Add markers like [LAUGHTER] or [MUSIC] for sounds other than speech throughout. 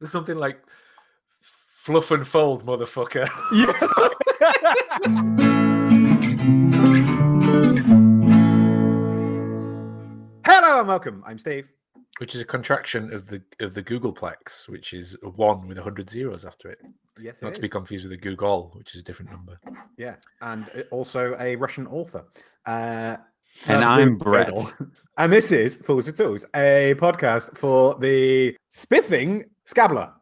There's something like fluff and fold, motherfucker. [LAUGHS] Hello and welcome. I'm Steve. which is a contraction of the of the googolplex, which is a one with hundred zeros after it. Yes, Not it to be confused with a googol, which is a different number. Yeah, and uh, also a Russian author. Uh, And I'm Brett. And this is Fools with Tools, a podcast for the spiffing scabler.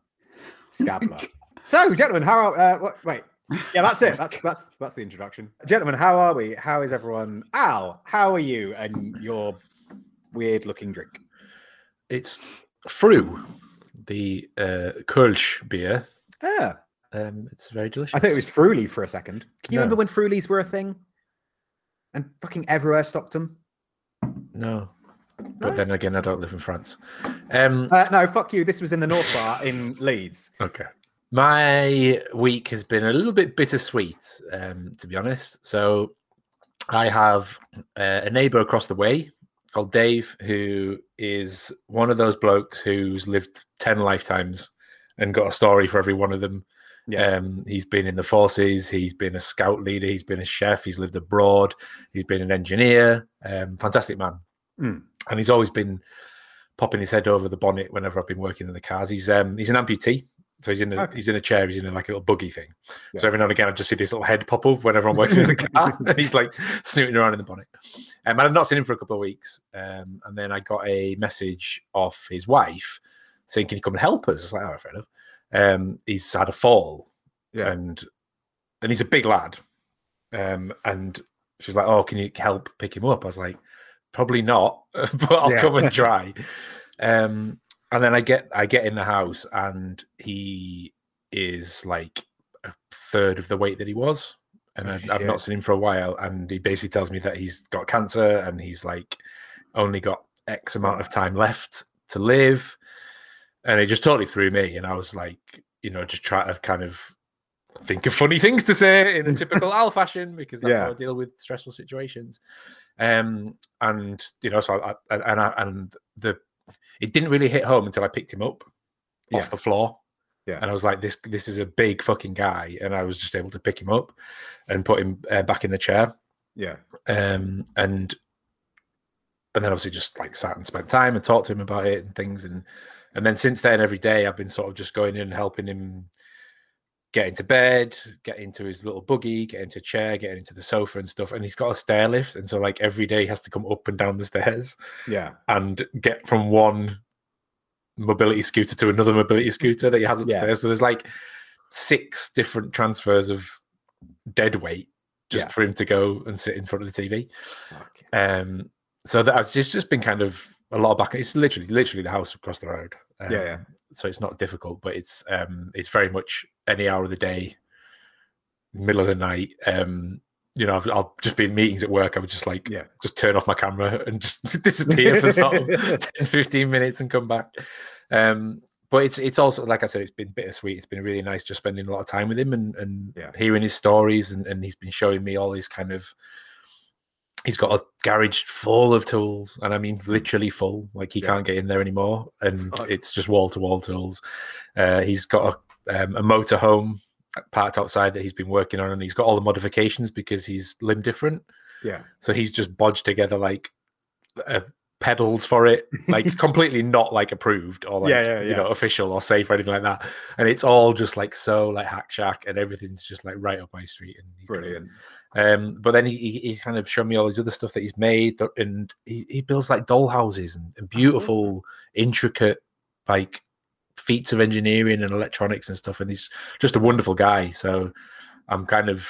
Scabler. [LAUGHS] so, gentlemen, how are? Uh, what, wait, yeah, that's it. That's that's that's the introduction. Gentlemen, how are we? How is everyone? Al, how are you? And your weird-looking drink. It's Früh, the uh, Kölsch beer. Ah, Um, it's very delicious. I thought it was Früli for a second. Can you No. remember when Frulies were a thing? And fucking everywhere stocked them. no. No? But then again, I don't live in France. Um, Uh, no, fuck you. This was in the North Bar in Leeds. Okay. My week has been a little bit bittersweet, um, to be honest. So I have uh, a neighbor across the way called Dave, who is one of those blokes who's lived 10 lifetimes and got a story for every one of them. Yeah. Um, he's been in the forces, he's been a scout leader, he's been a chef, he's lived abroad, he's been an engineer. Um, fantastic man. Mm. And he's always been popping his head over the bonnet whenever I've been working in the cars. He's um, he's an amputee. So he's in a Okay. he's in a chair, he's in a, like a little buggy thing. Yeah. So every now and again I just see this little head pop up whenever I'm working in the car. [LAUGHS] and he's like snooting around in the bonnet. Um, and I've not seen him for a couple of weeks. Um, and then I got a message off his wife saying, Can you come and help us? I was like, oh, fair enough. Um, he's had a fall Yeah. and and he's a big lad. Um, and she's like, "Oh, can you help pick him up?" I was like, "Probably not, [LAUGHS] but I'll Yeah. come and [LAUGHS] try." Um, and then I get I get in the house, and he is like a third of the weight that he was, and Oh, I've, I've not seen him for a while. And he basically tells me that he's got cancer, and he's like only got X amount of time left to live, and it just totally threw me. And I was like, you know, just try to kind of think of funny [LAUGHS] things to say in a typical Al fashion because that's how I deal with stressful situations. Um, and you know, so I, I and I, and the it didn't really hit home until I picked him up Yeah. off the floor. Yeah. And I was like, this this is a big fucking guy, and I was just able to pick him up and put him uh, back in the chair. Yeah. Um, and and then obviously just like sat and spent time and talked to him about it and things and and then since then every day I've been sort of just going in and helping him get into bed, get into his little buggy, get into a chair, get into the sofa and stuff. And he's got a stair lift, and so like every day he has to come up and down the stairs Yeah. and get from one mobility scooter to another mobility scooter that he has Yeah. upstairs. So there's like six different transfers of dead weight just Yeah. for him to go and sit in front of the TV. Fuck. Um, so that's just just been kind of a lot of back. It's literally literally the house across the road. Um, Yeah, yeah. So it's not difficult, but it's um it's very much any hour of the day, middle of the night. Um, you know, I've, I'll just be in meetings at work. I would just like Yeah. just turn off my camera [LAUGHS] and just [LAUGHS] disappear for sort of [LAUGHS] 10, 15 minutes and come back. Um, but it's it's also like I said, it's been bittersweet. It's been really nice just spending a lot of time with him and and Yeah. hearing his stories and, and he's been showing me all his kind of he's got a garage full of tools and I mean literally full. Like he Yeah. can't get in there anymore. And Fuck. it's just wall to wall tools. Uh, he's got a, um, a motorhome parked outside that he's been working on and he's got all the modifications because he's limb different. Yeah. So he's just bodged together like uh, pedals for it, like [LAUGHS] completely not like approved or like Yeah, yeah, you know official or safe or anything like that. And it's all just like so like hack shack and everything's just like right up my street. And brilliant. Um, but then he, he he's kind of shown me all his other stuff that he's made, and he, he builds like doll houses and, and beautiful, intricate like feats of engineering and electronics and stuff. And he's just a wonderful guy. So I'm kind of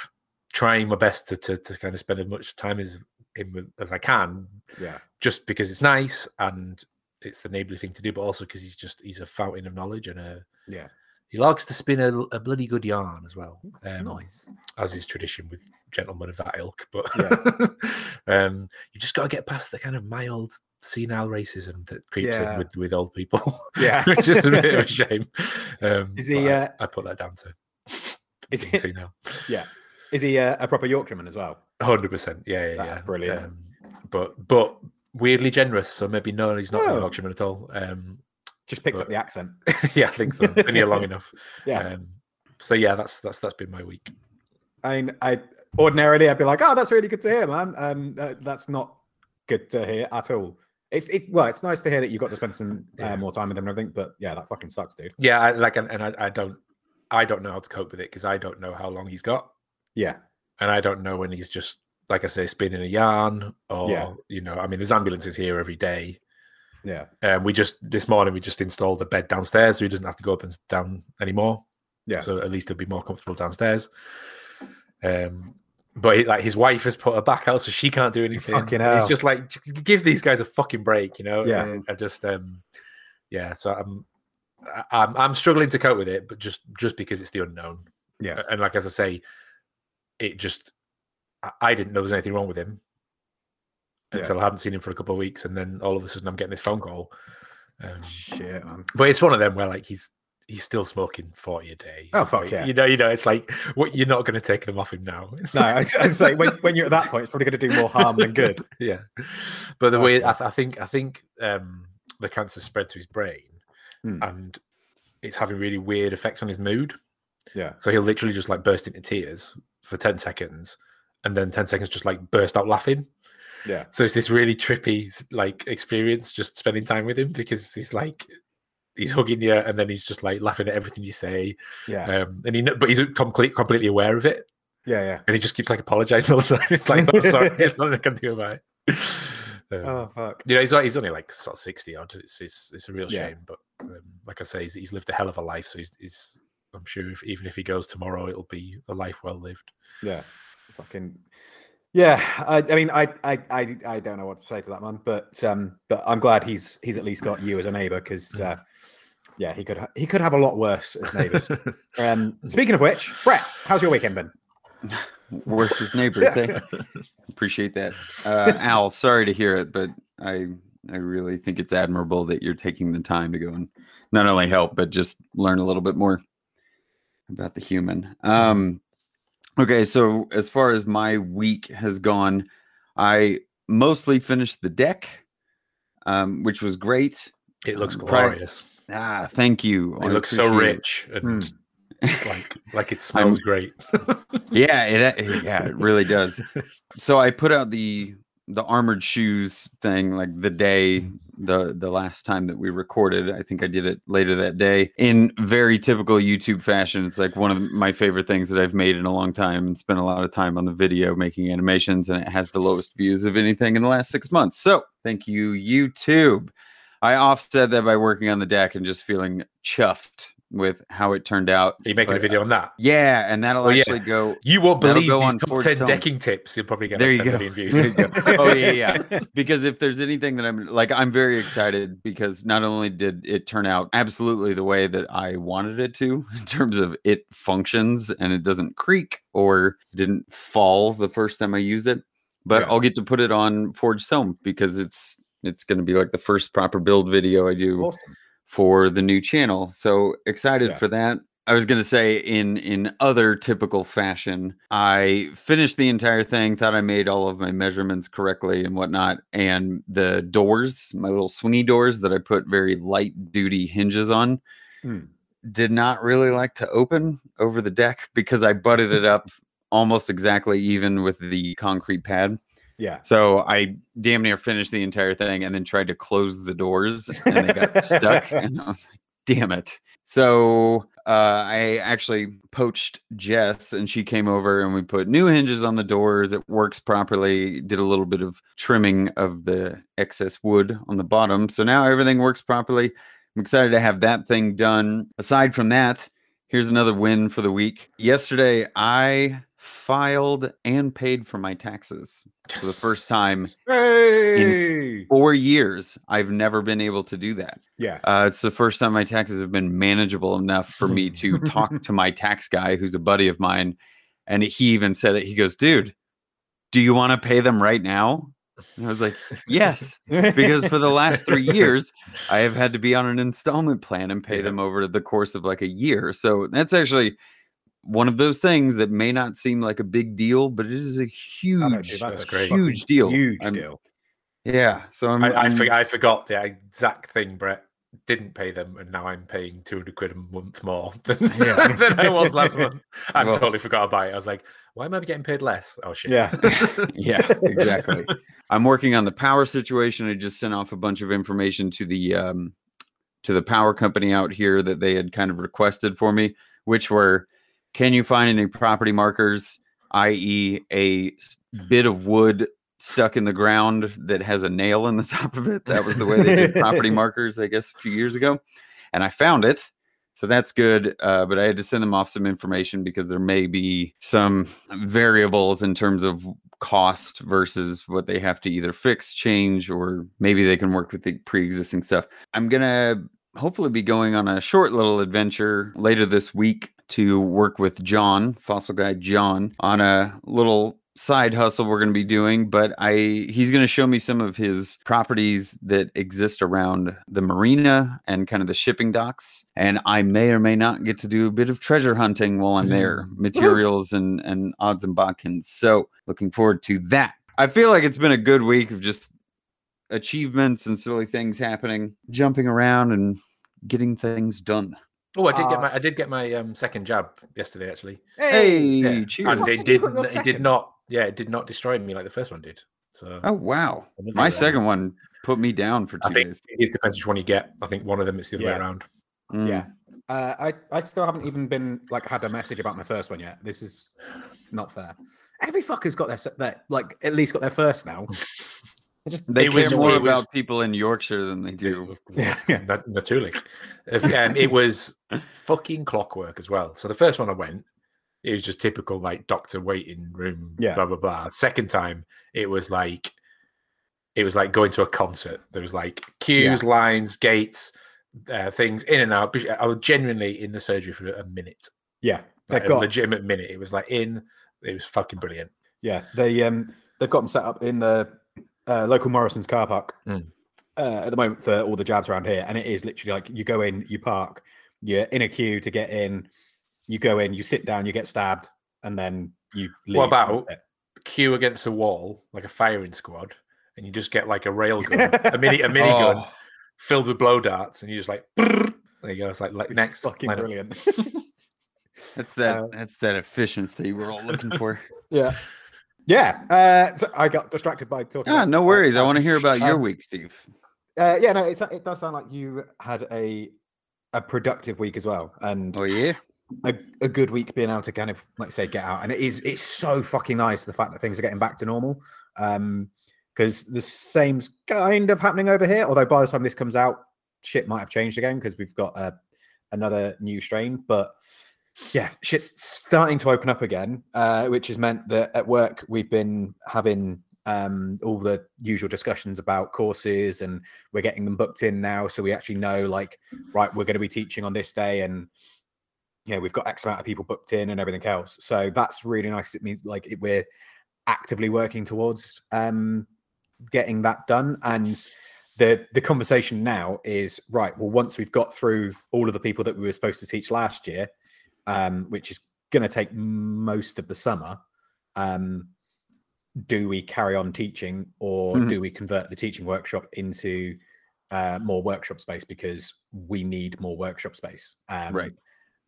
trying my best to to, to kind of spend as much time as him as I can, Yeah. just because it's nice and it's the neighborly thing to do, but also because he's just he's a fountain of knowledge and a Yeah. He likes to spin a, a bloody good yarn as well. Um, nice. as is tradition with gentlemen of that ilk. But Yeah. [LAUGHS] um, you just got to get past the kind of mild senile racism that creeps Yeah. in with, with old people, Yeah. [LAUGHS] which is a bit of a [LAUGHS] shame. Um, Is he, but I, uh, I put that down to Is he, senile. yeah. Is he uh, a proper Yorkshireman as well? Hundred percent, yeah, yeah, Ah, yeah. brilliant. Um, but but weirdly generous, so maybe no, he's not Oh. a Yorkshireman at all. Um, Just picked up the accent. [LAUGHS] yeah, I think so. Been here long [LAUGHS] enough. Yeah. Um, so yeah, that's that's that's been my week. I mean, I ordinarily I'd be like, "Oh, that's really good to hear, man," and uh, that's not good to hear at all. It's it well, it's nice to hear that you got to spend some uh, Yeah. more time with them and everything, but yeah, that fucking sucks, dude. Yeah, I, like, and, and I, I don't, I don't know how to cope with it because I don't know how long he's got, Yeah, and I don't know when he's just, like I say, spinning a yarn, or Yeah. you know, I mean, there's ambulances here every day. Yeah, Um, we just this morning we just installed a bed downstairs, so he doesn't have to go up and down anymore. Yeah. So at least he'll be more comfortable downstairs. Um, but he, like his wife has put her back out, so she can't do anything. Fucking He's hell. just like give these guys a fucking break, you know? Yeah. And I just um, yeah. So I'm I'm I'm struggling to cope with it, but just just because it's the unknown. Yeah. And like as I say, it just I, I didn't know there was anything wrong with him Yeah. until I hadn't seen him for a couple of weeks, and then all of a sudden I'm getting this phone call. Um, shit, man. but it's one of them where like he's he's still smoking 40 a day. Oh, fuck like, yeah. You know, you know, it's like what you're not going to take them off him now. It's No, I I like, when, when you're at that point, it's probably going to do more harm than good. [LAUGHS] yeah. But the Oh, way yeah. I, th- I think I think um, the cancer spread to his brain, Hmm. and it's having really weird effects on his mood. Yeah, So he'll literally just like burst into tears for 10 seconds, and then 10 seconds just like burst out laughing. Yeah, So it's this really trippy like experience just spending time with him because he's like he's hugging you and then he's just like laughing at everything you say. yeah, Um, and he but he's complete, completely aware of it, yeah, yeah. and he just keeps like apologizing [LAUGHS] all the time. It's like, oh, sorry, [LAUGHS] there's nothing I can do about it. Um, Oh fuck. you know, he's, he's only like sort of sixty odd. It's it's, it's a real Yeah. shame, but um, like I say, he's, he's lived a hell of a life. So he's, he's I'm sure if, even if he goes tomorrow, it'll be a life well lived. Yeah, fucking. Yeah, I, I mean, I, I, I, I don't know what to say to that man, but um, but I'm glad he's he's at least got you as a neighbor because, uh, yeah, he could ha- he could have a lot worse as neighbors. [LAUGHS] um, speaking of which, Brett, how's your weekend been? [LAUGHS] Worse as neighbors, eh? [LAUGHS] Appreciate that. Uh, Al, sorry to hear it, but I I really think it's admirable that you're taking the time to go and not only help, but just learn a little bit more about the human. Um, okay, so as far as my week has gone, I mostly finished the deck, um, which was great. It looks Um, glorious. Ah, thank you. It I looks so appreciate it. rich and Hmm. [LAUGHS] like like it smells great. yeah it- yeah it really does [LAUGHS] so i put out the the armored shoes thing like the day mm-hmm. the the last time that we recorded i think i did it later that day in very typical youtube fashion. It's like one of my favorite things that i've made in a long time and spent a lot of time on the video making animations and it has the lowest views of anything in the last six months. So thank you youtube. I offset that by working on the deck and just feeling chuffed with how it turned out Are you making a video on that? Uh, yeah and that'll Oh, yeah. actually go You won't believe go these top 10 Film. decking tips. You'll probably get There like you 10 go. million views. There you go. [LAUGHS] Oh yeah, yeah. Because if there's anything that I'm like, I'm very excited because not only did it turn out absolutely the way that I wanted it to, [LAUGHS] in terms of it functions and it doesn't creak or didn't fall the first time I used it, but Yeah. I'll get to put it on Forge Film because it's it's going to be like the first proper build video I do Awesome. For the new channel. So excited Yeah. for that. I was going to say in in other typical fashion, I finished the entire thing, thought I made all of my measurements correctly and whatnot, and the doors, my little swingy doors that I put very light duty hinges on, Hmm. did not really like to open over the deck because I butted it up [LAUGHS] almost exactly even with the concrete pad. Yeah. So I damn near finished the entire thing and then tried to close the doors and they got stuck. [LAUGHS] And I was like, damn it. So uh, I actually poached Jess and she came over and we put new hinges on the doors. It works properly. Did a little bit of trimming of the excess wood on the bottom. So now everything works properly. I'm excited to have that thing done. Aside from that, here's another win for the week. Yesterday, I filed and paid for my taxes for the first time [LAUGHS] Hey. four years i've never been able to do that Yeah. uh, it's the first time my taxes have been manageable enough for me to talk [LAUGHS] to my tax guy who's a buddy of mine and he even said it he goes dude do you want to pay them right now and i was like yes because for the last three years i have had to be on an installment plan and pay Yeah. them over the course of like a year so that's actually one of those things that may not seem like a big deal but it is a huge know, dude, that's a Huge deal. Huge I'm- deal. yeah so i'm, I, I, I'm- for, I forgot the exact thing Brett didn't pay them, and now I'm paying 200 quid a month more [LAUGHS] than, Yeah. than I [LAUGHS] was last month. I Well- totally forgot about it. I was like, why am I getting paid less? Oh shit. Yeah. [LAUGHS] yeah, exactly. I'm working on the power situation. I just sent off a bunch of information to the um, to the power company out here that they had kind of requested for me, which were, can you find any property markers, i.e., a bit of wood stuck in the ground that has a nail in the [LAUGHS] top of it? That was the way they did property [LAUGHS] markers, I guess, a few years ago, and I found it. So that's good. Uh, but I had to send them off some information because there may be some variables in terms of cost versus what they have to either fix, change, or maybe they can work with the pre existing stuff. I'm going to hopefully be going on a short little adventure later this week to work with John, fossil guy John, on a little side hustle we're going to be doing but i he's going to show me some of his properties that exist around the marina and kind of the shipping docks and i may or may not get to do a bit of treasure hunting while i'm there [LAUGHS] materials and and odds and bodkins so looking forward to that. I feel like it's been a good week of just achievements and silly things happening jumping around and getting things done Oh, I did Uh, get my I did get my um, second jab yesterday actually. hey Yeah. cheers And it did difference? Your it did not yeah, it did not destroy me like the first one did. So oh wow my one. second one put me down for two I think days it depends which one you get. I think one of them it's the other Yeah. way around. Mm. Yeah. Uh, I, I still haven't even been like had a message about my first one yet. This is not fair. Every fucker's got their, se- their like at least got their first now. [LAUGHS] They just They It care was- more was- about people in Yorkshire than they do. Yeah, yeah. Nat- Natuurlijk. If, um, it was fucking clockwork as well. So the first one I went, it was just typical like doctor waiting room, Yeah. blah blah blah. Second time, it was like it was like going to a concert. There was like queues, lines, gates, uh, things in and out. I was genuinely in the surgery for a minute, yeah. like They've a got legitimate minute. It was like in. It was fucking brilliant. yeah. They um they've got them set up in the uh, local Morrison's car park Mm. uh, at the moment for all the jabs around here, and it is literally like you go in, you park, you're in a queue to get in, you go in, you sit down, you get stabbed, and then you leave. What about it. queue against a wall like a firing squad, and you just get like a rail gun, [LAUGHS] a mini a mini gun Oh, filled with blow darts, and you just like there you go. It's like, like next, fucking line brilliant. [LAUGHS] that's that. Uh, that's that efficiency we're all looking for. [LAUGHS] yeah, yeah. Uh, so I got distracted by talking. ah, no worries. I want to hear about your um, week, Steve. Uh, yeah, no, it's, it does sound like you had a a productive week as well, and Oh yeah. a, a good week being able to kind of like say get out. And it is it's so fucking nice the fact that things are getting back to normal. Um, because the same's kind of happening over here. Although by the time this comes out, shit might have changed again because we've got uh, another new strain. But yeah, shit's starting to open up again, uh, which has meant that at work we've been having um, all the usual discussions about courses and we're getting them booked in now. So we actually know, like, right, we're going to be teaching on this day and yeah, we've got X amount of people booked in and everything else. So that's really nice. It means like it, we're actively working towards um, getting that done. And the the conversation now is right. Well, once we've got through all of the people that we were supposed to teach last year, um, which is going to take most of the summer, um, do we carry on teaching or Mhm. do we convert the teaching workshop into uh, more workshop space because we need more workshop space? Um, Right.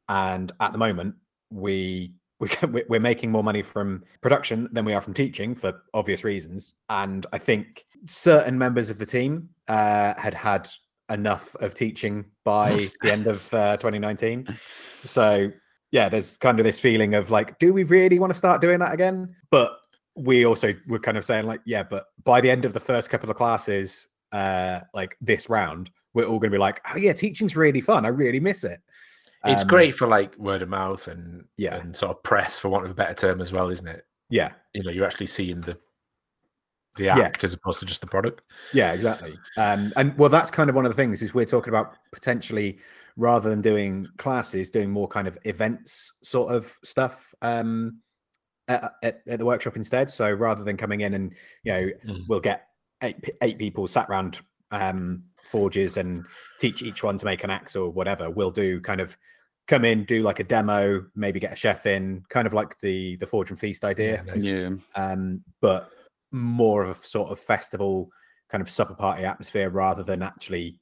and at the moment we [LAUGHS] we can- we- we're making more money from production than we are from teaching for obvious reasons and i think certain members of the team uh, had had enough of teaching by [LAUGHS] the end of uh, 2019 so yeah there's kind of this feeling of like do we really want to start doing that again but we also were kind of saying like yeah but by the end of the first couple of classes uh like this round we're all going to be like oh yeah teaching's really fun i really miss it It's Um, great for like word of mouth and Yeah. and sort of press for want of a better term as well, isn't it? yeah You know, you're actually seeing the the Yeah. act as opposed to just the product. Yeah, exactly. Um, and well, that's kind of one of the things is we're talking about potentially rather than doing classes, doing more kind of events sort of stuff um, at, at, at the workshop instead. So rather than coming in and you know Mm. we'll get eight eight people sat around um, forges and teach each one to make an axe or whatever. We'll do kind of come in, do like a demo, maybe get a chef in, kind of like the the forge and feast idea Yeah, nice. Yeah. um, but more of a sort of festival kind of supper party atmosphere rather than actually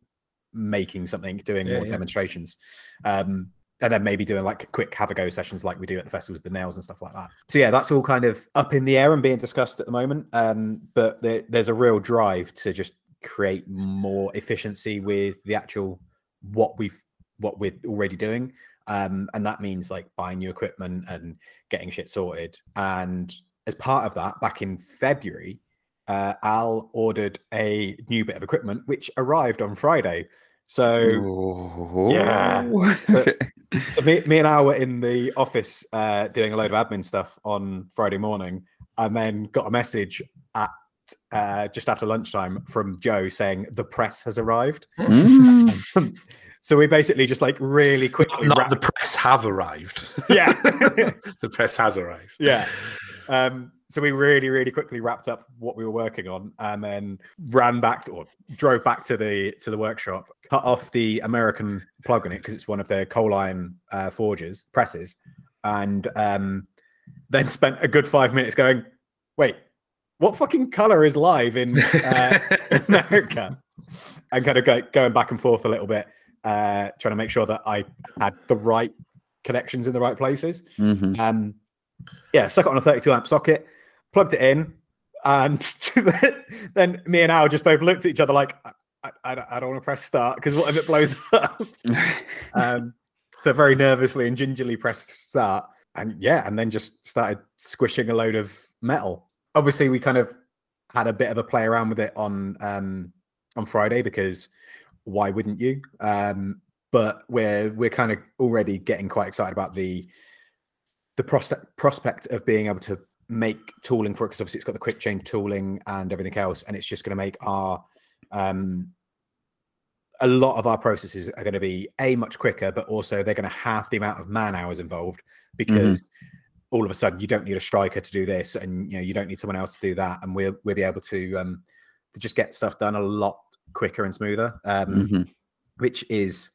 making something, doing Yeah, more yeah. demonstrations. Um, and then maybe doing like quick have a go sessions like we do at the festivals, with the nails and stuff like that. So yeah, that's all kind of up in the air and being discussed at the moment. Um, but there, there's a real drive to just create more efficiency with the actual what we've what we're already doing. Um, and that means like buying new equipment and getting shit sorted. And as part of that, back in February, uh, Al ordered a new bit of equipment which arrived on Friday. So Yeah. [LAUGHS] But- so me, me and I were in the office uh, doing a load of admin stuff on Friday morning, and then got a message at uh, just after lunchtime from Joe saying the press has arrived. [LAUGHS] Mm. [LAUGHS] so we basically just like really quickly, Not the press have arrived. yeah, the press has arrived. yeah. Um, so we really, really quickly wrapped up what we were working on, and then ran back to, or drove back to the to the workshop, cut off the American plug on it because it's one of their coal iron uh, forges presses, and um, then spent a good five minutes going, "Wait, what fucking color is live in uh, [LAUGHS] America?" and kind of go, going back and forth a little bit, uh, trying to make sure that I had the right connections in the right places. Mhm. Um, yeah, stuck it on a 32 amp socket, plugged it in, and [LAUGHS] then me and Al just both looked at each other like, I, I, I don't- want to press start because what if it blows [LAUGHS] up? [LAUGHS] um, so very nervously and gingerly pressed start, and yeah, and then just started squishing a load of metal. Obviously, we kind of had a bit of a play around with it on um, on Friday because why wouldn't you? Um, but we're we're kind of already getting quite excited about the the prospect prospect of being able to make tooling for it because obviously it's got the quick change tooling and everything else, and it's just going to make our um, a lot of our processes are going to be a much quicker, but also they're going to have the amount of man hours involved because all of a sudden you don't need a striker to do this, and you know you don't need someone else to do that, and we'll we'll be able to um, to just get stuff done a lot quicker and smoother. Um, Mhm. which is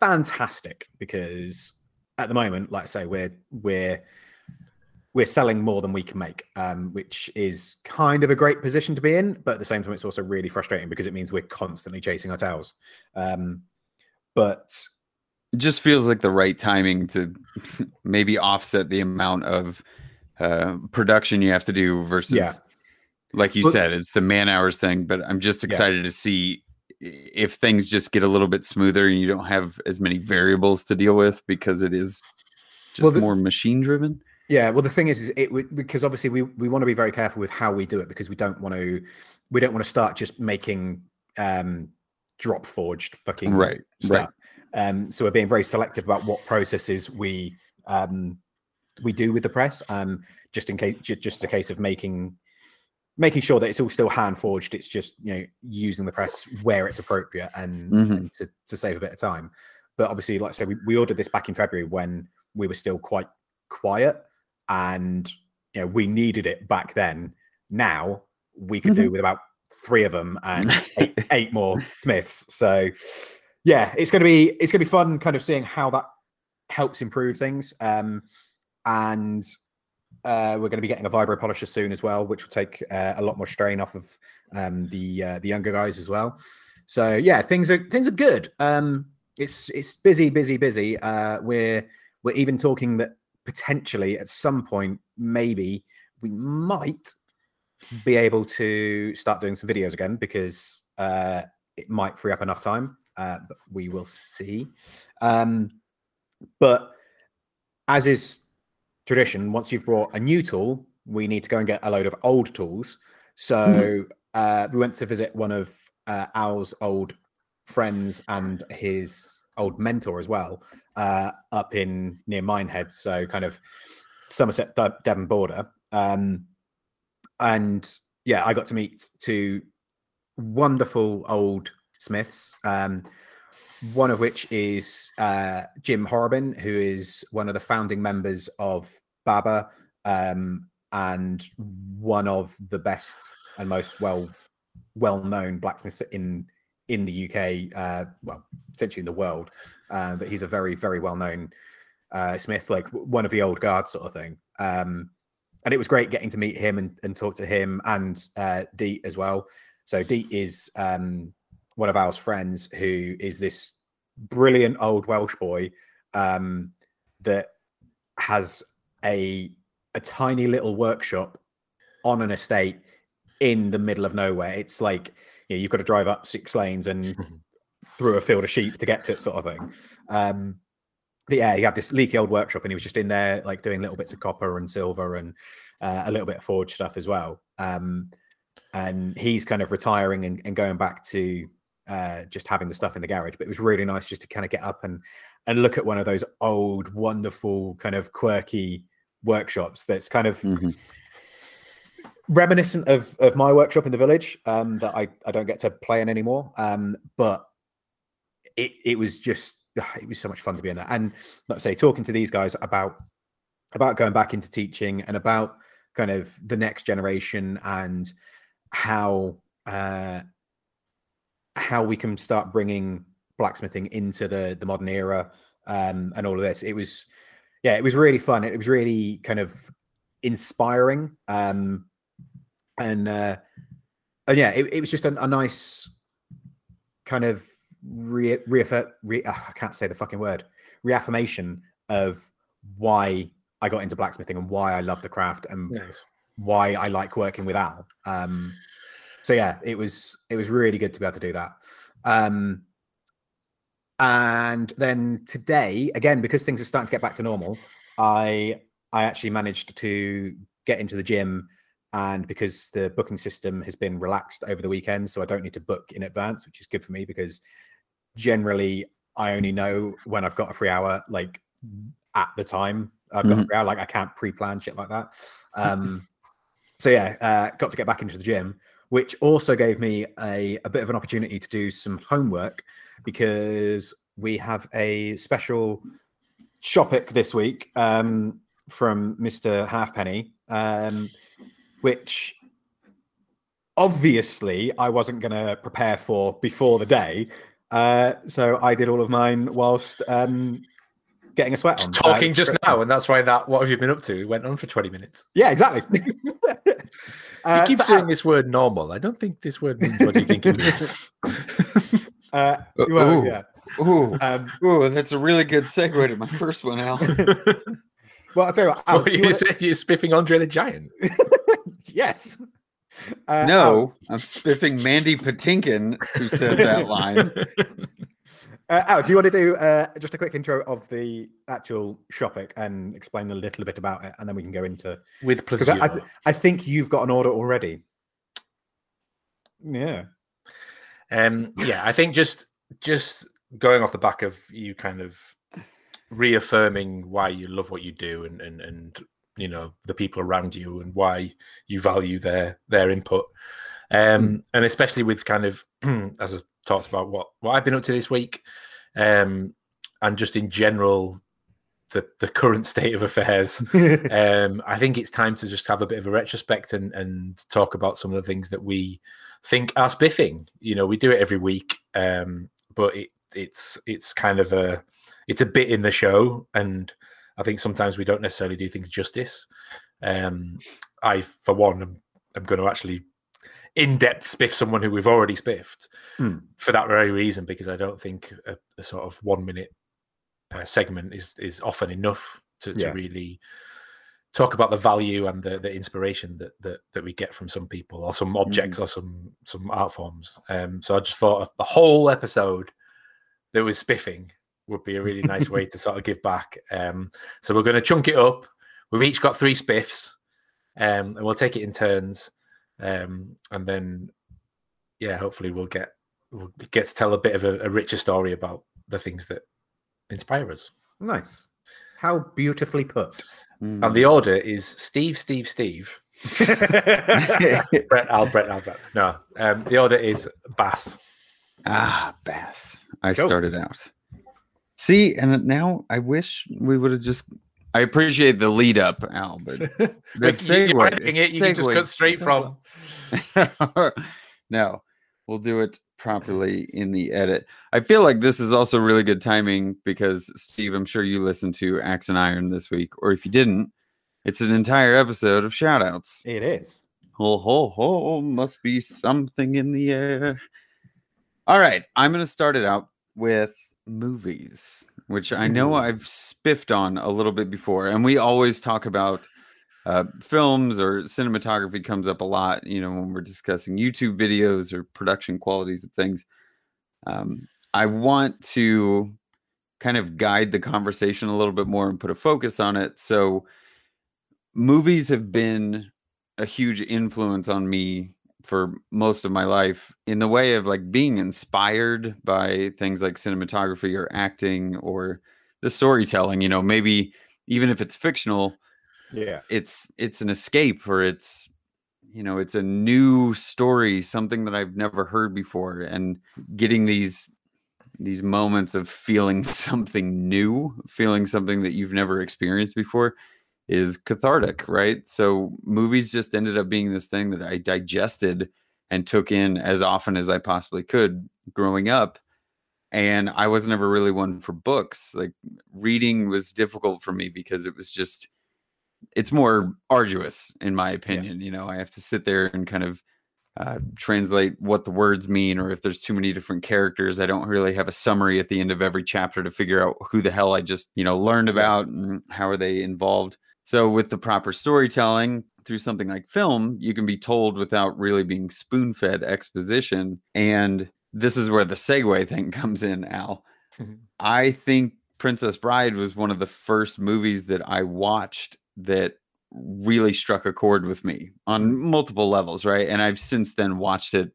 fantastic because at the moment, like I say, we're we're we're selling more than we can make, um, which is kind of a great position to be in. But at the same time, it's also really frustrating because it means we're constantly chasing our tails. Um, but It just feels like the right timing to [LAUGHS] maybe offset the amount of uh, production you have to do versus, Yeah. like you Well- said, it's the man hours thing. But I'm just Yeah. excited to see if things just get a little bit smoother and you don't have as many variables to deal with because it is just Well, the- more machine driven. Yeah, well, the thing is, is it would because obviously we we want to be very careful with how we do it because we don't want to we don't want to start just making um drop forged fucking Right, right. stuff. Um, so we're being very selective about what processes we um we do with the press. Um, just in case, ju- just a case of making making sure that it's all still hand forged. It's just you know using the press where it's appropriate and, Mhm. and to to save a bit of time. But obviously, like I said, we, we ordered this back in February when we were still quite quiet and you know we needed it back then now we could do with about three of them and eight, [LAUGHS] eight more smiths so yeah it's going to be it's going to be fun kind of seeing how that helps improve things um and uh, we're going to be getting a vibro polisher soon as well, which will take uh, a lot more strain off of um, the uh, the younger guys as well. So yeah, things are things are good. Um, it's it's busy, busy, busy. Uh, we're we're even talking that potentially at some point, maybe we might be able to start doing some videos again because uh, it might free up enough time. Uh, but we will see. Um, but as is tradition, once you've brought a new tool, we need to go and get a load of old tools. So uh, we went to visit one of uh, Al's old friends and his old mentor as well, uh, up in near Minehead, so kind of Somerset Devon border. Um, and yeah, I got to meet two wonderful old Smiths. Um, one of which is uh, Jim Horrobin, who is one of the founding members of BABA um, and one of the best and most well well known blacksmiths in in the UK, uh, well, essentially in the world. Uh, but he's a very very well known uh, Smith, like one of the old guard sort of thing. Um, and it was great getting to meet him and, and talk to him and uh, Deet as well. So Deet is um, one of our friends who is this brilliant old Welsh boy um, that has a a tiny little workshop on an estate in the middle of nowhere. It's like know, you've got to drive up six lanes and [LAUGHS] through a field of sheep to get to it, sort of thing. Um, but yeah, he had this leaky old workshop, and he was just in there, like doing little bits of copper and silver and uh, a little bit of forge stuff as well. Um, and he's kind of retiring and, and going back to uh, just having the stuff in the garage. But it was really nice just to kind of get up and and look at one of those old, wonderful, kind of quirky workshops. That's kind of Mhm. Reminiscent of of my workshop in the village um, that I I don't get to play in anymore. Um, but it it was just it was so much fun to be in there. And like I say, talking to these guys about about going back into teaching and about kind of the next generation and how uh, how we can start bringing blacksmithing into the the modern era um, and all of this. It was yeah, it was really fun. It was really kind of inspiring. Um, and uh, and yeah, it, it was just a, a nice kind of re, reaffir- re uh, I can't say the fucking word reaffirmation of why I got into blacksmithing and why I love the craft and Nice. why I like working with Al. Um, so yeah, it was it was really good to be able to do that. Um, and then today, again, because things are starting to get back to normal, I I actually managed to get into the gym, and because the booking system has been relaxed over the weekend, so I don't need to book in advance, which is good for me because generally I only know when I've got a free hour, like at the time I've got a Mhm. free hour. Like I can't pre-plan shit like that. [LAUGHS] Um, so yeah, uh, got to get back into the gym, which also gave me a, a bit of an opportunity to do some homework because we have a special shopic this week um, from Mr. Halfpenny, um, which obviously I wasn't going to prepare for before the day. Uh, so I did all of mine whilst um, getting a sweat on. Just Uh, talking just great. now, and that's why that what have you been up to went on for 20 minutes. Yeah, exactly. [LAUGHS] You Uh, keep so, saying this word normal. I don't think this word means what you think it means. [LAUGHS] uh, well, ooh. yeah. Ooh, Um, ooh, that's a really good segue to my first one, Al. [LAUGHS] well, I'll tell you what. Al, what do you you wanna- said you're spiffing Andre the Giant. Yes. Uh, Al, No, I'm spiffing Mandy Patinkin, who says that [LAUGHS] line. Uh, Al, do you want to do uh, just a quick intro of the actual shopic and explain a little bit about it, and then we can go into With because pleasure. I, I, I think you've got an order already. Yeah. Um, yeah, I think just just going off the back of you kind of reaffirming why you love what you do and and and you know the people around you and why you value their their input. Um, and especially with kind of [CLEARS THROAT] as I talked about what what I've been up to this week, um, and just in general the the current state of affairs. [LAUGHS] um, I think it's time to just have a bit of a retrospect and, and talk about some of the things that we think are spiffing. You know, we do it every week, um, but it, it's it's kind of a it's a bit in the show, and I think sometimes we don't necessarily do things justice. Um, I, for one, am, am going to actually in depth spiff someone who we've already spiffed Hmm. for that very reason, because I don't think a, a sort of one minute uh, segment is is often enough to, to Yeah. really talk about the value and the, the inspiration that, that that we get from some people or some objects or some some art forms. Um, so I just thought of the whole episode that was spiffing would be a really nice way to sort of give back. Um, so we're going to chunk it up. We've each got three spiffs, um, and we'll take it in turns, um, and then yeah, hopefully we'll get we'll get to tell a bit of a, a richer story about the things that inspire us. nice. How beautifully put. Mm. And the order is Steve, Steve, Steve, [LAUGHS] Brett, Al, Brett, Al, Brett. No, um, the order is Bass. ah, Bass. I Cool. started out. See, and now I wish we would have just. I appreciate the lead up, Al, but [LAUGHS] that Like, you- you're segue. editing it, you can just cut straight from. from. [LAUGHS] no, we'll do it properly in the edit. I feel like this is also really good timing because Steve, I'm sure you listened to Axe and Iron this week, or if you didn't, it's an entire episode of shout outs. It is. Ho ho ho, must be something in the air. All right, I'm going to start it out with movies, which I know I've spiffed on a little bit before, and we always talk about uh, films or cinematography comes up a lot. You know, when we're discussing YouTube videos or production qualities of things. Um, I want to kind of guide the conversation a little bit more and put a focus on it. So, movies have been a huge influence on me for most of my life in the way of like being inspired by things like cinematography or acting or the storytelling you know maybe even if it's fictional Yeah. it's it's an escape or it's you know it's a new story something that i've never heard before and getting these these moments of feeling [LAUGHS] something new feeling something that you've never experienced before is cathartic right? So movies just ended up being this thing that i digested and took in as often as i possibly could growing up and i was never really one for books. Like reading was difficult for me because it was just it's more arduous in my opinion you know? I have to sit there and kind of uh, translate what the words mean or if there's too many different characters i don't really have a summary at the end of every chapter to figure out who the hell i just you know learned about and how are they involved so with the proper storytelling through something like film you can be told without really being spoon-fed exposition and this is where the segue thing [LAUGHS] comes in al Mhm. i think princess bride was one of the first movies that i watched that really struck a chord with me on multiple levels, right? And I've since then watched it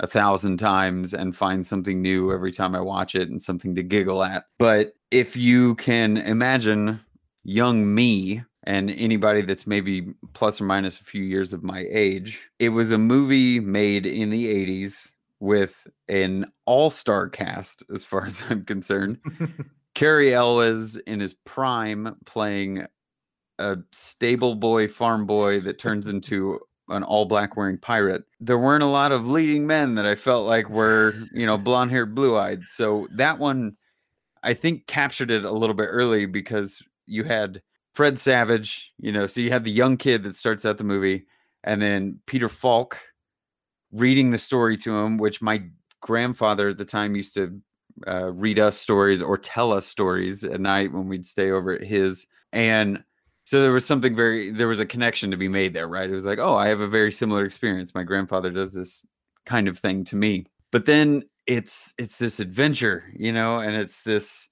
a thousand times and find something new every time I watch it and something to giggle at. But if you can imagine young me and anybody that's maybe plus or minus a few years of my age, it was a movie made in the 80s with an all-star cast as far [LAUGHS] as I'm concerned. [LAUGHS] Cary Elwes in his prime playing a stable boy farm boy that turns into an all black wearing pirate. There weren't a lot of leading men that I felt like were, you know, blonde haired, blue eyed. So that one, I think, captured it a little bit early because you had Fred Savage, you know, so you have the young kid that starts out the movie, and then Peter Falk reading the story to him, which my grandfather at the time used to uh, read us stories or tell us stories at night when we'd stay over at his. And so there was something very, there was a connection to be made there, right? It was like, oh, I have a very similar experience. My grandfather does this kind of thing to me. But then it's it's this adventure, you know, and it's this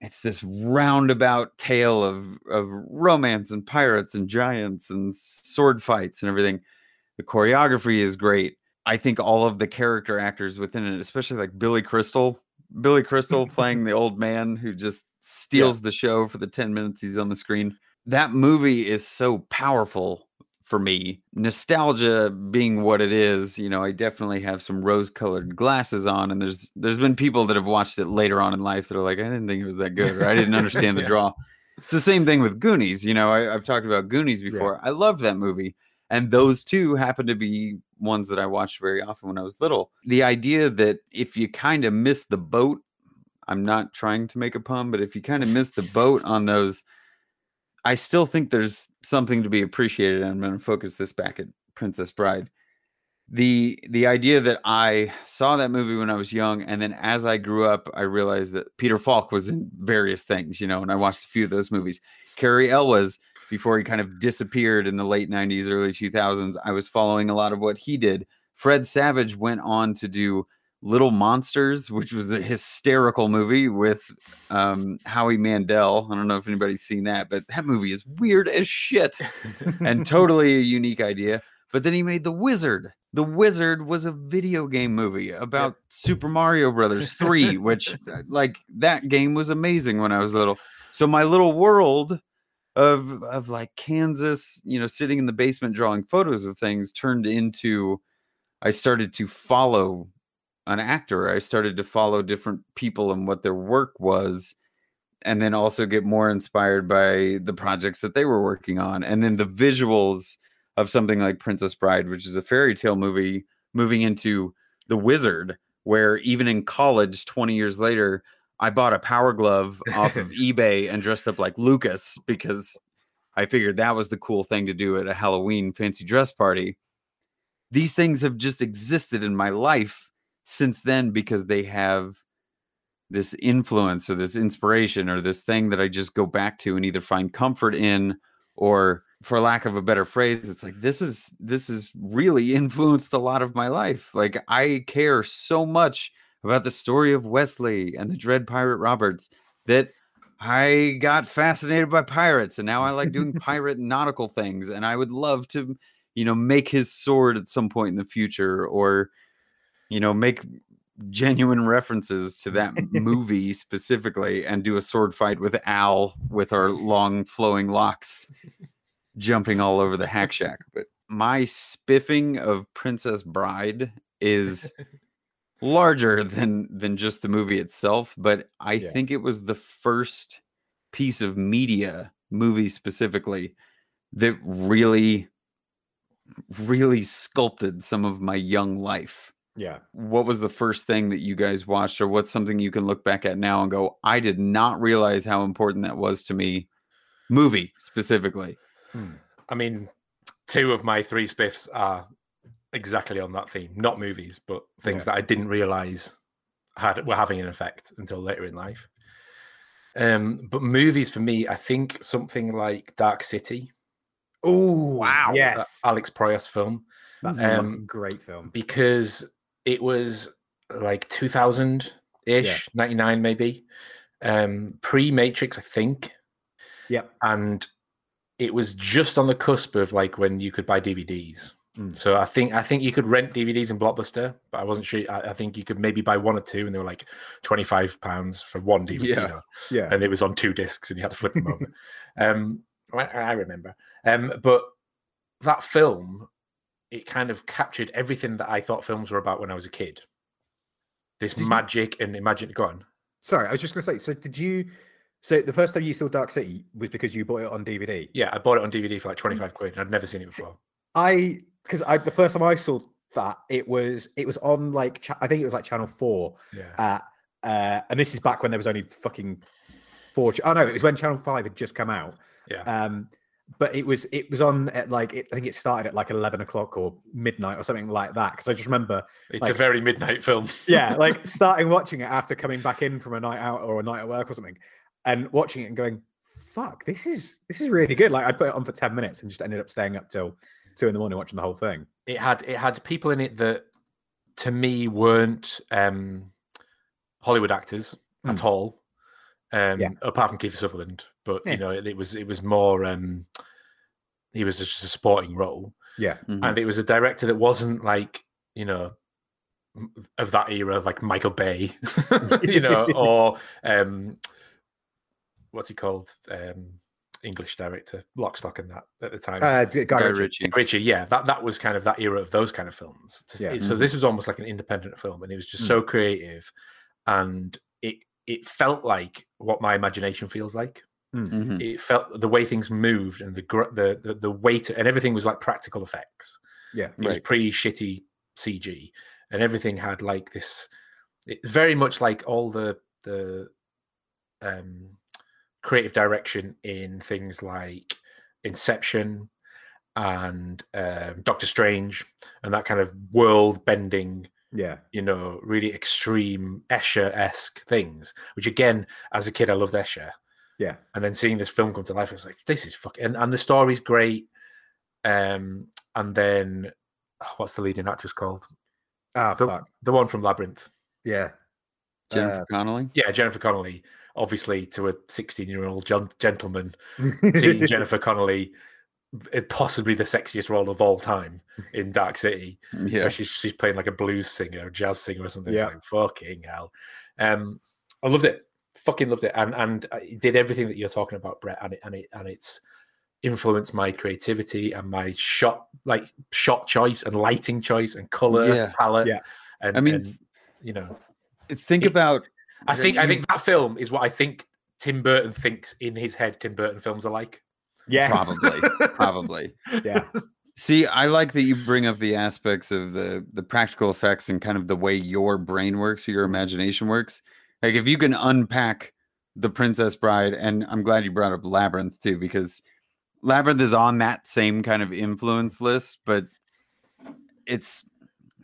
it's this roundabout tale of of romance and pirates and giants and sword fights and everything. The choreography is great. I think all of the character actors within it, especially like Billy Crystal, Billy Crystal [LAUGHS] playing the old man who just steals the show for the 10 minutes he's on the screen. That movie is so powerful for me. Nostalgia being what it is, you know, I definitely have some rose-colored glasses on and there's there's been people that have watched it later on in life that are like I didn't think it was that good or I didn't [LAUGHS] understand the Yeah. draw. It's the same thing with Goonies, you know, I, I've talked about Goonies before. I loved that movie and those two happen to be ones that I watched very often when I was little. The idea that if you kind of miss the boat, I'm not trying to make a pun, but if you kind of miss the boat on those, I still think there's something to be appreciated. And I'm going to focus this back at Princess Bride. The the idea that I saw that movie when I was young, and then as I grew up, I realized that Peter Falk was in various things, you know, and I watched a few of those movies. Cary Elwes, before he kind of disappeared in the late 90s, early 2000s, I was following a lot of what he did. Fred Savage went on to do Little Monsters, which was a hysterical movie with um, Howie Mandel. I don't know if anybody's seen that, but that movie is weird as shit and [LAUGHS] totally a unique idea. But then he made The Wizard. The Wizard was a video game movie about Super Mario Brothers 3, [LAUGHS] which uh, like that game was amazing when I was little. So my little world of of like Kansas, you know, sitting in the basement drawing photos of things turned into I started to follow an actor. I started to follow different people and what their work was and then also get more inspired by the projects that they were working on and then the visuals of something like Princess Bride, which is a fairy tale movie moving into The Wizard where even in college 20 years later I bought a power glove off of [LAUGHS] eBay and dressed up like Lucas because I figured that was the cool thing to do at a Halloween fancy dress party. These things have just existed in my life since then because they have this influence or this inspiration or this thing that I just go back to and either find comfort in or for lack of a better phrase it's like this is this has really [LAUGHS] influenced a lot of my life. Like I care so much about the story of Westley and the Dread Pirate Roberts that I got fascinated by pirates and now I like doing [LAUGHS] pirate nautical things and I would love to you know make his sword at some point in the future or you know make genuine references to that [LAUGHS] movie specifically and do a sword fight with Al with our long flowing locks jumping all over the hack shack but my spiffing of Princess Bride is [LAUGHS] larger than than just the movie itself but I Yeah. think it was the first piece of media movie specifically that really really sculpted some of my young life Yeah. what was the first thing that you guys watched or what's something you can look back at now and go i did not realize how important that was to me movie specifically Hmm. I mean, two of my three spiffs are exactly on that theme. Not movies, but things Yeah. that I didn't realize had were having an effect until later in life. Um, but movies for me, I think something like Dark City, Oh Wow. that Yes. Alex Proyas film, That's a um, fucking great film. because it was like 2000 ish, 99 maybe, um, pre Matrix, I think. Yep. and it was just on the cusp of like when you could buy DVDs. Mm. So I think I think you could rent DVDs in Blockbuster, but I wasn't sure. I, I think you could maybe buy one or two, and they were like twenty five pounds for one DVD, Yeah. though, Yeah. and it was on two discs, and you had to flip them over. [LAUGHS] Um, I, I remember, um, but that film, it kind of captured everything that I thought films were about when I was a kid. This Did you- magic and imagine. Go on. Sorry, I was just gonna say. So did you? So the first time you saw Dark City was because you bought it on DVD. Yeah, I bought it on DVD for like twenty five quid, and I'd never seen it before. I because I the first time I saw that it was it was on like cha- I think it was like Channel Four. Yeah. Uh, uh, and this is back when there was only fucking four. ch- Oh no, it was when Channel Five had just come out. Yeah. Um, but it was it was on at like it, I think it started at like eleven o'clock or midnight or something like that. Because I just remember, It's like- a very midnight film. [LAUGHS] yeah, like [LAUGHS] starting watching it after coming back in from a night out or a night at work or something, and watching it and going, "Fuck, this is this is really good." Like I put it on for ten minutes and just ended up staying up till two in the morning watching the whole thing. it had it had people in it that to me weren't um Hollywood actors at all. Um Yeah. apart from Kiefer Sutherland. But Yeah. you know, it, it was it was more um he was just a supporting role. Yeah, Mhm. And it was a director that wasn't like, you know, of that era, like Michael Bay, [LAUGHS] you know, [LAUGHS] or um what's he called? Um English director, Lock, Stock and that at the time. uh, Guy Guy Ritchie. Ritchie. Richie, yeah, that that was kind of that era of those kind of films. To Yeah. see- So this was almost like an independent film, and it was just Mm. so creative, and it it felt like what my imagination feels like. Mhm. It felt the way things moved and the gr- the the, the weight and everything was like practical effects. Yeah, It was Right. pretty shitty CG, and everything had like this. It, very much like all the the um, creative direction in things like Inception and um, Doctor Strange and that kind of world bending, yeah, you know, really extreme Escher esque things. Which again, as a kid, I loved Escher, yeah. and then seeing this film come to life, I was like, this is fucking, and, and the story's great. Um, and then oh, what's the leading actress called? Ah, The, fuck. the one from Labyrinth. Yeah, Jennifer Uh, Connelly. Yeah, Jennifer Connelly. Obviously, to a 16 year old gentleman, [LAUGHS] seeing Jennifer Connelly, eh, possibly the sexiest role of all time in Dark City. Yeah. she's she's playing like a blues singer, a jazz singer, or something. Yeah. It's like fucking hell. Um, I loved it. Fucking loved it, and and it did everything that you're talking about, Brett. And it and it and it's influenced my creativity and my shot like shot choice and lighting choice and color Yeah. palette. Yeah. and I mean, and, you know, Think it- about I think I think that film is what I think Tim Burton thinks in his head. Tim Burton films are like. yes, probably, probably. [LAUGHS] yeah, See, I like that you bring up the aspects of the the practical effects and kind of the way your brain works, or your imagination works. Like if you can unpack the Princess Bride, and I'm glad you brought up Labyrinth too, because Labyrinth is on that same kind of influence list, but it's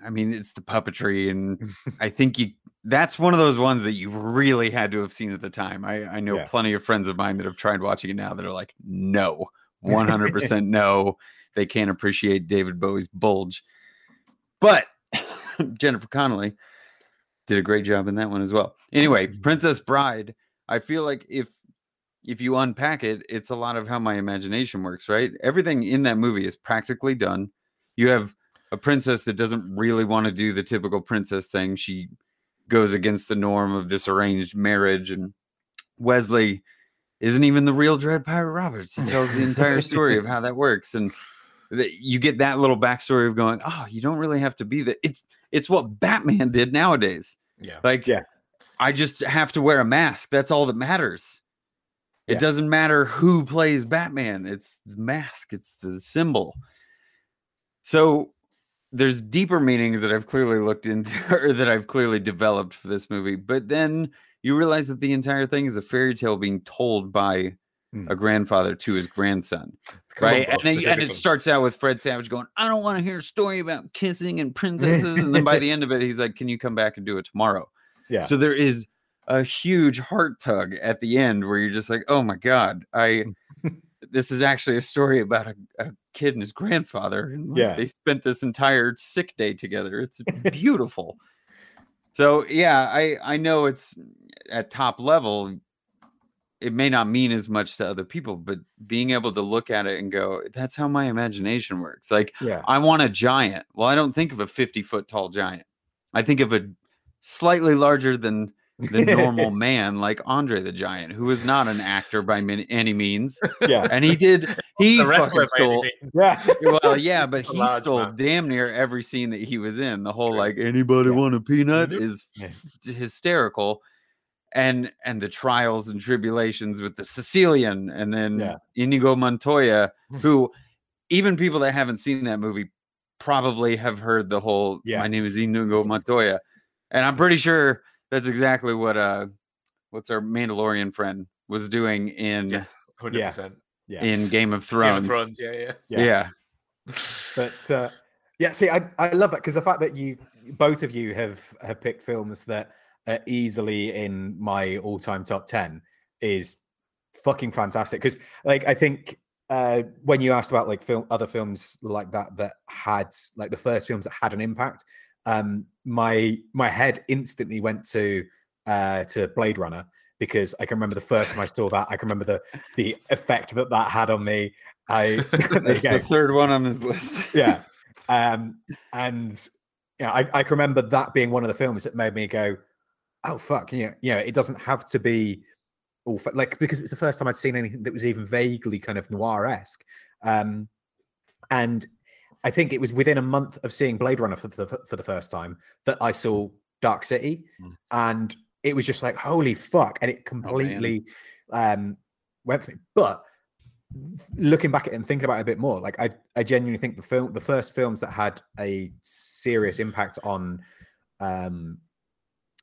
I mean, it's the puppetry, and [LAUGHS] I think you that's one of those ones that you really had to have seen at the time. I, I know Yeah. plenty of friends of mine that have tried watching it now that are like, no, [LAUGHS] 100% no. They can't appreciate David Bowie's bulge. But [LAUGHS] Jennifer Connelly did a great job in that one as well. Anyway, [LAUGHS] Princess Bride, I feel like if if you unpack it, it's a lot of how my imagination works, right? Everything in that movie is practically done. You have a princess that doesn't really want to do the typical princess thing. She goes against the norm of this arranged marriage and Westley isn't even the real Dread Pirate Roberts. He tells the entire story of how that works and you get that little backstory of going, "Oh, you don't really have to be that. it's it's what Batman did nowadays." Yeah. Like, Yeah. I just have to wear a mask. That's all that matters. It Yeah. doesn't matter who plays Batman. It's the mask. It's the symbol. So there's deeper meanings that I've clearly looked into [LAUGHS] or that I've clearly developed for this movie. But then you realize that the entire thing is a fairy tale being told by A grandfather to his grandson right? And, then, and it starts out with Fred Savage going, "I don't want to hear a story about kissing and princesses," and then by the [LAUGHS] end of it, he's like, "Can you come back and do it tomorrow?" Yeah. So there is a huge heart tug at the end where you're just like, "Oh my god, I." [LAUGHS] This is actually a story about a, a kid and his grandfather. And Yeah. they spent this entire sick day together. It's [LAUGHS] beautiful. so yeah, I I know it's at top level it may not mean as much to other people, but being able to look at it and go, that's how my imagination works. Like, yeah. I want a giant. Well, I don't think of a 50 foot tall giant. I think of a slightly larger than the normal [LAUGHS] man, like Andre the Giant, who is not an actor by many, any means. Yeah. And he did, [LAUGHS] he the fucking wrestler by any stole. Yeah. [LAUGHS] Well, yeah, but he stole man. damn near every scene that he was in. The whole like anybody Yeah. want a peanut is Yeah. hysterical. And and the trials and tribulations with the Sicilian and then Yeah. Inigo Montoya, [LAUGHS] who even people that haven't seen that movie probably have heard the whole Yeah. my name is Inigo Montoya. And I'm pretty sure that's exactly what uh what's our Mandalorian friend was doing in Yes, hundred percent. Yeah. in Game of Game of Thrones. Thrones. Yeah, yeah. Yeah. yeah. but uh, yeah, see, I, I love that because the fact that you both of you have have picked films that are easily in my all time top ten is fucking fantastic. Because like I think uh, when you asked about like film other films like that that had like the first films that had an impact, um, my my head instantly went to uh, to Blade Runner because I can remember the first time I saw that. I can remember the the effect that that had on me. I [LAUGHS] That's [LAUGHS] the third one on this list. [LAUGHS] yeah um and you know, I, I can remember that being one of the films that made me go oh fuck yeah, know it doesn't have to be all like because it was the first time i'd seen anything that was even vaguely kind of noir-esque um and i think it was within a month of seeing blade runner for the, for the first time that i saw dark city Mm. and it was just like holy fuck and it completely um went for me but looking back at it and thinking about it a bit more, like I, I genuinely think the film, the first films that had a serious impact on, um,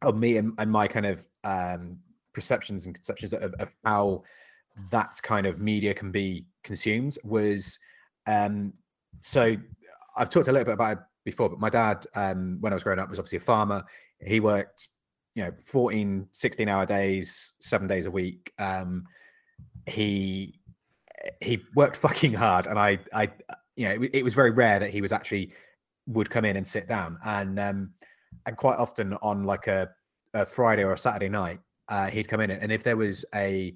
on me and, and my kind of um perceptions and conceptions of, of how that kind of media can be consumed was, um, so I've talked a little bit about it before, but my dad, um, when I was growing up, was obviously a farmer. He worked, you know, 14, 16 hour days, seven days a week. Um, he he worked [LAUGHS] fucking hard and i i you know it, it was very rare that he was actually would come in and sit down and um and quite often on like a, a friday or a saturday night uh he'd come in and if there was a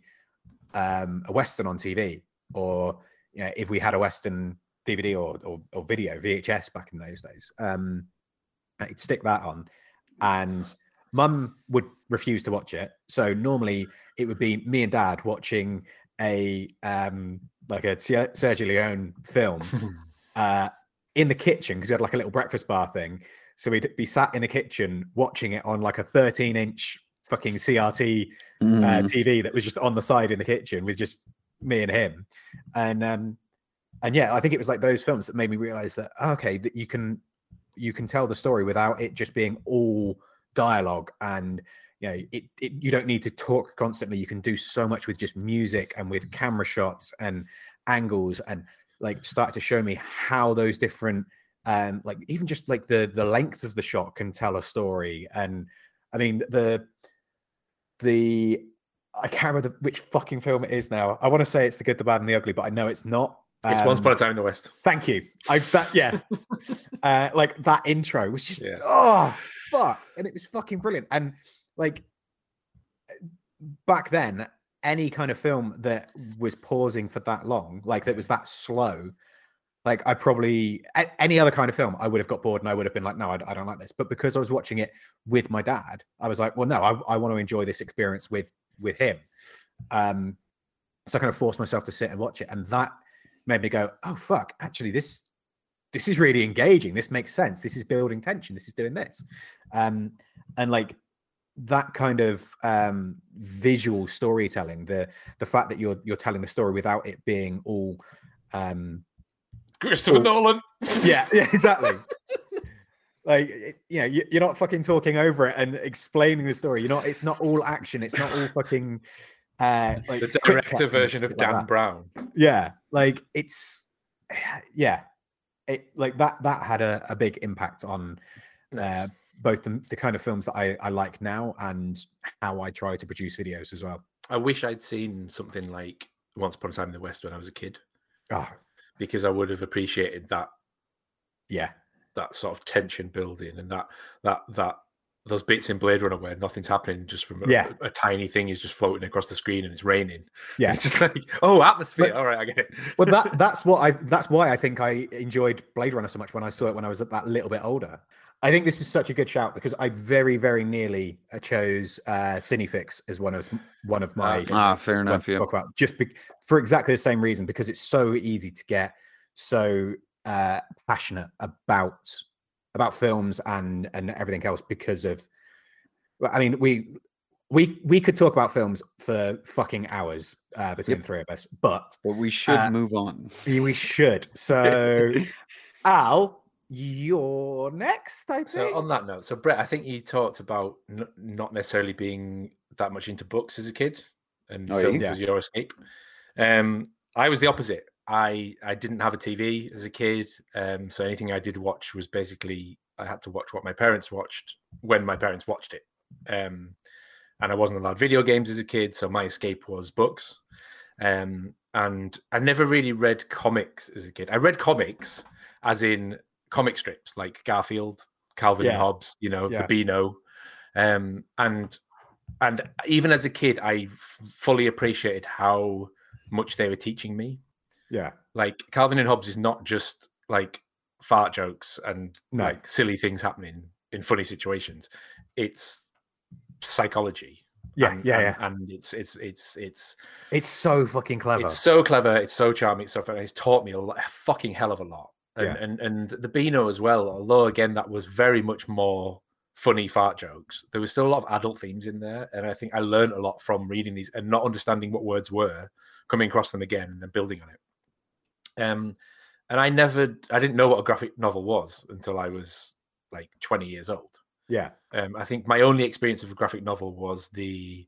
um a western on tv or you know if we had a western dvd or or, or video vhs back in those days um he'd stick that on and mum would refuse to watch it so normally it would be me and dad watching a um like a Sergio Leone film [LAUGHS] uh in the kitchen because we had like a little breakfast bar thing. So we'd be sat in the kitchen watching it on like a 13 inch fucking CRT uh, Mm. TV that was just on the side in the kitchen with just me and him. And um and yeah, I think it was like those films that made me realize that okay, that you can you can tell the story without it just being all dialogue and you know it, it you don't need to talk constantly you can do so much with just music and with camera shots and angles and like start to show me how those different um, like even just like the the length of the shot can tell a story. And I mean the the I can't remember which fucking film it is now. I want to say it's the good, the bad, and the ugly, but I know it's not. It's Once Um, Upon a Time in the West. Thank you. I that yeah. [LAUGHS] uh like that intro was just Yeah. oh fuck. And it was fucking brilliant. And like back then, any kind of film that was pausing for that long, like that was that slow, like I probably any other kind of film, I would have got bored and I would have been like, no, I, I don't like this. But because I was watching it with my dad, I was like, well, no, I, I want to enjoy this experience with with him. Um, so I kind of forced myself to sit and watch it, and that made me go, oh fuck, actually this this is really engaging. This makes sense. This is building tension. This is doing this, um, and like that kind of um, visual storytelling, the the fact that you're you're telling the story without it being all um, Christopher. Nolan. yeah, [LAUGHS] yeah, exactly. like, you know, you- you're not fucking talking over it and explaining the story. You're not. It's not all action. It's not all fucking. Uh, like the director version of like Dan that. Brown. Yeah, like it's, yeah, it like that. That had a, a big impact on uh, Nice. both the, the kind of films that I, I like now and how I try to produce videos as well. I wish I'd seen something like Once Upon a Time in the West when I was a kid, Oh, because I would have appreciated that yeah, that sort of tension building and that that that those bits in Blade Runner where nothing's happening, just from a, Yeah. a, tiny thing is just floating across the screen and it's raining. yeah. It's just like, oh, atmosphere. But- All right, I get it. well that [LAUGHS] that's what i that's why i think i enjoyed blade runner so much when i saw it when i was at that little bit older i think this is such a good shout because i very very nearly uh, chose uh cinefix as one of one of my okay. Ah, fair enough. to Yeah. talk about just be, for exactly the same reason because it's so easy to get so uh passionate about about films and and everything else because of i mean we we we could talk about films for fucking hours uh, between the three of us but But we should Uh, move on. We should. So, [LAUGHS] Al, you're next, I think. So on that note, so Brett, I think you talked about n- not necessarily being that much into books as a kid, and Oh, yeah? films Yeah. was your escape. Um, I was the opposite. I I didn't have a TV as a kid, um, so anything I did watch was basically I had to watch what my parents watched when my parents watched it, um, and I wasn't allowed video games as a kid, so my escape was books. Um, and I never really read comics as a kid. I read comics as in comic strips like Garfield, Calvin and Yeah. Hobbes, you know, Yeah. the Beano, um, and and even as a kid, I f- fully appreciated how much they were teaching me. yeah. Like Calvin and Hobbes is not just like fart jokes and No. like silly things happening in funny situations. It's psychology. Yeah. and, yeah. and, yeah. and it's it's it's it's It's so fucking clever. it's so clever. It's so charming. It's so fun. It's taught me a, lot, a fucking hell of a lot. And, Yeah. and and the Beano as well. Although again, that was very much more funny fart jokes. There was still a lot of adult themes in there, and I think I learned a lot from reading these and not understanding what words were, coming across them again and then building on it. Um, and I never, I didn't know what a graphic novel was until I was like twenty years old. yeah. Um, I think my only experience of a graphic novel was the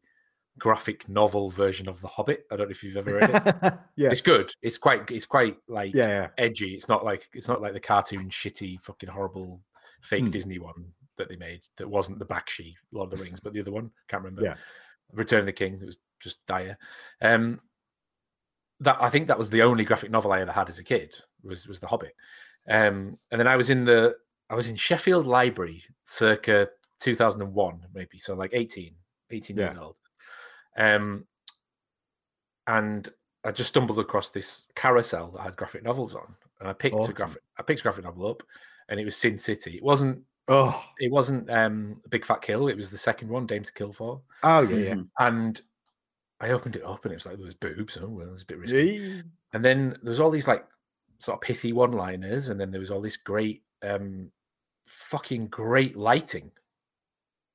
graphic novel version of The Hobbit. I don't know if you've ever read it. [LAUGHS] yeah. It's good. It's quite. It's quite like Yeah. Yeah. edgy. It's not like it's not like the cartoon shitty fucking horrible fake Hmm. Disney one that they made that wasn't the Bakshi Lord of the Rings, but the other one can't remember. Yeah. Return of the King. It was just dire. Um, that I think that was the only graphic novel I ever had as a kid was was The Hobbit. Um, and then I was in the I was in Sheffield Library circa 2001 maybe so like 18 18 years old. Um, and I just stumbled across this carousel that had graphic novels on, and I picked Awesome. a graphic. I picked a graphic novel up, and it was Sin City. It wasn't. Oh. It wasn't um, Big Fat Kill. It was the second one, Dame to Kill for. Oh yeah. Yeah. Mhm. And I opened it up, and it was like there was boobs. Oh, well, it was a bit risky. Yeah. And then there was all these like sort of pithy one-liners, and then there was all this great, um, fucking great lighting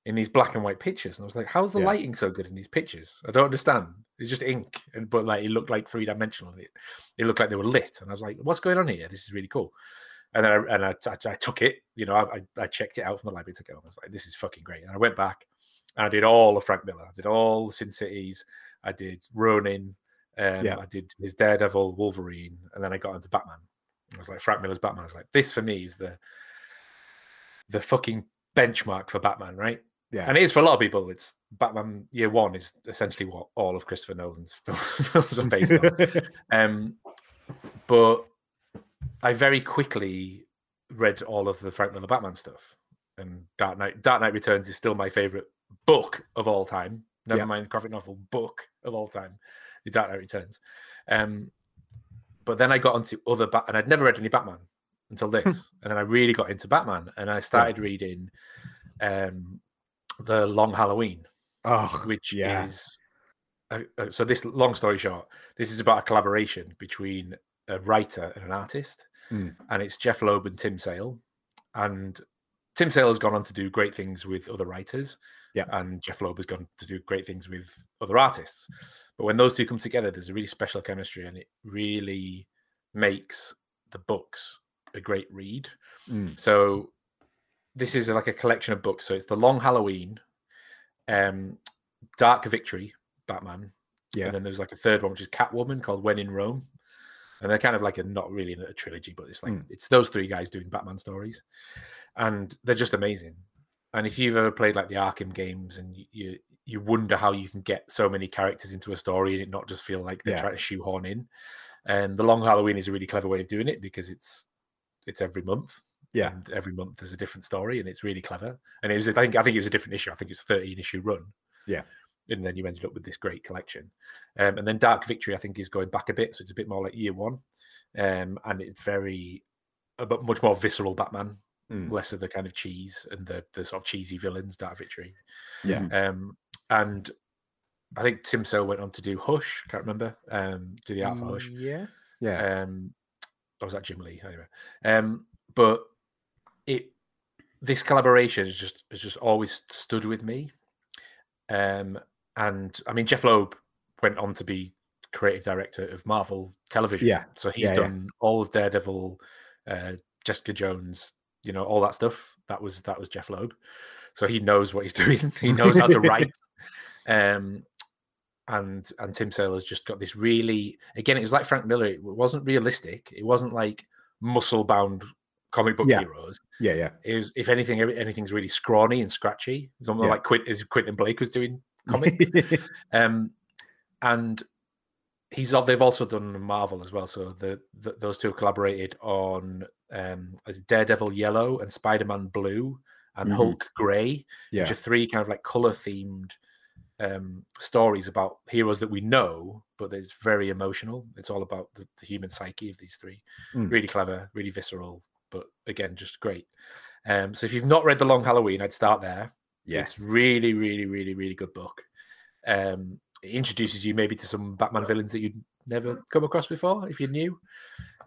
in these black and white pictures. And I was like, how's the Yeah. lighting so good in these pictures? I don't understand. It's just ink, and but like it looked like three dimensional. It, it looked like they were lit, and I was like, what's going on here? This is really cool. And then I, and I, I, I took it, you know, I, I- checked it out from the library, took it home. I was like, this is fucking great. And I went back and I did all of Frank Miller. I did all the Sin Cities. I did Ronin. Um, Yeah. I did his Daredevil, Wolverine, and then I got into Batman. I was like Frank Miller's Batman. I was like, this for me is the the fucking benchmark for Batman, right? Yeah. And it is for a lot of people. It's Batman Year One is essentially what all of Christopher Nolan's [LAUGHS] films are based on. [LAUGHS] Um, but I very quickly read all of the Frank Miller Batman stuff, and Dark Knight. Dark Knight Returns is still my favorite book of all time. Never Yeah. mind graphic novel book of all time, The Dark Knight Returns. Um, but then I got onto other Bat, and I'd never read any Batman until this, and then I really got into Batman, and I started reading um, the Long Halloween oh, which yeah. is uh, uh, so this long story short this is about a collaboration between a writer and an artist Mm. and it's jeph loeb and tim sale and tim sale has gone on to do great things with other writers Yeah. and jeph loeb has gone to do great things with other artists but when those two come together there's a really special chemistry and it really makes the books a great read Mm. so this is like a collection of books. So it's the Long Halloween, um, Dark Victory, Batman, Yeah. and then there's like a third one which is Catwoman called When in Rome, and they're kind of like a not really a trilogy, but it's like Mm. it's those three guys doing Batman stories, and they're just amazing. And if you've ever played like the Arkham games, and you you, you wonder how you can get so many characters into a story and it not just feel like they're Yeah. trying to shoehorn in, and the Long Halloween is a really clever way of doing it because it's it's every month Yeah. and every month there's a different story and it's really clever and it was i think i think it was a different issue i think it's a 13 issue run Yeah. and then you ended up with this great collection um, and then dark victory i think is going back a bit so it's a bit more like year one um, and it's very a bit much more visceral batman Mm. less of the kind of cheese and the, the sort of cheesy villains dark victory Yeah. um, and i think tim sale went on to do hush can't remember um, do the art for hush Yes. Yeah. um, or was that Jim Lee? Anyway, um, but it this collaboration has just has just always stood with me. Um, and I mean, Jeph Loeb went on to be creative director of Marvel Television. Yeah. so he's Yeah, yeah. done all of Daredevil, uh, Jessica Jones, you know, all that stuff. That was that was Jeph Loeb. So he knows what he's [LAUGHS] doing. he knows how to [LAUGHS] write. Um, and and Tim Sale has just got this really again. It was like Frank Miller. It wasn't realistic. It wasn't like muscle bound comic book Yeah. heroes. yeah. Yeah. Was, if anything, anything's really scrawny and scratchy. It's almost Yeah. like Quint, Quentin Blake was doing comics. [LAUGHS] um, and he's they've also done Marvel as well. So the, the those two have collaborated on um, Daredevil Yellow and Spider Man Blue and Mhm. Hulk Grey, yeah. which are three kind of like color themed um, stories about heroes that we know, but it's very emotional. It's all about the, the human psyche of these three. Mm. Really clever, really visceral, but again, just great. Um, so if you've not read The Long Halloween, I'd start there. Yes. It's really, really, really, really good book. Um, it introduces you maybe to some Batman villains that you'd never come across before if you're new.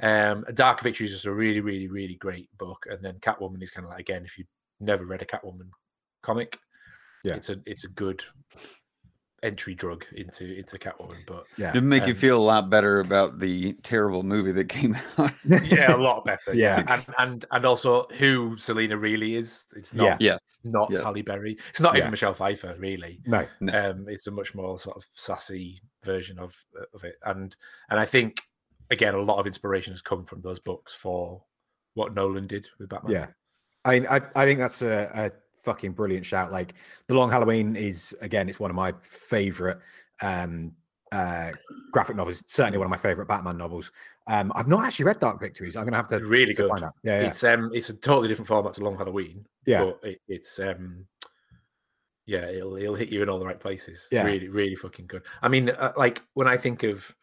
Um, Dark Victory is just a really, really, really great book. And then Catwoman is kind of like again, if you've never read a Catwoman comic, Yeah. it's a it's a good entry drug into into Catwoman. But yeah. Did make you Um, feel a lot better about the terrible movie that came [LAUGHS] out. yeah, a lot better. Yeah. Yeah, and and and also who Selina really is. It's not Yeah. yes. not yes. Halle Berry. It's not Yeah. even Michelle Pfeiffer really. No. No. um, it's a much more sort of sassy version of of it, and and I think again a lot of inspiration has come from those books for what Nolan did with Batman. Yeah. I, I I think that's a, a fucking brilliant shout. Like the Long Halloween is again, it's one of my favorite um uh graphic novels. Certainly one of my favorite Batman novels. Um, I've not actually read Dark Victories. I'm gonna have to really to good. find out. Yeah, yeah, It's um it's a totally different format to Long Halloween. yeah. but it, it's um yeah it'll it'll hit you in all the right places. Yeah. really really fucking good. I mean, uh, like when I think of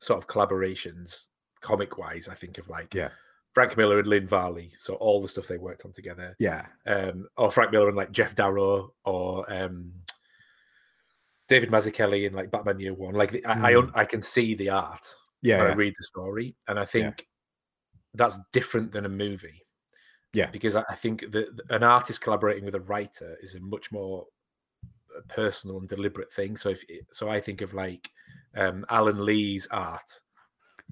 sort of collaborations, comic wise, I think of like Yeah. Frank Miller and Lynn Varley. So all the stuff they worked on together. yeah, um, or Frank Miller and like Geof Darrow or um, David Mazzucchelli in like Batman Year One. Like the, I, I, un- I can see the art yeah, when I read the story, and I think that's different than a movie. Yeah. because I, I think that an artist collaborating with a writer is a much more uh, personal and deliberate thing. So if so, I think of like um, Alan Lee's art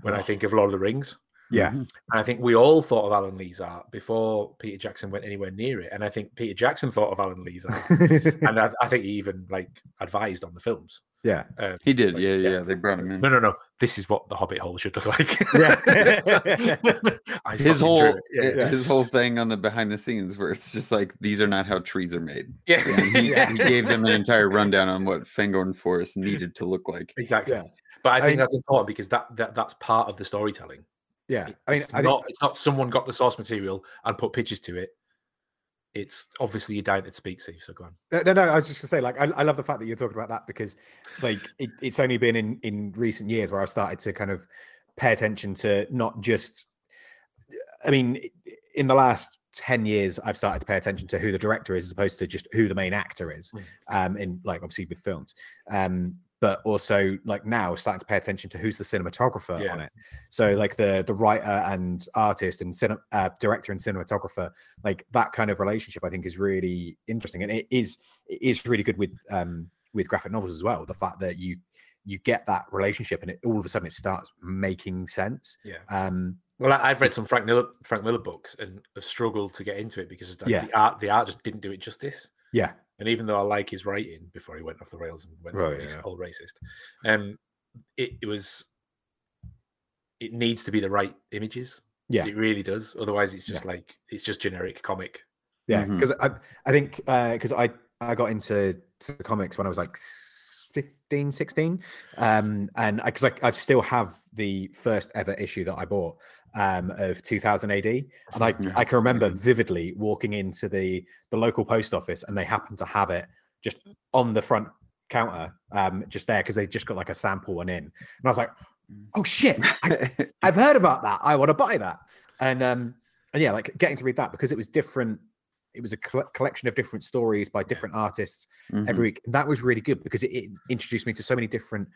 when I Oh. think of Lord of the Rings. Yeah. Mhm. And I think we all thought of Alan Lee's art before Peter Jackson went anywhere near it. And I think Peter Jackson thought of Alan Lee's [LAUGHS] art. and I, I think he even like advised on the films. yeah. Um, He did. Like, Yeah, yeah. yeah. They brought him in. no, no, no. This is what the Hobbit hole should look like. Yeah. [LAUGHS] His whole. Yeah, yeah. his whole thing on the behind the scenes where it's just like these are not how trees are made. yeah. And he, [LAUGHS] Yeah. he gave them an entire rundown on what Fangorn Forest needed to look like. exactly. Yeah. But I I think mean- that's important because that, that that's part of the storytelling. Yeah. I mean, it's I think not it's not someone got the source material and put pictures to it. It's obviously you're dying to speak, Steve. So go on. No, no, no. I was just gonna say, like, I, I love the fact that you're talking about that because, like, it, it's only been in in recent years where I've started to kind of pay attention to not just. I mean, in the last ten years, I've started to pay attention to who the director is as opposed to just who the main actor is. Mm. Um, in like obviously with films, um, but also like now starting to pay attention to who's the cinematographer Yeah. on it. So like the the writer and artist and cine, uh, director and cinematographer like that kind of relationship i think is really interesting and it is it is really good with um with graphic novels as well the fact that you you get that relationship and it all of a sudden it starts making sense Yeah. um Well, I- I've read some Frank Miller Frank Miller books and have struggled to get into it because of like, Yeah. the art the art just didn't do it justice. yeah And even though I like his writing before he went off the rails and went Right, all, race- yeah. all racist, um, it, it was it needs to be the right images. Yeah. It really does. Otherwise, it's just like it's just generic comic. yeah because i i think because i i got into to comics when i was like 15 16 um and because I, I still have the first ever issue that i bought um of 2000 ad and i Yeah. i can remember vividly walking into the the local post office and they happened to have it just on the front counter um just there because they just got like a sample one in and i was like oh shit I, [LAUGHS] I've heard about that. I want to buy that. And um and yeah, like getting to read that because it was different. It was a coll- collection of different stories by different artists Mhm. every week. And that was really good because it, it introduced me to so many different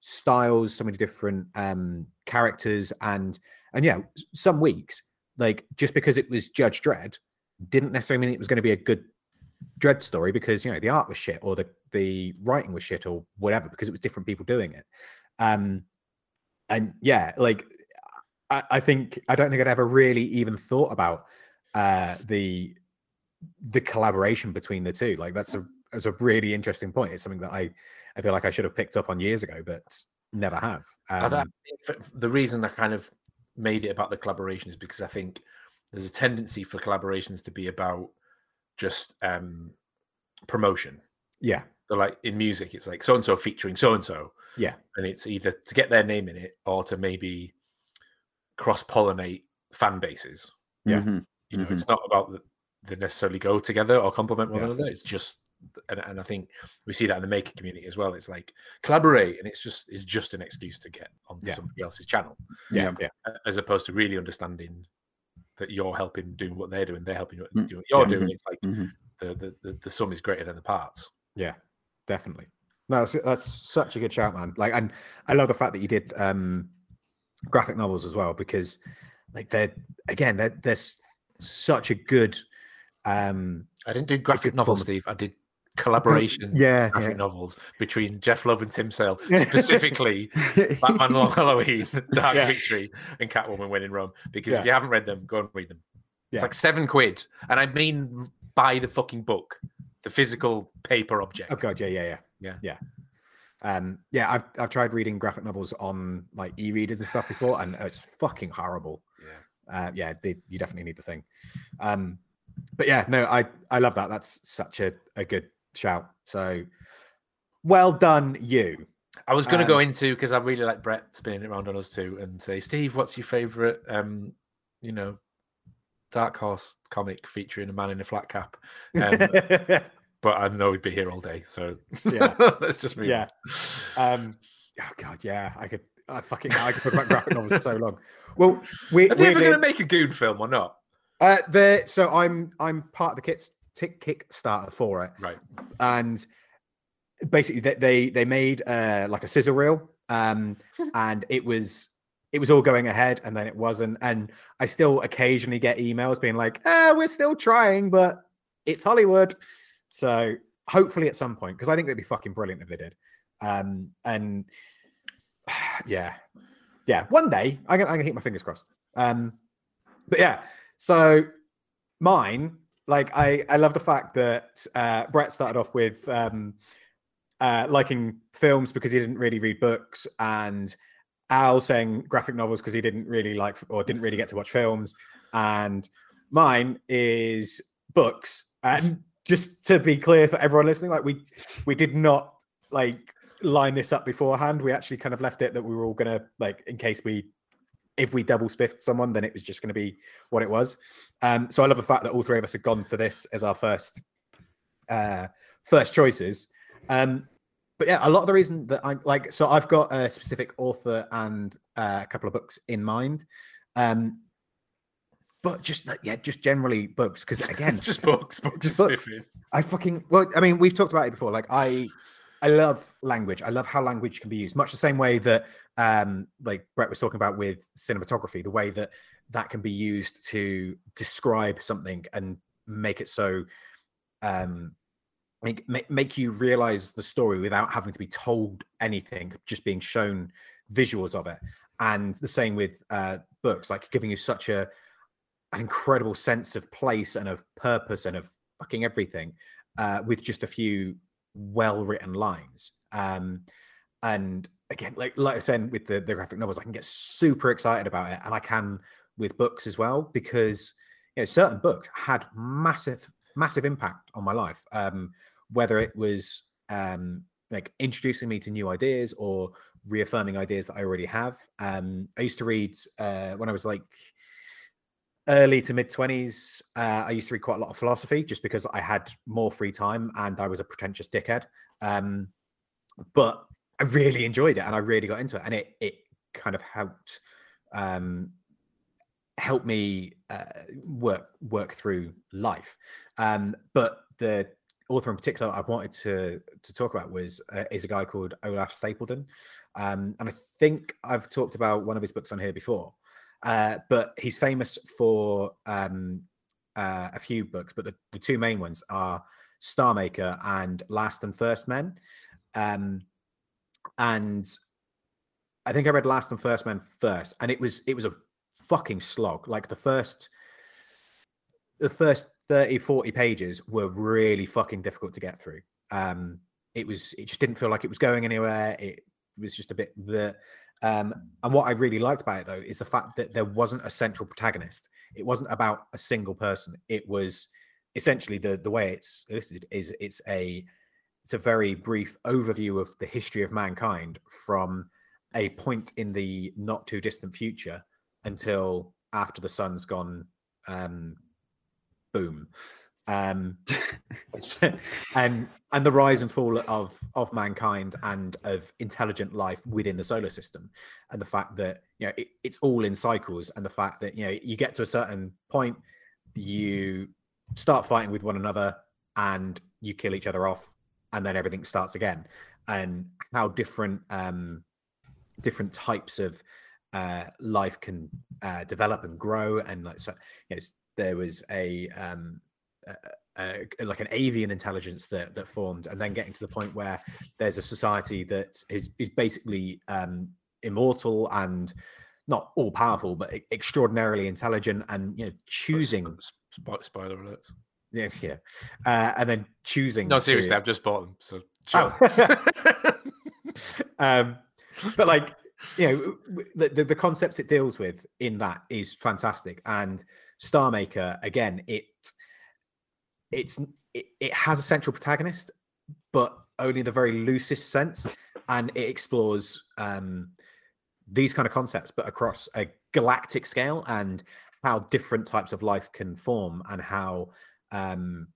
styles, so many different um characters, and and yeah, some weeks like just because it was Judge Dredd didn't necessarily mean it was going to be a good Dredd story because you know the art was shit or the the writing was shit or whatever because it was different people doing it. Um, and yeah, like I, I think I don't think I'd ever really even thought about uh the the collaboration between the two. Like that's a that's a really interesting point. It's something that I I feel like I should have picked up on years ago, but never have. Um, f- f- the reason I kind of made it about the collaboration is because I think there's a tendency for collaborations to be about just um, promotion. yeah, So, like in music, it's like so and so featuring so and so, yeah, and it's either to get their name in it or to maybe cross pollinate fan bases. Yeah. Mhm. You know, Mhm. it's not about the, they necessarily go together or complement one Yeah. another. It's just, and, and I think we see that in the maker community as well. It's like collaborate, and it's just it's just an excuse to get onto Yeah. somebody else's channel, yeah, Yeah. yeah, as opposed to really understanding that you're helping doing what they're doing, they're helping you Mm, do what you're yeah. doing. It's like Mhm. the, the the the sum is greater than the parts. yeah, definitely. No, that's, that's such a good shout, man. Like, and I love the fact that you did um graphic novels as well because, like, they're again, they're there's such a good um I didn't do graphic novels, Steve. I did [LAUGHS] collaboration yeah, graphic yeah. novels between Jeph Loeb and Tim Sale, [LAUGHS] specifically [LAUGHS] Batman Long Halloween, Dark Yeah. Victory, and Catwoman When in Rome. Because if you haven't read them, go and read them. It's like seven quid. And I mean buy the fucking book, the physical paper object. Oh god, yeah, yeah, yeah, Yeah. yeah. Um, yeah, I've I've tried reading graphic novels on like e-readers and stuff before, and it's fucking horrible. Yeah. Uh, yeah, they, you definitely need the thing. Um, but yeah, no, I I love that. That's such a, a good shout. So well done, you. I was going to go Um, into because I really like Brett spinning it around on us too and say, Steve, what's your favorite, um, you know, Dark Horse comic featuring a man in a flat cap? Um, [LAUGHS] but I know he'd be here all day, so Yeah. [LAUGHS] let's just move. Yeah. um, oh god, yeah, I could. I fucking I could talk about graphic novels for so long. Well, we, Are they ever going to make a Goon film or not? Uh, the so I'm I'm part of the kits tick Kickstarter for it, Right. and basically they they, they made uh, like a sizzle reel, um, [LAUGHS] and it was it was all going ahead, and then it wasn't, and I still occasionally get emails being like, "Ah, we're still trying, but it's Hollywood," so hopefully at some point, because I think they'd be fucking brilliant if they did, um, and [SIGHS] yeah, yeah, one day I'm gonna, I'm gonna keep my fingers crossed. Um, but yeah, so mine, like I, I love the fact that uh, Brett started off with um, uh, liking films because he didn't really read books, and Al saying graphic novels because he didn't really like or didn't really get to watch films, and mine is books. And just to be clear for everyone listening, like we we did not like line this up beforehand. We actually kind of left it that we were all gonna like in case we if we double spiffed someone, then it was just going to be what it was. Um, so I love the fact that all three of us had gone for this as our first uh, first choices. Um, but yeah, a lot of the reason that I like, so I've got a specific author and uh, a couple of books in mind. Um, but just yeah, just generally books because again, [LAUGHS] just books, books, just books. I fucking well, I mean, we've talked about it before. Like I I love language. I love how language can be used, much the same way that, um, like Brett was talking about with cinematography, the way that that can be used to describe something and make it so, um, make make make you realize the story without having to be told anything, just being shown visuals of it. And the same with uh, books, like giving you such a an incredible sense of place and of purpose and of fucking everything uh, with just a few well written lines. Um, and again, like like I said with the, the graphic novels, I can get super excited about it, and I can with books as well because you know certain books had massive massive impact on my life. Um, whether it was um, like introducing me to new ideas or reaffirming ideas that I already have. Um, I used to read uh, when I was like early to mid 20s uh, i used to read quite a lot of philosophy just because i had more free time and i was a pretentious dickhead um, but i really enjoyed it and i really got into it and it it kind of helped um, help me uh, work work through life um, but the author in particular I wanted to to talk about was uh, is a guy called Olaf Stapledon, um, and I think I've talked about one of his books on here before. Uh, but he's famous for um, uh, a few books, but the, the two main ones are Star Maker and Last and First Men. Um, and I think I read Last and First Men first, and it was it was a fucking slog. Like the first the first 30, 40 pages were really fucking difficult to get through. Um, it was it just didn't feel like it was going anywhere. It was just a bit the um, and what I really liked about it though is the fact that there wasn't a central protagonist. It wasn't about a single person. It was essentially the the way it's listed is it's a it's a very brief overview of the history of mankind from a point in the not too distant future until after the sun's gone um, boom um [LAUGHS] and and the rise and fall of of mankind and of intelligent life within the solar system and the fact that you know it, it's all in cycles and the fact that you know you get to a certain point you start fighting with one another and you kill each other off and then everything starts again. And how different um different types of uh life can uh develop and grow and like so you know, there was a um uh, like an avian intelligence that that formed, and then getting to the point where there's a society that is is basically um, immortal and not all powerful, but extraordinarily intelligent, and you know choosing. Spoiler alert. Yes, yeah, uh, and then choosing. No, seriously, to... I've just bought them. So, oh. [LAUGHS] um, but like you know, the, the, the concepts it deals with in that is fantastic, and Star Maker again, it it's it, it has a central protagonist, but only the very loosest sense, and it explores um, these kind of concepts, but across a galactic scale and how different types of life can form and how um,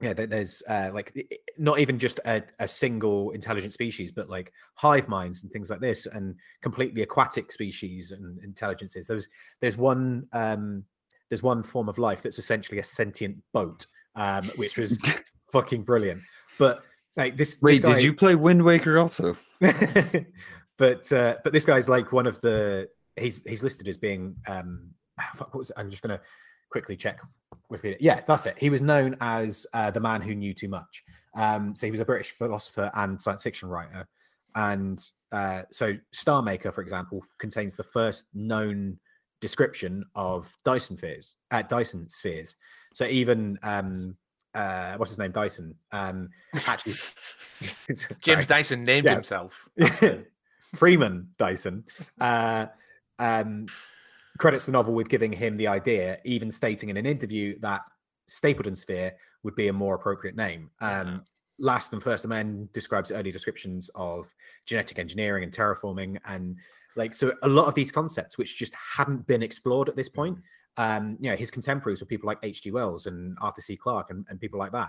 yeah there's uh, like not even just a, a, single intelligent species but like hive minds and things like this and completely aquatic species and intelligences. There's there's one um there's one form of life that's essentially a sentient boat um, which was [LAUGHS] fucking brilliant. But like this, wait, this guy... did you play Wind Waker also? [LAUGHS] but uh, but this guy's like one of the he's he's listed as being um, what was it? I'm just gonna quickly check Wikipedia. Yeah, that's it. He was known as uh, the man who knew too much. Um, so he was a British philosopher and science fiction writer, and uh, so Star Maker, for example, contains the first known description of Dyson spheres. Uh, Dyson spheres. So even um, uh, what's his name, Dyson, um, actually, [LAUGHS] [LAUGHS] James Dyson named Yeah. himself. [LAUGHS] Freeman Dyson, uh, um, credits the novel with giving him the idea, even stating in an interview that Stapledon sphere would be a more appropriate name. Um, Last and First Amendment describes early descriptions of genetic engineering and terraforming, and like so, a lot of these concepts which just hadn't been explored at this point. Um, you know, his contemporaries were people like H.G. Wells and Arthur C. Clarke and, and people like that.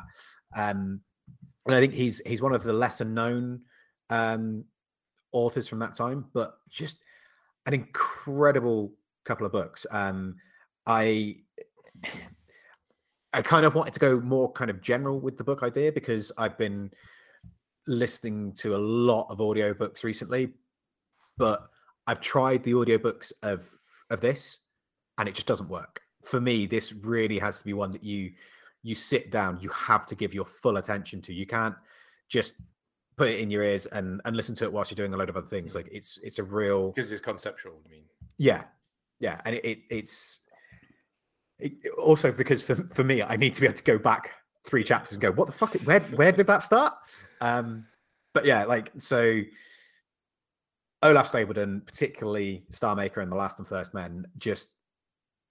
Um, and I think he's he's one of the lesser known um, authors from that time, but just an incredible couple of books. Um, I I kind of wanted to go more kind of general with the book idea because I've been listening to a lot of audiobooks recently, but I've tried the audiobooks of of this and it just doesn't work. For me, this really has to be one that you you sit down, you have to give your full attention to. You can't just put it in your ears and and listen to it whilst you're doing a load of other things. Like it's it's a real Because it's conceptual. I mean, yeah, yeah, and it, it it's it, also because for for me, I need to be able to go back three chapters and go, what the fuck? Where where did that start? Um, but yeah, like so. Olaf Stapledon, particularly Star Maker and The Last and First Men, just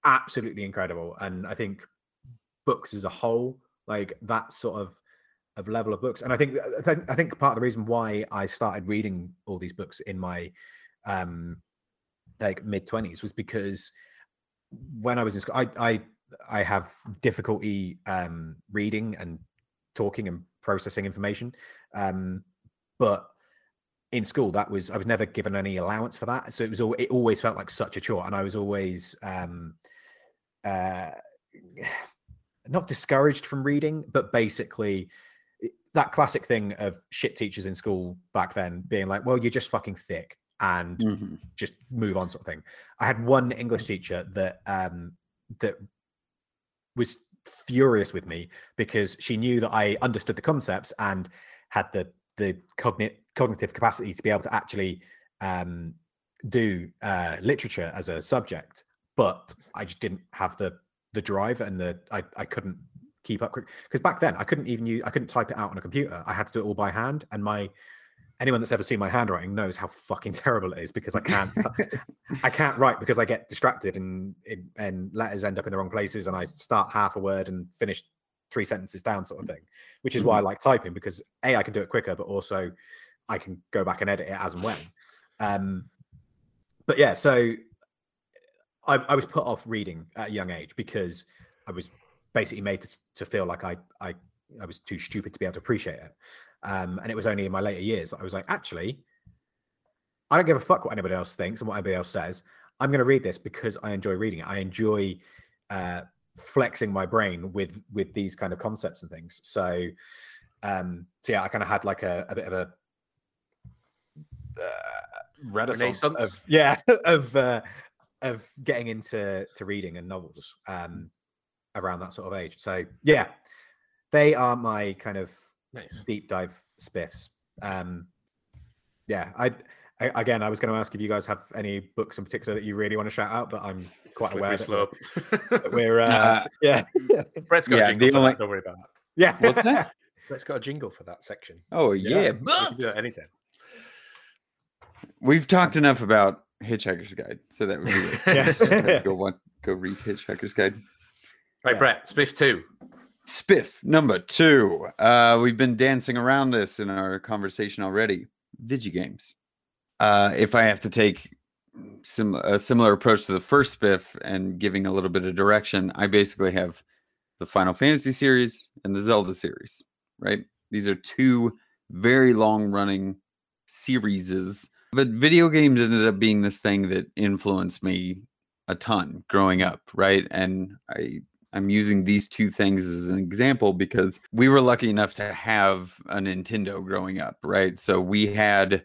absolutely incredible. And I think books as a whole, like that sort of of level of books. And I think I think, part of the reason why I started reading all these books in my um like mid twenties was because when I was in school, I I I have difficulty um reading and talking and processing information. Um, but in school, that was I was never given any allowance for that, so it was all it always felt like such a chore, and I was always um uh [SIGHS] not discouraged from reading, but basically that classic thing of shit teachers in school back then being like, well, you're just fucking thick and Mhm. just move on sort of thing. I had one English teacher that um that was furious with me because she knew that I understood the concepts and had the the cognit cognitive capacity to be able to actually um do uh literature as a subject but I just didn't have the the drive and the I, I couldn't keep up because back then I couldn't even use I couldn't type it out on a computer. I had to do it all by hand and my anyone that's ever seen my handwriting knows how fucking [LAUGHS] terrible it is because I can't I can't write because I get distracted and and letters end up in the wrong places and I start half a word and finish three sentences down sort of thing which is why I like typing because a I can do it quicker but also I can go back and edit it as and when um but yeah so I, I was put off reading at a young age because I was basically made to, to feel like I, I I was too stupid to be able to appreciate it. Um, and it was only in my later years that I was like, actually, I don't give a fuck what anybody else thinks and what anybody else says. I'm going to read this because I enjoy reading it. I enjoy uh, flexing my brain with with these kind of concepts and things. So, um, so yeah, I kind of had like a, a bit of a uh, renaissance of [LAUGHS] yeah of uh, of getting into to reading and novels um, around that sort of age. So yeah, they are my kind of nice. deep dive spiffs. Um, yeah, I, I again, I was going to ask if you guys have any books in particular that you really want to shout out, but I'm It's quite aware that we're, slope. that [LAUGHS] we're uh, Uh, yeah, Brett's got Yeah, a jingle for only- that. Don't worry about that. yeah. [LAUGHS] What's that? [LAUGHS] Brett's got a jingle for that section. Oh yeah, we can do that anytime. we've talked enough about Hitchhiker's Guide, so that would be it. Yes. Just have to go one, go read Hitchhiker's Guide. Right, Yeah. Brett, Spiff 2. Spiff number two. Uh, we've been dancing around this in our conversation already. Vigi games. Uh, if I have to take sim- a similar approach to the first Spiff and giving a little bit of direction, I basically have the Final Fantasy series and the Zelda series. Right? These are two very long running series. But video games ended up being this thing that influenced me a ton growing up, right? And I I'm using these two things as an example because we were lucky enough to have a Nintendo growing up, right? So we had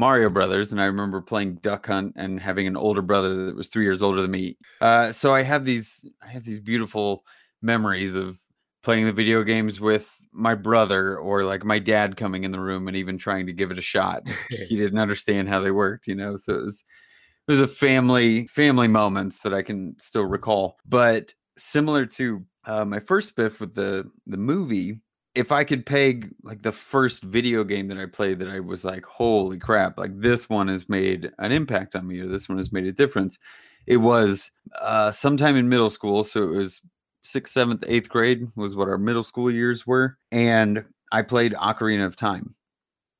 Mario Brothers, and I remember playing Duck Hunt and having an older brother that was three years older than me. Uh, so I have these, I have these beautiful memories of playing the video games with my brother or like my dad coming in the room and even trying to give it a shot. [LAUGHS] he didn't understand how they worked, you know. So it was it was a family family moments that I can still recall. But similar to uh, my first spiff with the the movie, if I could peg like the first video game that I played that I was like, holy crap, like this one has made an impact on me or this one has made a difference. It was uh, sometime in middle school. So it was sixth, seventh, eighth grade was what our middle school years were. And I played Ocarina of Time.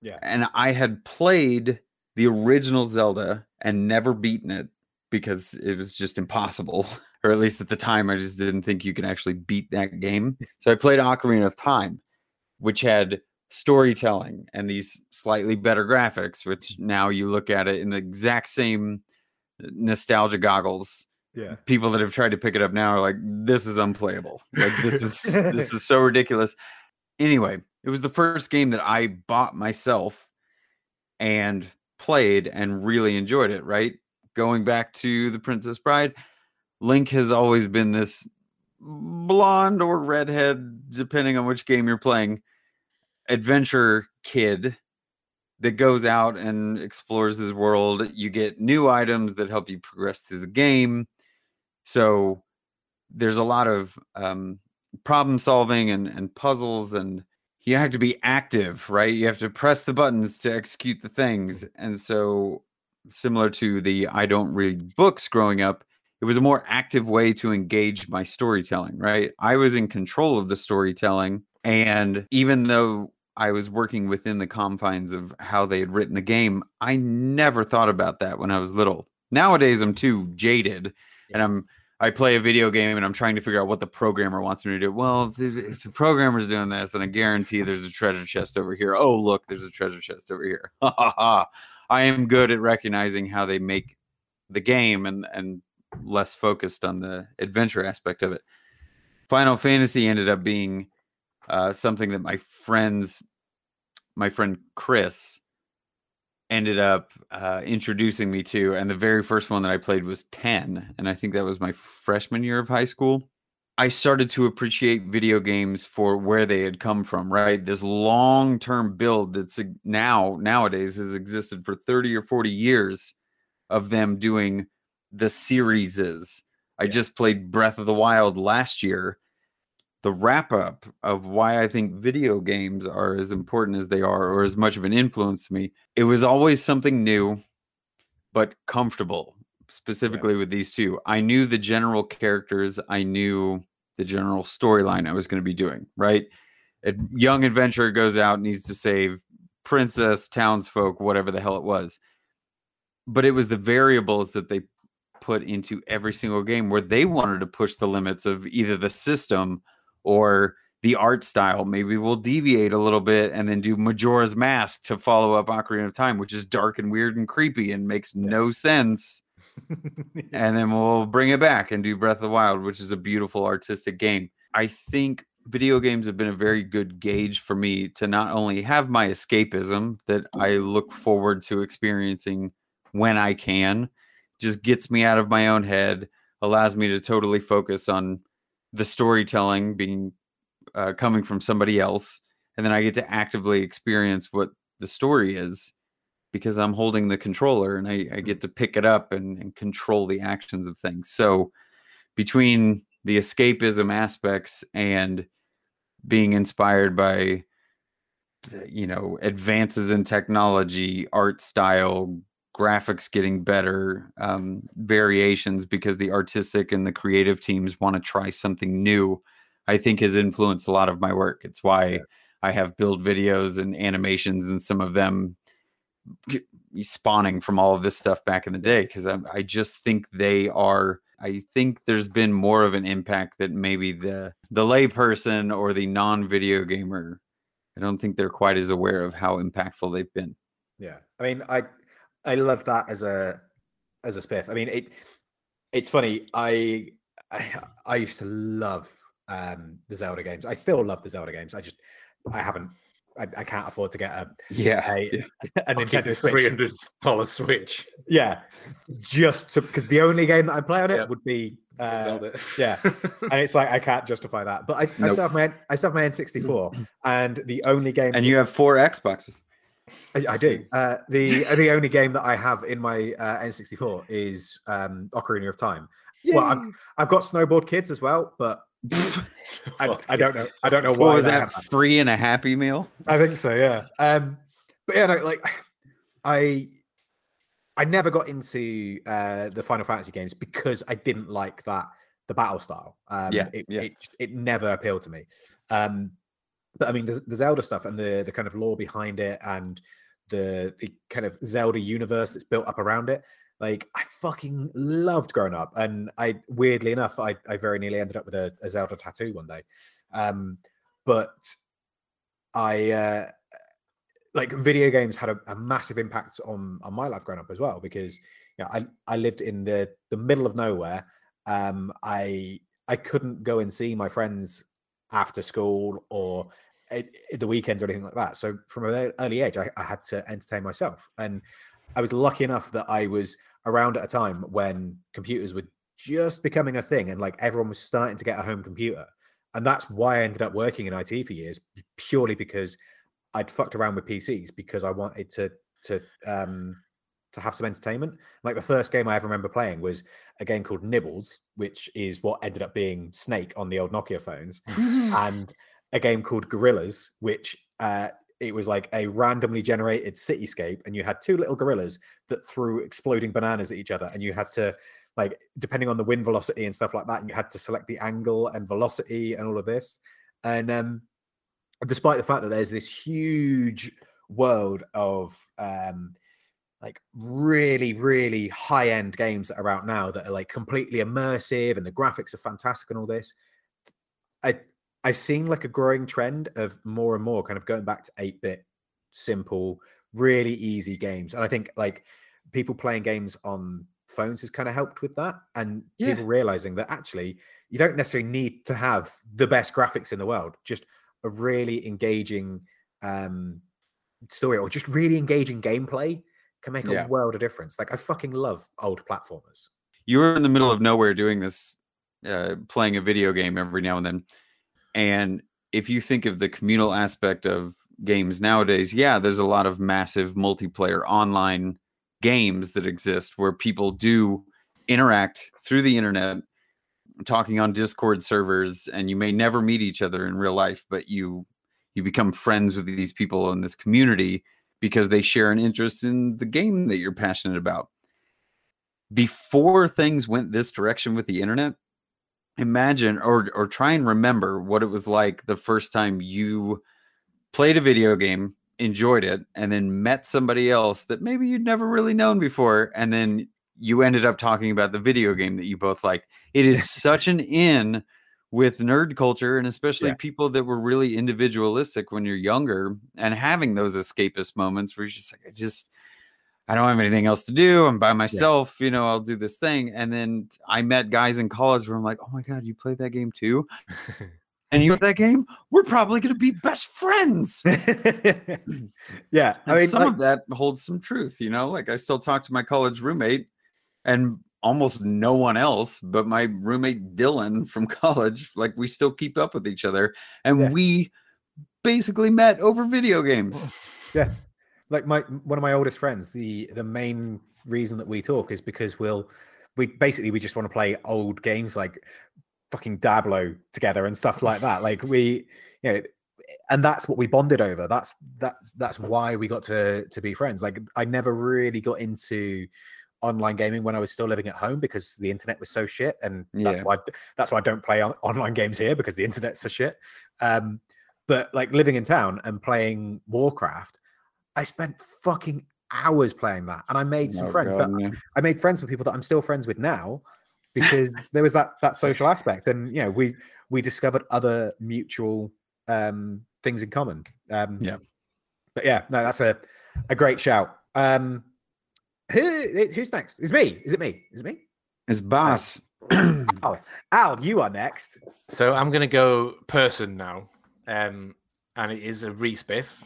Yeah. And I had played the original Zelda and never beaten it because it was just impossible. [LAUGHS] or at least at the time, I just didn't think you could actually beat that game. So I played Ocarina of Time, which had storytelling and these slightly better graphics, which mm-hmm. now you look at it in the exact same uh, nostalgia goggles. Yeah. people that have tried to pick it up now are like this is unplayable. Like this is this [LAUGHS] is so ridiculous. Anyway it was the first game that i bought myself and played and really enjoyed it right? Going back to the princess bride link has always been this blonde or redhead depending on which game you're playing adventure kid that goes out and explores his world. You get new items that help you progress through the game. So there's a lot of um, problem solving and, and puzzles, and you have to be active, right? You have to press the buttons to execute the things. And so, similar to the I don't read books growing up, it was a more active way to engage my storytelling, right? I was in control of the storytelling. And even though I was working within the confines of how they had written the game. I never thought about that when I was little. Nowadays, I'm too jaded, and I'm I play a video game and I'm trying to figure out what the programmer wants me to do. Well, if the, if the programmer's doing this, then I guarantee there's a treasure chest over here. Oh, look, there's a treasure chest over here. [LAUGHS] I am good at recognizing how they make the game and and less focused on the adventure aspect of it. Final Fantasy ended up being uh, something that my friends, my friend Chris, ended up uh, introducing me to. And the very first one that I played was 10. And I think that was my freshman year of high school. I started to appreciate video games for where they had come from, right? This long term build that's now, nowadays, has existed for 30 or 40 years of them doing the series. is. I just played Breath of the Wild last year the wrap up of why I think video games are as important as they are, or as much of an influence to me. It was always something new, but comfortable, specifically with these two. I knew the general characters, I knew the general storyline I was going to be doing, right? A young adventurer goes out, needs to save princess, townsfolk, whatever the hell it was. But it was the variables that they put into every single game where they wanted to push the limits of either the system or the art style. Maybe we'll deviate a little bit and then do Majora's Mask to follow up Ocarina of Time, which is dark and weird and creepy and makes no sense. [LAUGHS] And then we'll bring it back and do Breath of the Wild, which is a beautiful artistic game. I think video games have been a very good gauge for me to not only have my escapism that I look forward to experiencing when I can, just gets me out of my own head, allows me to totally focus on the storytelling being uh, coming from somebody else, and then I get to actively experience what the story is because I'm holding the controller and I, I get to pick it up and, and control the actions of things. So between the escapism aspects and being inspired by you know advances in technology art style graphics getting better um, variations because the artistic and the creative teams want to try something new i think has influenced a lot of my work. It's why Yeah. i have build videos and animations and some of them spawning from all of this stuff back in the day because I, I just think they are i think there's been more of an impact that maybe the the layperson or the non-video gamer. I don't think they're quite as aware of how impactful they've been. Yeah, I mean, I I love that as a as a spiff. I mean, it it's funny. I I, I used to love um the Zelda games. I still love the Zelda games. I just I haven't I, I can't afford to get a Yeah. a, yeah. a [LAUGHS] Nintendo Switch. three hundred dollar Switch. Yeah, just to because the only game that I play on it Yep. would be uh, Zelda. yeah. and it's like I can't justify that. But I, I still have my I still have my N64, and the only game And you have four Xboxes. I, I do. [LAUGHS] Uh, the the only game that I have in my uh, N64 is um, Ocarina of Time. Well, I've, I've got Snowboard Kids as well, but [LAUGHS] I, I don't know. I don't know why. What was I that? Free and a Happy Meal? I think so. Yeah. Um, but yeah, no, like [SIGHS] I I never got into uh, the Final Fantasy games because I didn't like that the battle style. Um, Yeah, it, yeah. it it never appealed to me. Um, but I mean, the, the Zelda stuff and the the kind of lore behind it and the the kind of Zelda universe that's built up around it. Like I fucking loved growing up, and I weirdly enough, I, I very nearly ended up with a, a Zelda tattoo one day. Um, but I uh, like video games had a, a massive impact on on my life growing up as well because you know, I I lived in the the middle of nowhere. Um, I I couldn't go and see my friends after school or the weekends or anything like that. So from an early age, I, I had to entertain myself, and I was lucky enough that I was around at a time when computers were just becoming a thing, and like everyone was starting to get a home computer, and that's why I ended up working in IT for years, purely because I'd fucked around with PCs because I wanted to to um to have some entertainment. Like the first game I ever remember playing was a game called Nibbles, which is what ended up being Snake on the old Nokia phones, and [LAUGHS] a game called Gorillas, which uh it was like a randomly generated cityscape, and you had two little gorillas that threw exploding bananas at each other, and you had to like depending on the wind velocity and stuff like that, and you had to select the angle and velocity and all of this. And um despite the fact that there's this huge world of um like really really high end games that are out now that are like completely immersive and the graphics are fantastic and all this i i've seen like a growing trend of more and more kind of going back to 8 bit simple really easy games and i think like people playing games on phones has kind of helped with that and Yeah. people realizing that actually you don't necessarily need to have the best graphics in the world just a really engaging um story or just really engaging gameplay can make Yeah. a world of difference like i fucking love old platformers you were in the middle of nowhere doing this, uh, playing a video game every now and then. And if you think of the communal aspect of games nowadays, yeah, there's a lot of massive multiplayer online games that exist where people do interact through the internet, talking on Discord servers, and you may never meet each other in real life, but you you become friends with these people in this community because they share an interest in the game that you're passionate about. Before things went this direction with the internet imagine or or try and remember what it was like the first time you played a video game enjoyed it and then met somebody else that maybe you'd never really known before and then you ended up talking about the video game that you both like it is [LAUGHS] such an in with nerd culture and especially Yeah. people that were really individualistic when you're younger and having those escapist moments where you're just like i just I don't have anything else to do. I'm by myself. You know, I'll do this thing. And then I met guys in college where I'm like, oh my God, you played that game too? [LAUGHS] And you played that game? We're probably going to be best friends. [LAUGHS] yeah i mean some like, of that holds some truth, you know? Like I still talk to my college roommate and almost no one else but my roommate Dylan from [LAUGHS] college. Like we still keep up with each other. And Yeah. we basically met over video games. yeah like my one of my oldest friends the the main reason that we talk is because we'll we basically we just want to play old games like fucking Diablo together and stuff like that like we you know and that's what we bonded over that's that's that's why we got to to be friends like i never really got into online gaming when i was still living at home because the internet was so shit and that's Yeah. why that's why i don't play on, [LAUGHS] online games here because the internet's so shit um but like living in town and playing warcraft I spent fucking hours playing that, and I made some Oh, friends. God, That. I made friends with people that I'm still friends with now because [LAUGHS] there was that that social aspect, and you know we we discovered other mutual um, things in common. Um, Yeah. but yeah, no, that's a a great shout. Um, who who's next? Is me? Is it me? Is it me? It's boss. Al, [CLEARS THROAT] Al, you are next. So I'm gonna go person now. Um, and it is a respiff,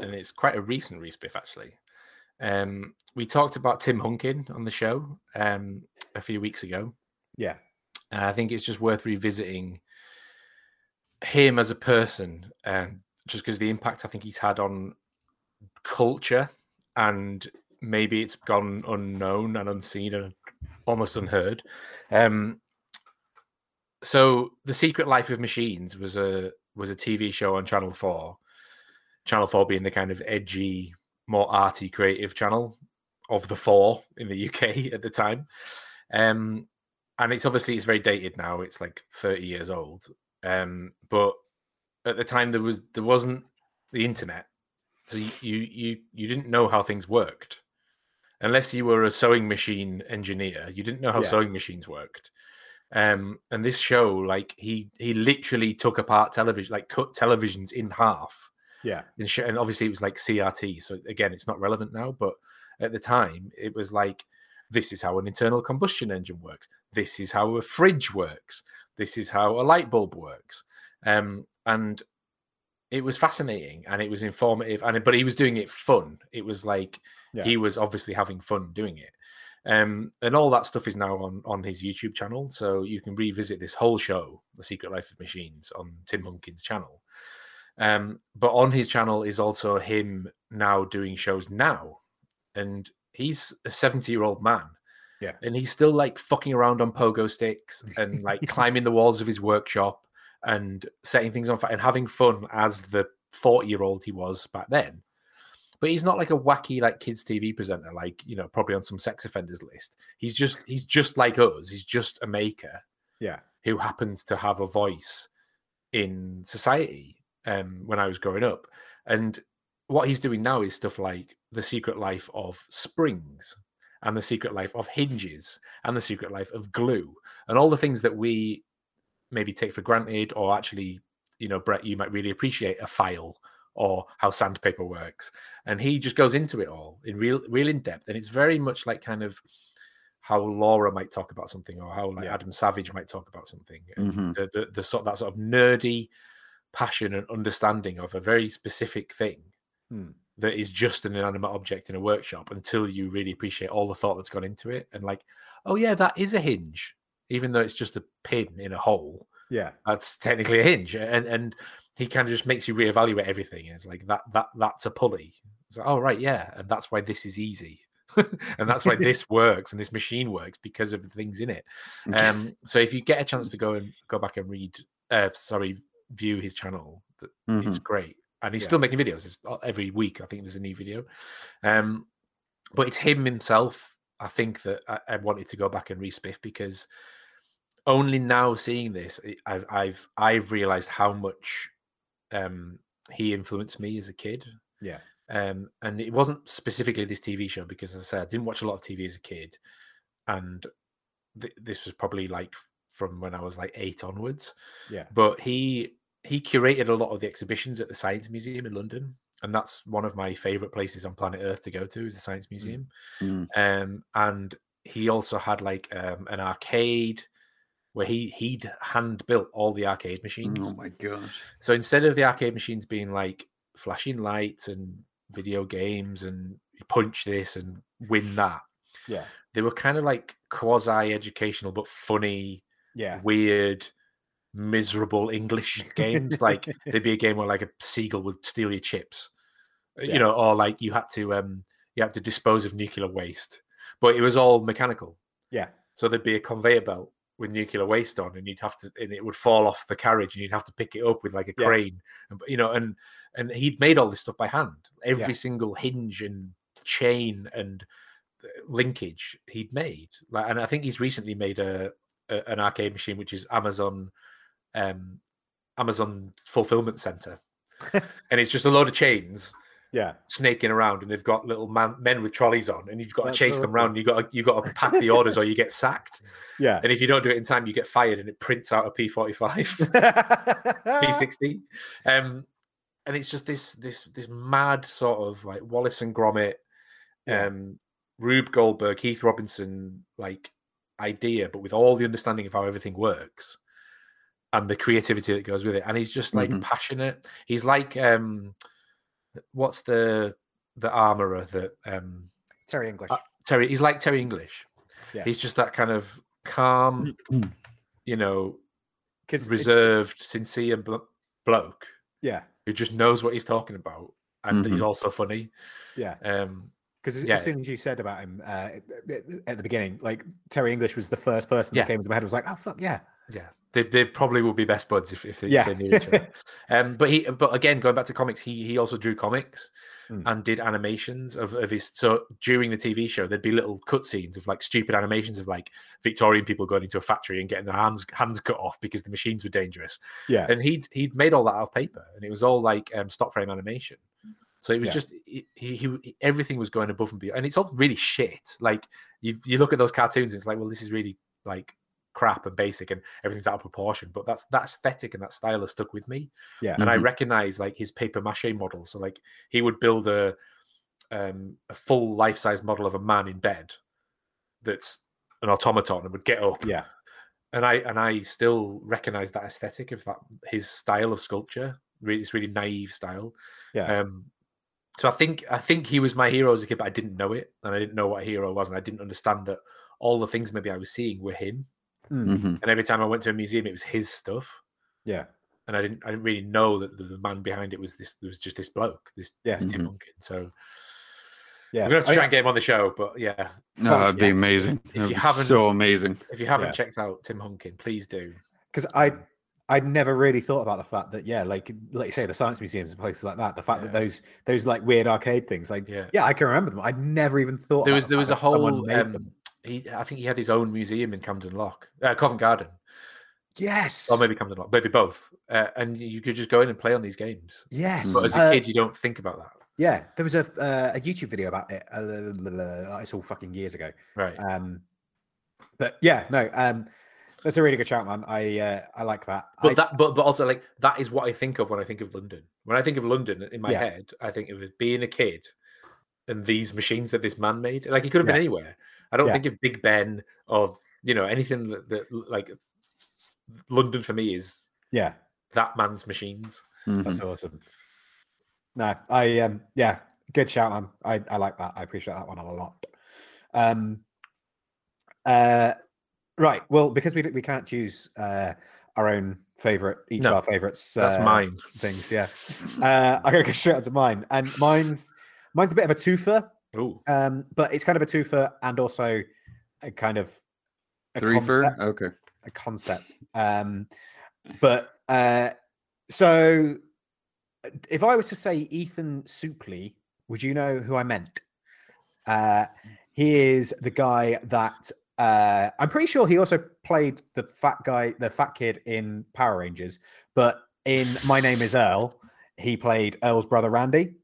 and it's quite a recent respiff actually. Um, we talked about Tim Hunkin on the show um, a few weeks ago. Yeah. And I think it's just worth revisiting him as a person, um, just because the impact I think he's had on culture and maybe it's gone unknown and unseen and almost unheard. Um, so, The Secret Life of Machines was a was a TV show on Channel Four. Channel Four being the kind of edgy, more arty, creative channel of the four in the UK [LAUGHS] at the time. Um, and it's obviously it's very dated now. It's like thirty years old. Um, but at the time there was there wasn't the internet, so you you you, you didn't know how things worked unless you were a sewing machine engineer. You didn't know how Yeah. sewing machines worked. Um, and this show, like he he literally took apart television, like cut televisions in half Yeah. and, sh- and obviously it was like CRT. So again, it's not relevant now, but at the time it was like this is how an internal combustion engine works. This is how a fridge works. This is how a light bulb works. Um, and it was fascinating and it was informative. And but he was doing it fun. It was like Yeah. he was obviously having fun doing it. Um, and all that stuff is now on on his YouTube channel, so you can revisit this whole show, The Secret Life of Machines, on Tim Hunkin's channel. Um, but on his channel is also him now doing shows now, and he's a seventy-year-old man, Yeah. and he's still like fucking around on pogo sticks and like [LAUGHS] climbing the walls of his workshop and setting things on fire and having fun as the forty-year-old he was back then but he's not like a wacky like kids TV presenter, like you know, probably on some sex offenders list. He's just he's just like us. He's just a maker Yeah. who happens to have a voice in society. Um, when I was growing up, and what he's doing now is stuff like the secret life of springs and the secret life of hinges and the secret life of glue and all the things that we maybe take for granted or actually you know brett you might really appreciate a file or how sandpaper works and he just goes into it all in real real in depth and it's very much like kind of how laura might talk about something or how like Yeah. adam savage might talk about something and Mhm. the, the, the sort that sort of nerdy passion and understanding of a very specific thing Hmm. that is just an inanimate object in a workshop until you really appreciate all the thought that's gone into it and like oh yeah that is a hinge even though it's just a pin in a hole Yeah. that's technically a hinge and and he kind of just makes you reevaluate everything and it's like that that that's a pulley it's like oh right yeah and that's why this is easy [LAUGHS] and that's why [LAUGHS] this works and this machine works because of the things in it um [LAUGHS] so if you get a chance to go and go back and read uh sorry view his channel that it's Mhm. great and he's Yeah. still making videos it's uh, every week i think there's a new video um but it's him himself i think that i, I wanted to go back and respiff because only now seeing this I- i've i've i've realized how much um he influenced me as a kid Yeah. um and it wasn't specifically this tv show because as i said i didn't watch a lot of tv as a kid and th- this was probably like from when i was like eight onwards Yeah. but he he curated a lot of the exhibitions at the science museum in london and that's one of my favorite places on planet earth to go to is the science museum Mm. um and he also had like um an arcade where he he'd hand built all the arcade machines Oh my gosh. so instead of the arcade machines being like flashing lights and video games and you punch this and win that Yeah. they were kind of like quasi educational but funny Yeah. weird, miserable English [LAUGHS] games. like there'd be a game where like a seagull would steal your chips, uh, Yeah. you know, or like you had to um you had to dispose of nuclear waste, but it was all mechanical. Yeah. So there'd be a conveyor belt with nuclear waste on, and you'd have to, and it would fall off the carriage, and you'd have to pick it up with like a Yeah. crane, and you know, and and he'd made all this stuff by hand. Every Yeah. single hinge and chain and uh, linkage he'd made. Like, and I think he's recently made a, a an arcade machine, which is Amazon, um, Amazon fulfillment center, [LAUGHS] and it's just a load of chains Yeah. snaking around, and they've got little man, men with trolleys on, and you've got to chase them around. You got to, you got to pack the orders, or you get sacked. [LAUGHS] Yeah. And if you don't do it in time, you get fired, and it prints out a P forty five. [LAUGHS] P60. Um, and it's just this this this mad sort of like Wallace and Gromit, Yeah. um, Rube Goldberg, Heath Robinson like idea, but with all the understanding of how everything works. and the creativity that goes with it. And he's just like Mhm. passionate. He's like um, what's the the armorer that um Terry English. Uh, Terry? He's like Terry English. Yeah. He's just that kind of calm, [CLEARS THROAT] you know, reserved, sincere blo- bloke Yeah, who just knows what he's talking about, and he's Mhm. also funny. yeah. Um, Because Yeah. as soon as you said about him uh, at the beginning, like Terry English was the first person Yeah. that came into my head. I was like, oh fuck yeah, yeah, they, they probably will be best buds if, if, they, Yeah. if they knew each other. [LAUGHS] Um, but he, but again, going back to comics, he he also drew comics Mm. and did animations of, of his. So during the TV show, there'd be little cutscenes of like stupid animations of like Victorian people going into a factory and getting their hands hands cut off because the machines were dangerous. yeah, and he'd he'd made all that out of paper, and it was all like um, stop frame animation. So it was Yeah. just he, he, he everything was going above and beyond, and it's all really shit. Like you you look at those cartoons, and it's like, well, this is really like crap and basic, and everything's out of proportion. But that's that aesthetic and that style has stuck with me, yeah, and I Mhm. recognize like his paper mache model. So like he would build a um, a full life size model of a man in bed that's an automaton and would get up yeah, and I and I still recognize that aesthetic of that his style of sculpture. Really, it's really naive style. Yeah. Um, so I think I think he was my hero as a kid, but I didn't know it, and I didn't know what a hero was, and I didn't understand that all the things maybe I was seeing were him. Mm, Mhm. And every time I went to a museum, it was his stuff, yeah, and I didn't I didn't really know that the, the man behind it was this was just this bloke, this, Yeah. this Tim Mhm. Hunkin. So yeah. we're gonna have to I- try and get him on the show, but yeah, No, that'd be amazing. If That'd you be haven't- so amazing. if you haven't Yeah. checked out Tim Hunkin, please do. because I I'd never really thought about the fact that yeah, like like you say, the science museums and places like that. The fact that those those like weird arcade things, like Yeah. yeah, I can remember them. I'd never even thought there was the there was a fact that whole made um, them. He I think he had his own museum in Camden Lock, uh, Covent Garden, yes, or maybe Camden Lock, maybe both. Uh, and you could just go in and play on these games. yes. But as a Uh, kid, you don't think about that, yeah, there was a uh, a YouTube video about it. Uh, it's all fucking years ago. right? Um, but yeah, no, um, that's a really good shout, man. I uh, I like that. but I, that, but but also like that is what I think of when I think of London. When I think of London in my Yeah. head, I think of it being a kid and these machines that this man made. Like he could have been anywhere. I don't Yeah. think of Big Ben or you know anything that, that like London for me is yeah, that man's machines. Mhm. that's awesome. No, I um, yeah, good shout, man. I I like that. I appreciate that one a lot. Um, uh, right. Well, because we we can't choose uh our own favorite, each No, of our favorites. That's uh, mine. things. Yeah. Uh, I'm gonna go [LAUGHS] straight onto mine, and mine's mine's a bit of a twofer. Ooh, Um, but it's kind of a twofer and also a kind of a Three for concept, okay. a concept. Um, but uh, so if I was to say Ethan Suplee, would you know who I meant? Uh, he is the guy that uh, I'm pretty sure he also played the fat guy, the fat kid in Power Rangers. But in My Name Is Earl, he played Earl's brother Randy.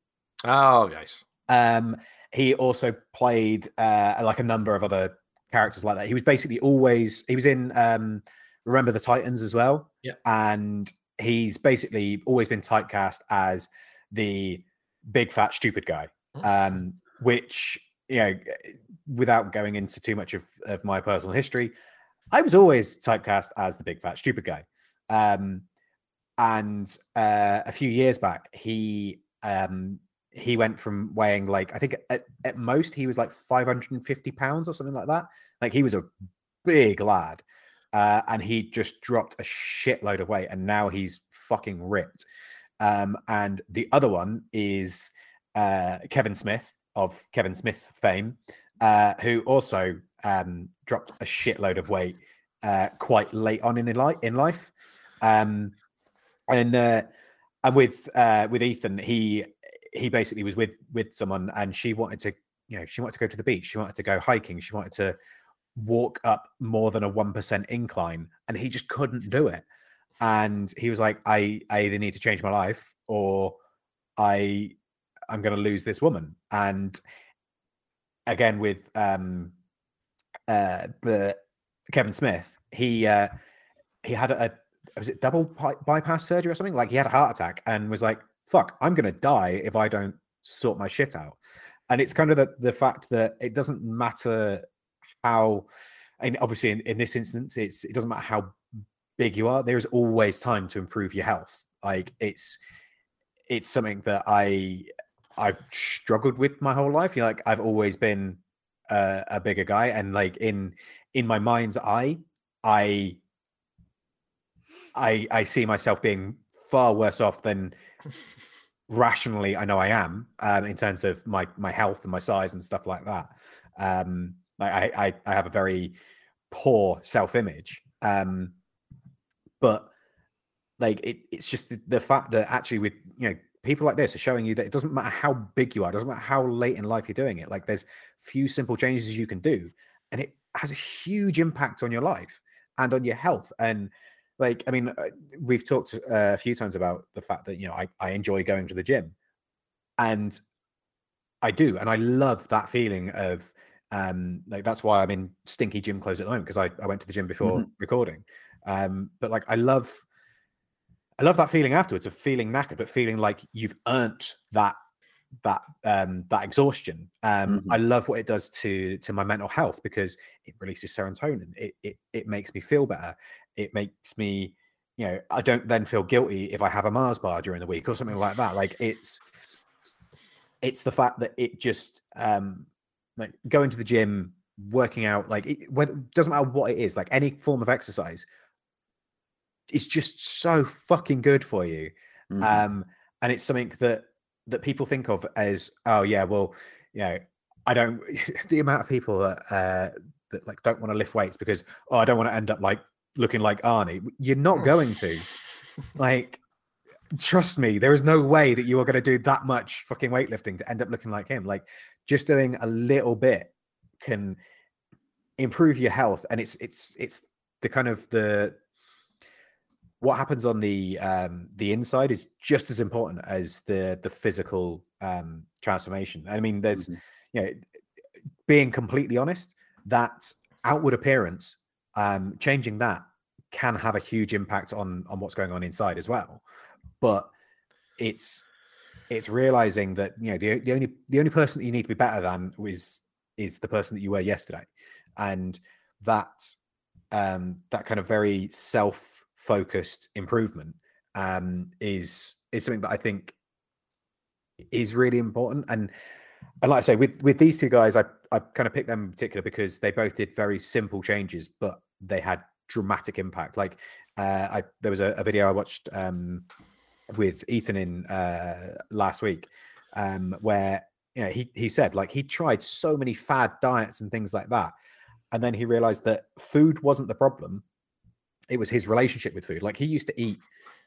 oh nice. Um, he also played uh, like a number of other characters like that. He was basically always he was in um, Remember the Titans as well. Yeah. and he's basically always been typecast as the big fat stupid guy. Mm. Um, which you know, without going into too much of, of my personal history, I was always typecast as the big fat stupid guy. Um, and uh, a few years back, he um, he went from weighing like I think at, at most he was like 550 pounds or something like that. Like he was a big lad, uh, and he just dropped a shitload of weight, and now he's fucking ripped. Um, and the other one is uh, Kevin Smith of Kevin Smith fame, uh, who also um, dropped a shitload of weight uh, quite late on in life. In life, um, and uh, and with uh, with Ethan, he he basically was with with someone, and she wanted to, you know, she wanted to go to the beach, she wanted to go hiking, she wanted to walk up more than a one percent incline, and he just couldn't do it. And he was like, I I either need to change my life or I I'm going to lose this woman. And again with um uh but Kevin Smith, he uh he had a, a was it double bypass surgery or something? Like he had a heart attack and was like, "Fuck, I'm gonna die if I don't sort my shit out." And it's kind of the the fact that it doesn't matter how, and obviously in, in this instance, it's it doesn't matter how big you are, there is always time to improve your health. Like it's it's something that I I've struggled with my whole life. You know, like I've always been uh, a bigger guy, and like in in my mind's eye, I I I see myself being far worse off than rationally I know I am um, in terms of my my health and my size and stuff like that. Um, I I, I have a very poor self image, um, but like it, it's just the, the fact that actually with you know people like this are showing you that it doesn't matter how big you are, it doesn't matter how late in life you're doing it. Like there's few simple changes you can do, and it has a huge impact on your life and on your health. And like, I mean, uh, we've talked uh, a few times about the fact that you know I, I enjoy going to the gym, and I do, and I love that feeling of um like that's why I'm in stinky gym clothes at the moment because I, I went to the gym before Mhm. recording. Um, but like I love I love that feeling afterwards of feeling knackered, but feeling like you've earned that that um that exhaustion. Um I love what it does to to my mental health because it releases serotonin. It it it makes me feel better. It makes me, you know, I don't then feel guilty if I have a Mars bar during the week or something like that. Like it's it's the fact that it just um like going to the gym, working out, like it whether doesn't matter what it is, like any form of exercise, it's just so fucking good for you. Mhm. Um, and it's something that that people think of as, oh yeah, well, you know, I don't [LAUGHS] the amount of people that uh that like don't want to lift weights because oh I don't want to end up like looking like Arnie. You're not going to. Like trust me, there is no way that you are going to do that much fucking weightlifting to end up looking like him. Like just doing a little bit can improve your health and it's it's it's the kind of the what happens on the um the inside is just as important as the the physical um transformation i mean there's Mhm. you know being completely honest that outward appearance um changing that can have a huge impact on on what's going on inside as well. But it's it's realizing that you know the, the only the only person that you need to be better than is is the person that you were yesterday. And that um that kind of very self focused improvement um is is something that i think is really important. And and like i say with with these two guys i i kind of picked them in particular because they both did very simple changes but they had dramatic impact. Like uh i there was a, a video i watched um with ethan in uh last week um where you know he he said like he tried so many fad diets and things like that and then he realized that food wasn't the problem it was his relationship with food. Like he used to eat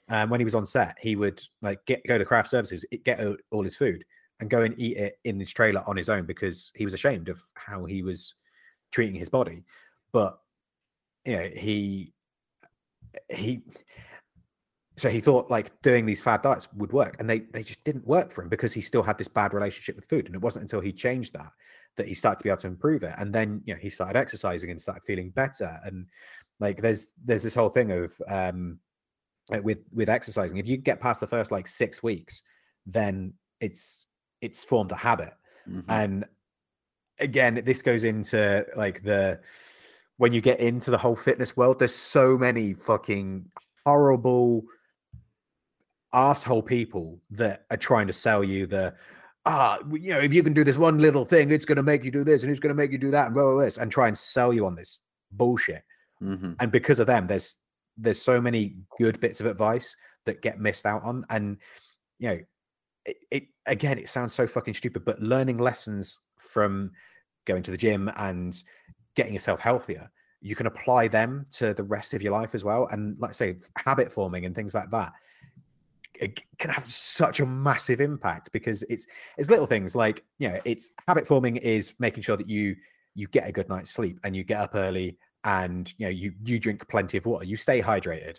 um, when he was on set he would like get go to craft services get all his food and go and eat it in his trailer on his own because he was ashamed of how he was treating his body. But you know he he so he thought like doing these fad diets would work and they they just didn't work for him because he still had this bad relationship with food and it wasn't until he changed that that he started to be able to improve it and then you know he started exercising and started feeling better and like there's there's this whole thing of um with with exercising if you get past the first like six weeks then it's it's formed a habit Mhm. and again this goes into like the when you get into the whole fitness world there's so many fucking horrible asshole people that are trying to sell you the ah you know if you can do this one little thing it's going to make you do this and it's going to make you do that and blah, blah, blah, this and try and sell you on this bullshit Mhm. and because of them there's there's so many good bits of advice that get missed out on and you know it, it again it sounds so fucking stupid but learning lessons from going to the gym and getting yourself healthier you can apply them to the rest of your life as well and like I say habit forming and things like that it can have such a massive impact because it's it's little things like you know it's habit forming is making sure that you you get a good night's sleep and you get up early and you know you you drink plenty of water you stay hydrated.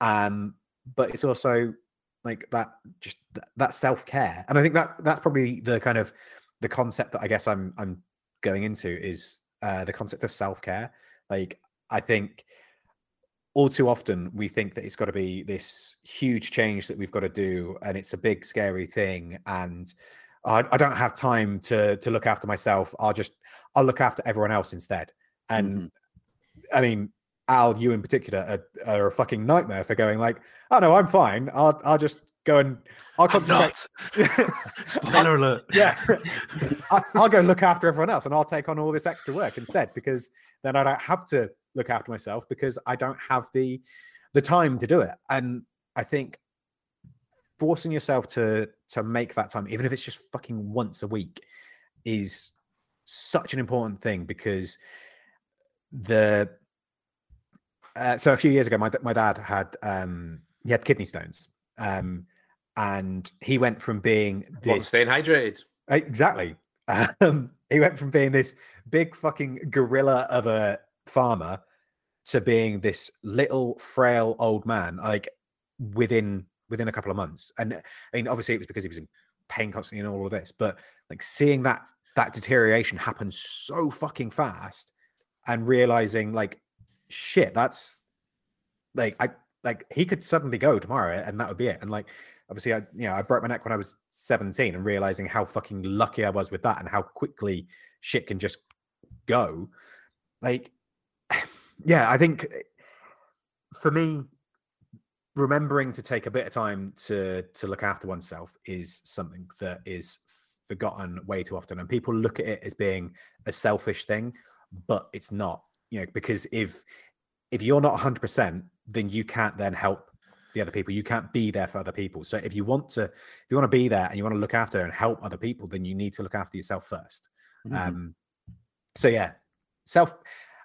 Um but it's also like that just th- that self-care and i think that that's probably the kind of the concept that i guess i'm i'm going into is uh the concept of self-care like i think all too often we think that it's got to be this huge change that we've got to do and it's a big scary thing and I, I don't have time to to look after myself i'll just i'll look after everyone else instead and Mhm. i mean Al, you in particular, are, are a fucking nightmare for going like, oh no, I'm fine. I'll I'll just go and I'll concentrate. [LAUGHS] Spoiler alert. yeah, [LAUGHS] I, I'll go look after everyone else, and I'll take on all this extra work instead because then I don't have to look after myself because I don't have the the time to do it. And I think forcing yourself to to make that time, even if it's just fucking once a week, is such an important thing because the uh, so a few years ago, my my dad had um he had kidney stones, um, and he went from being this staying hydrated. Exactly. [LAUGHS] Um, he went from being this big fucking gorilla of a farmer to being this little frail old man, like within within a couple of months. And I mean, obviously, it was because he was in pain constantly and all of this. But like seeing that that deterioration happen so fucking fast, and realizing like, shit, that's like I like he could suddenly go tomorrow and that would be it. And like obviously I you know I broke my neck when I was 17 and realizing how fucking lucky I was with that and how quickly shit can just go. Like [SIGHS] yeah, I think eh, for me remembering to take a bit of time to to look after oneself is something that is forgotten way too often and people look at it as being a selfish thing but it's not you know because if if you're not 100% then you can't then help the other people you can't be there for other people so if you want to if you want to be there and you want to look after and help other people then you need to look after yourself 1st Mhm. um so yeah self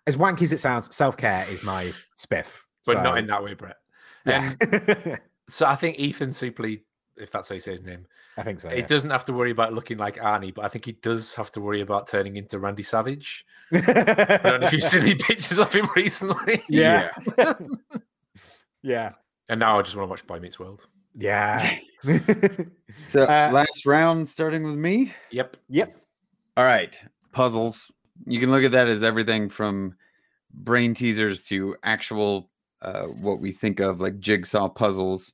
as wanky as it sounds self-care is my spiff But not in that way, Brett. yeah Um, [LAUGHS] so I think Ethan Suplee, if that's how you say his name, i think so he yeah. doesn't have to worry about looking like Arnie, but I think he does have to worry about turning into Randy Savage. [LAUGHS] I don't know if you've seen any pictures of him recently. yeah yeah [LAUGHS] And now I just want to watch Boy Meets World. yeah [LAUGHS] [LAUGHS] So Uh, last round, starting with me. Yep. yep All right, puzzles. You can look at that as everything from brain teasers to actual uh, what we think of like jigsaw puzzles,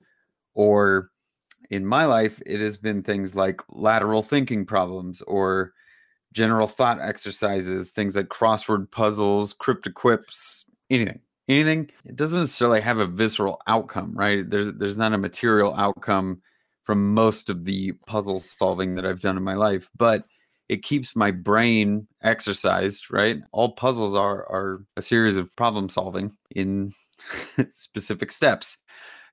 or in my life, it has been things like lateral thinking problems or general thought exercises, things like crossword puzzles, cryptoquips, anything. Anything. It doesn't necessarily have a visceral outcome, right? There's there's not a material outcome from most of the puzzle solving that I've done in my life, but it keeps my brain exercised, right? All puzzles are are a series of problem solving in [LAUGHS] specific steps.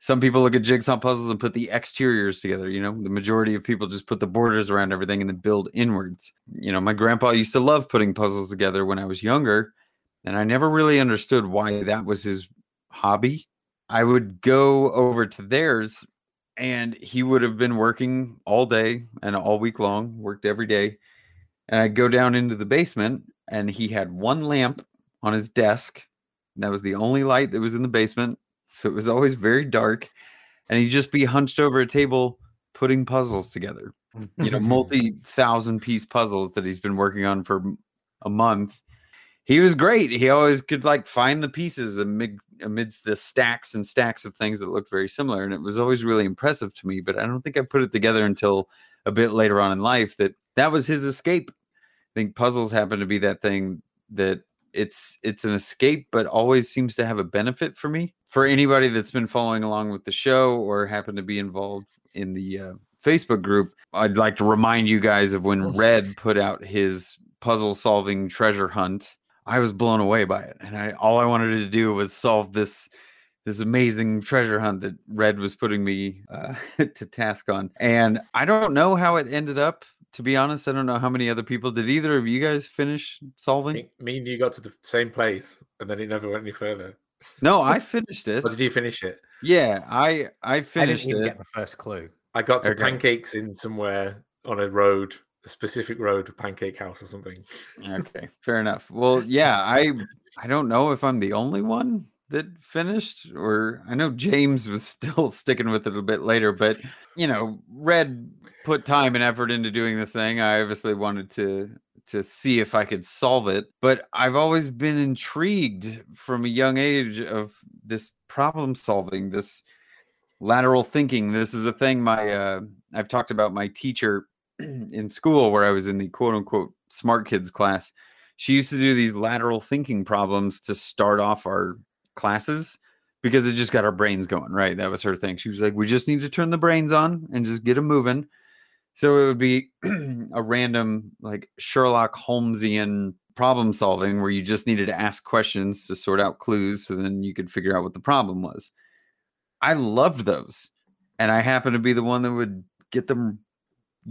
Some people look at jigsaw puzzles and put the exteriors together. You know, the majority of people just put the borders around everything and then build inwards. You know, my grandpa used to love putting puzzles together when I was younger, and I never really understood why that was his hobby. I would go over to theirs and he would have been working all day and all week long, worked every day. And I'd go down into the basement and he had one lamp on his desk. And that was the only light that was in the basement. So it was always very dark. And he'd just be hunched over a table putting puzzles together, you know, [LAUGHS] multi thousand piece puzzles that he's been working on for a month. He was great. He always could like find the pieces amid, amidst the stacks and stacks of things that looked very similar. And it was always really impressive to me. But I don't think I put it together until a bit later on in life that that was his escape. I think puzzles happen to be that thing that it's it's an escape, but always seems to have a benefit for me. For anybody that's been following along with the show or happen to be involved in the uh, Facebook group, I'd like to remind you guys of when Red put out his puzzle solving treasure hunt. I was blown away by it, and I all I wanted to do was solve this this amazing treasure hunt that Red was putting me uh, [LAUGHS] to task on. And I don't know how it ended up. To be honest, I don't know how many other people did. Either of you guys finish solving? Me, me and you got to the same place, and then it never went any further. No, I [LAUGHS] finished it. Or did you finish it? Yeah, I I finished I didn't finished even it. get the first clue. I got to Okay. pancakes in somewhere on a road, a specific road, Pancake House or something. Okay, fair enough. Well, yeah, I I don't know if I'm the only one that finished, or I know James was [LAUGHS] still sticking with it a bit later, but you know, Red put time and effort into doing this thing. I obviously wanted to to see if I could solve it, but I've always been intrigued from a young age of this problem solving, this lateral thinking. This is a thing my uh, I've talked about my teacher [CLEARS THROAT] in school where I was in the quote unquote smart kids class. She used to do these lateral thinking problems to start off our classes because it just got our brains going, right? That was her thing. She was like, we just need to turn the brains on and just get them moving. So it would be [CLEARS THROAT] a random, like Sherlock Holmesian problem solving where you just needed to ask questions to sort out clues so then you could figure out what the problem was. I loved those. And I happened to be the one that would get them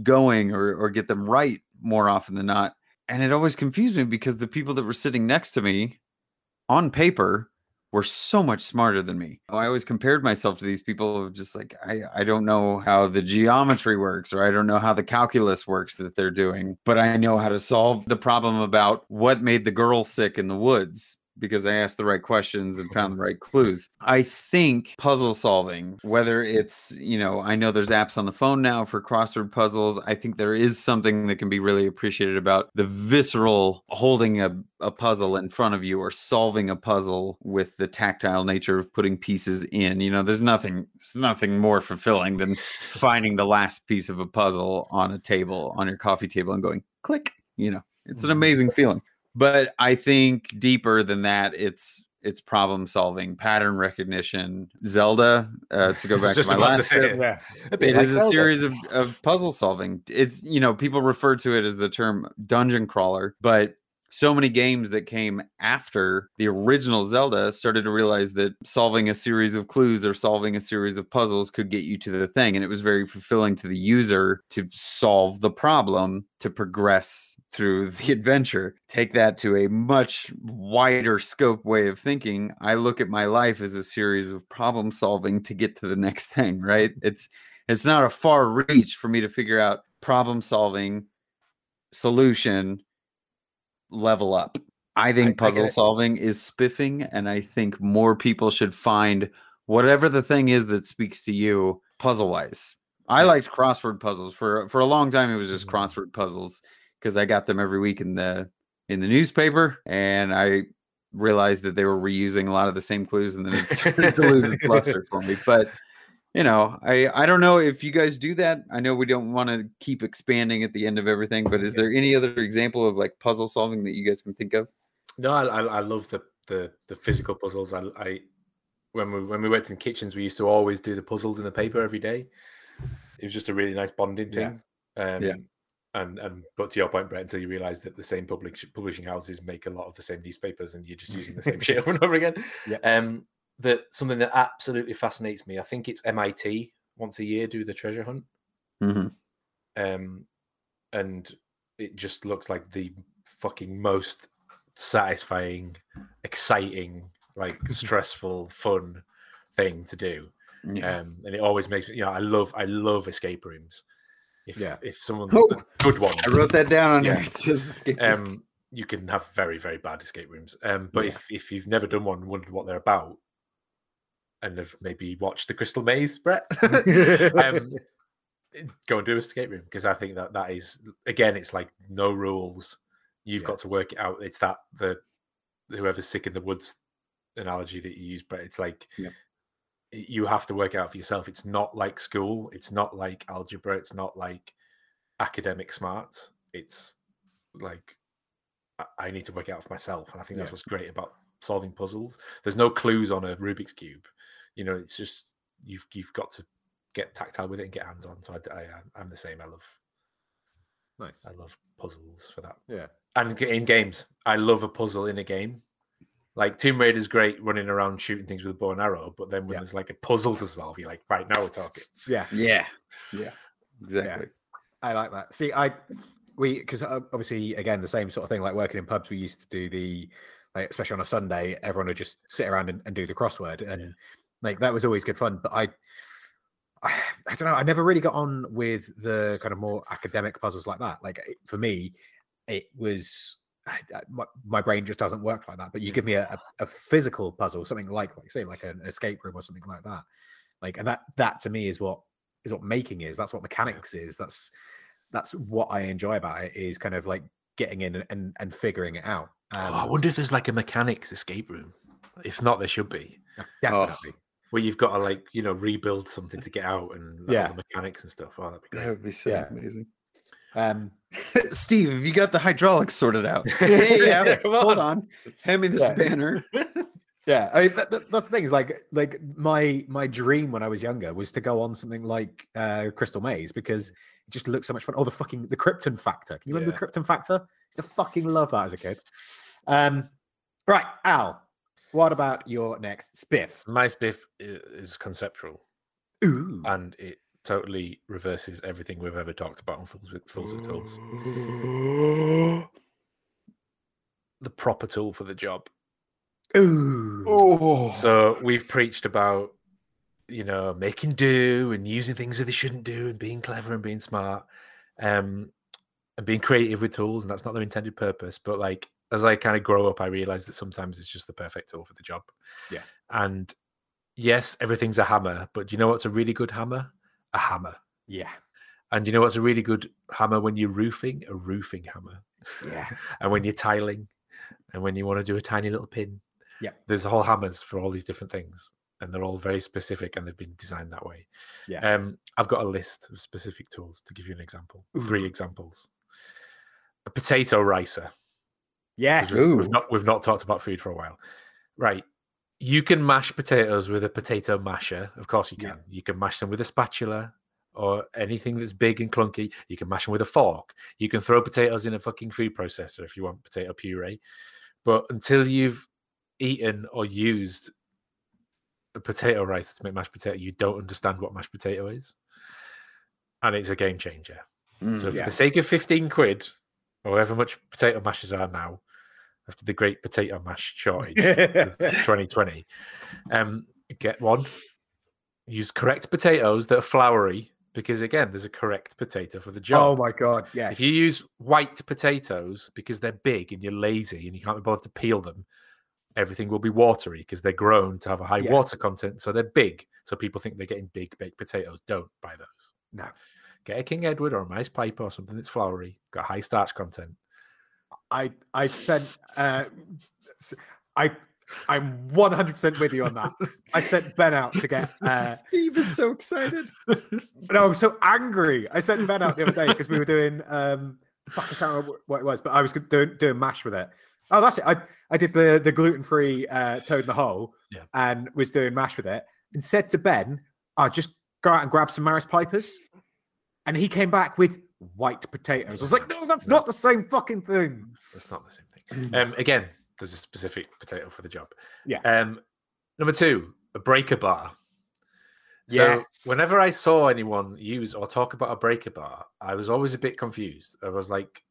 going or, or get them right more often than not. And it always confused me because the people that were sitting next to me on paper were so much smarter than me. I always compared myself to these people just like I, I don't know how the geometry works or I don't know how the calculus works that they're doing, but I know how to solve the problem about what made the girl sick in the woods because I asked the right questions and found the right clues. I think puzzle solving, whether it's, you know, I know there's apps on the phone now for crossword puzzles. I think there is something that can be really appreciated about the visceral holding a, a puzzle in front of you or solving a puzzle with the tactile nature of putting pieces in. You know, there's nothing, there's nothing more fulfilling than finding the last piece of a puzzle on a table, on your coffee table and going click, you know, it's an Mhm. amazing feeling but I think deeper than that, it's it's problem solving, pattern recognition. Zelda, uh, to go [LAUGHS] back to my about to last say tip, it. Yeah. A it like is a Zelda. series of, of puzzle solving. It's you know people refer to it as the term dungeon crawler, but so many games that came after the original Zelda started to realize that solving a series of clues or solving a series of puzzles could get you to the thing. And it was very fulfilling to the user to solve the problem to progress through [LAUGHS] the adventure. Take that to a much wider scope way of thinking. I look at my life as a series of problem solving to get to the next [LAUGHS] thing, right? It's it's not a far reach for me to figure out problem solving solution level up. I I think get puzzle it. solving is spiffing, and I think more people should find whatever the thing is that speaks to you puzzle wise. I liked crossword puzzles for for a long time. It was just Mhm. crossword puzzles because I got them every week in the in the newspaper, and I realized that they were reusing a lot of the same clues, and then it started to lose its [LAUGHS] luster for me. But you know, I I don't know if you guys do that. I know we don't want to keep expanding at the end of everything, but is there any other example of like puzzle solving that you guys can think of? No, I, I, I love the, the the physical puzzles. I, I when we when we worked in kitchens, we used to always do the puzzles in the paper every day. It was just a really nice bonding Yeah. thing. Um, Yeah. And and but to your point, Brett, until you realise that the same public publishing houses make a lot of the same newspapers, and you're just using the same [LAUGHS] shit over and over again. Yeah. Um, that something that absolutely fascinates me. I think it's MIT once a year do the treasure hunt. Mm-hmm. um, and it just looks like the fucking most satisfying, exciting, like [LAUGHS] stressful, fun thing to do. Yeah. Um, and it always makes me, you know, I love, I love escape rooms. If Yeah. if someone's Oh, good ones, I wrote that down on Yeah. here. It says escape um, you can have very, very bad escape rooms. Um, but Yeah. if if you've never done one, and wondered what they're about, and have maybe watched the Crystal Maze, Brett, [LAUGHS] [LAUGHS] um, go and do a escape room because I think that that is again, it's like no rules. You've Yeah. got to work it out. It's that the whoever's sick in the woods analogy that you use, but it's like Yep. y- you have to work it out for yourself. It's not like school. It's not like algebra. It's not like academic smarts. It's like I- need to work it out for myself, and I think that's Yeah. what's great about solving puzzles. There's no clues on a Rubik's cube. You know, it's just you've you've got to get tactile with it and get hands on. So I, I uh, I'm the same. I love nice. I love puzzles for that. Yeah. And in games, I love a puzzle in a game. Like Tomb Raider is great running around shooting things with a bow and arrow, but then when Yeah. there's like a puzzle to solve, you're like, right now we're talking. Yeah. Yeah. Yeah. Exactly. I like that. See, I we because uh, obviously again the same sort of thing. Like working in pubs, we used to do the like especially on a Sunday, everyone would just sit around and, and do the crossword, and Yeah. Like that was always good fun. But I, I, I don't know. I never really got on with the kind of more academic puzzles like that. Like it- for me, it was. My, my brain just doesn't work like that. But you give me a, a, a physical puzzle, something like, like say, like an escape room or something like that. Like, and that that to me is what is what making is. That's what mechanics is. That's that's what I enjoy about it is kind of like getting in and, and, and figuring it out. Oh, I Um, wonder if there's like a mechanics escape room. If not, there should be. definitely. Where you've got to like, you know, rebuild something to get out and like, Yeah. all the mechanics and stuff. Oh, that'd be great. That would be so Yeah. amazing. Um, [LAUGHS] Steve, have you got the hydraulics sorted out? [LAUGHS] Yeah, yeah, come hold on. on. Hand me the Yeah. spanner. [LAUGHS] Yeah, I mean, that, that- that's the thing. Is like, like my my dream when I was younger was to go on something like uh, Crystal Maze because it just looks so much fun. Oh, the fucking the Krypton Factor. Can you remember the Krypton Factor? I used to fucking love that as a kid. Um, right, Al. What about your next spiff? My spiff is conceptual Ooh. and it totally reverses everything we've ever talked about on Fools with, Fools with Tools. [GASPS] The proper tool for the job. Ooh. Oh, So we've preached about, you know, making do and using things that they shouldn't do and being clever and being smart, um, and being creative with tools, and that's not their intended purpose. But like as I kind of grow up, I realize that sometimes it's just the perfect tool for the job. Yeah. And yes, everything's a hammer, but do you know what's a really good hammer? A hammer. Yeah. And you know what's a really good hammer when you're roofing? A roofing hammer. Yeah. [LAUGHS] And when you're tiling, and when you want to do a tiny little pin, Yeah. there's whole hammers for all these different things, and they're all very specific, and they've been designed that way. Yeah. Um, I've got a list of specific tools to give you an example. Three examples. A potato ricer. Yes. 'cause We've not we've not talked about food for a while, right? You can mash potatoes with a potato masher. Of course, you can. Yeah. You can mash them with a spatula or anything that's big and clunky. You can mash them with a fork. You can throw potatoes in a fucking food processor if you want potato puree. But until you've eaten or used a potato ricer to make mashed potato, you don't understand what mashed potato is, and it's a game changer. Mm. So, for Yeah. the sake of 15 quid, or however much potato mashers are now, after the great potato mash shortage [LAUGHS] of 2020, um, get one. Use correct potatoes that are floury, because again, there's a correct potato for the job. oh my god. Yes. If you use white potatoes because they're big and you're lazy and you can't be bothered to peel them, everything will be watery because they're grown to have a high Yeah. water content. So they're big. So people think they're getting big baked potatoes. Don't buy those. No. Get a King Edward or a Maris Piper or something that's floury, got high starch content. I I sent uh I I'm 100% with you on that. I sent Ben out to get [LAUGHS] uh Steve is so excited. [LAUGHS] no, I'm so angry. I sent Ben out the other day because we were doing um fuck, I can't remember what it was, but I was doing doing mash with it. Oh, that's it. I I did the the gluten free uh, toad in the hole, Yeah. and was doing mash with it, and said to Ben, "I'll just go out and grab some Maris Pipers," and he came back with white potatoes. I was like, "No, that's No. not the same fucking thing." That's not the same thing. Um, again, there's a specific potato for the job. Yeah. Um, number two, a breaker bar. So Yes. whenever I saw anyone use or talk about a breaker bar, I was always a bit confused. I was like,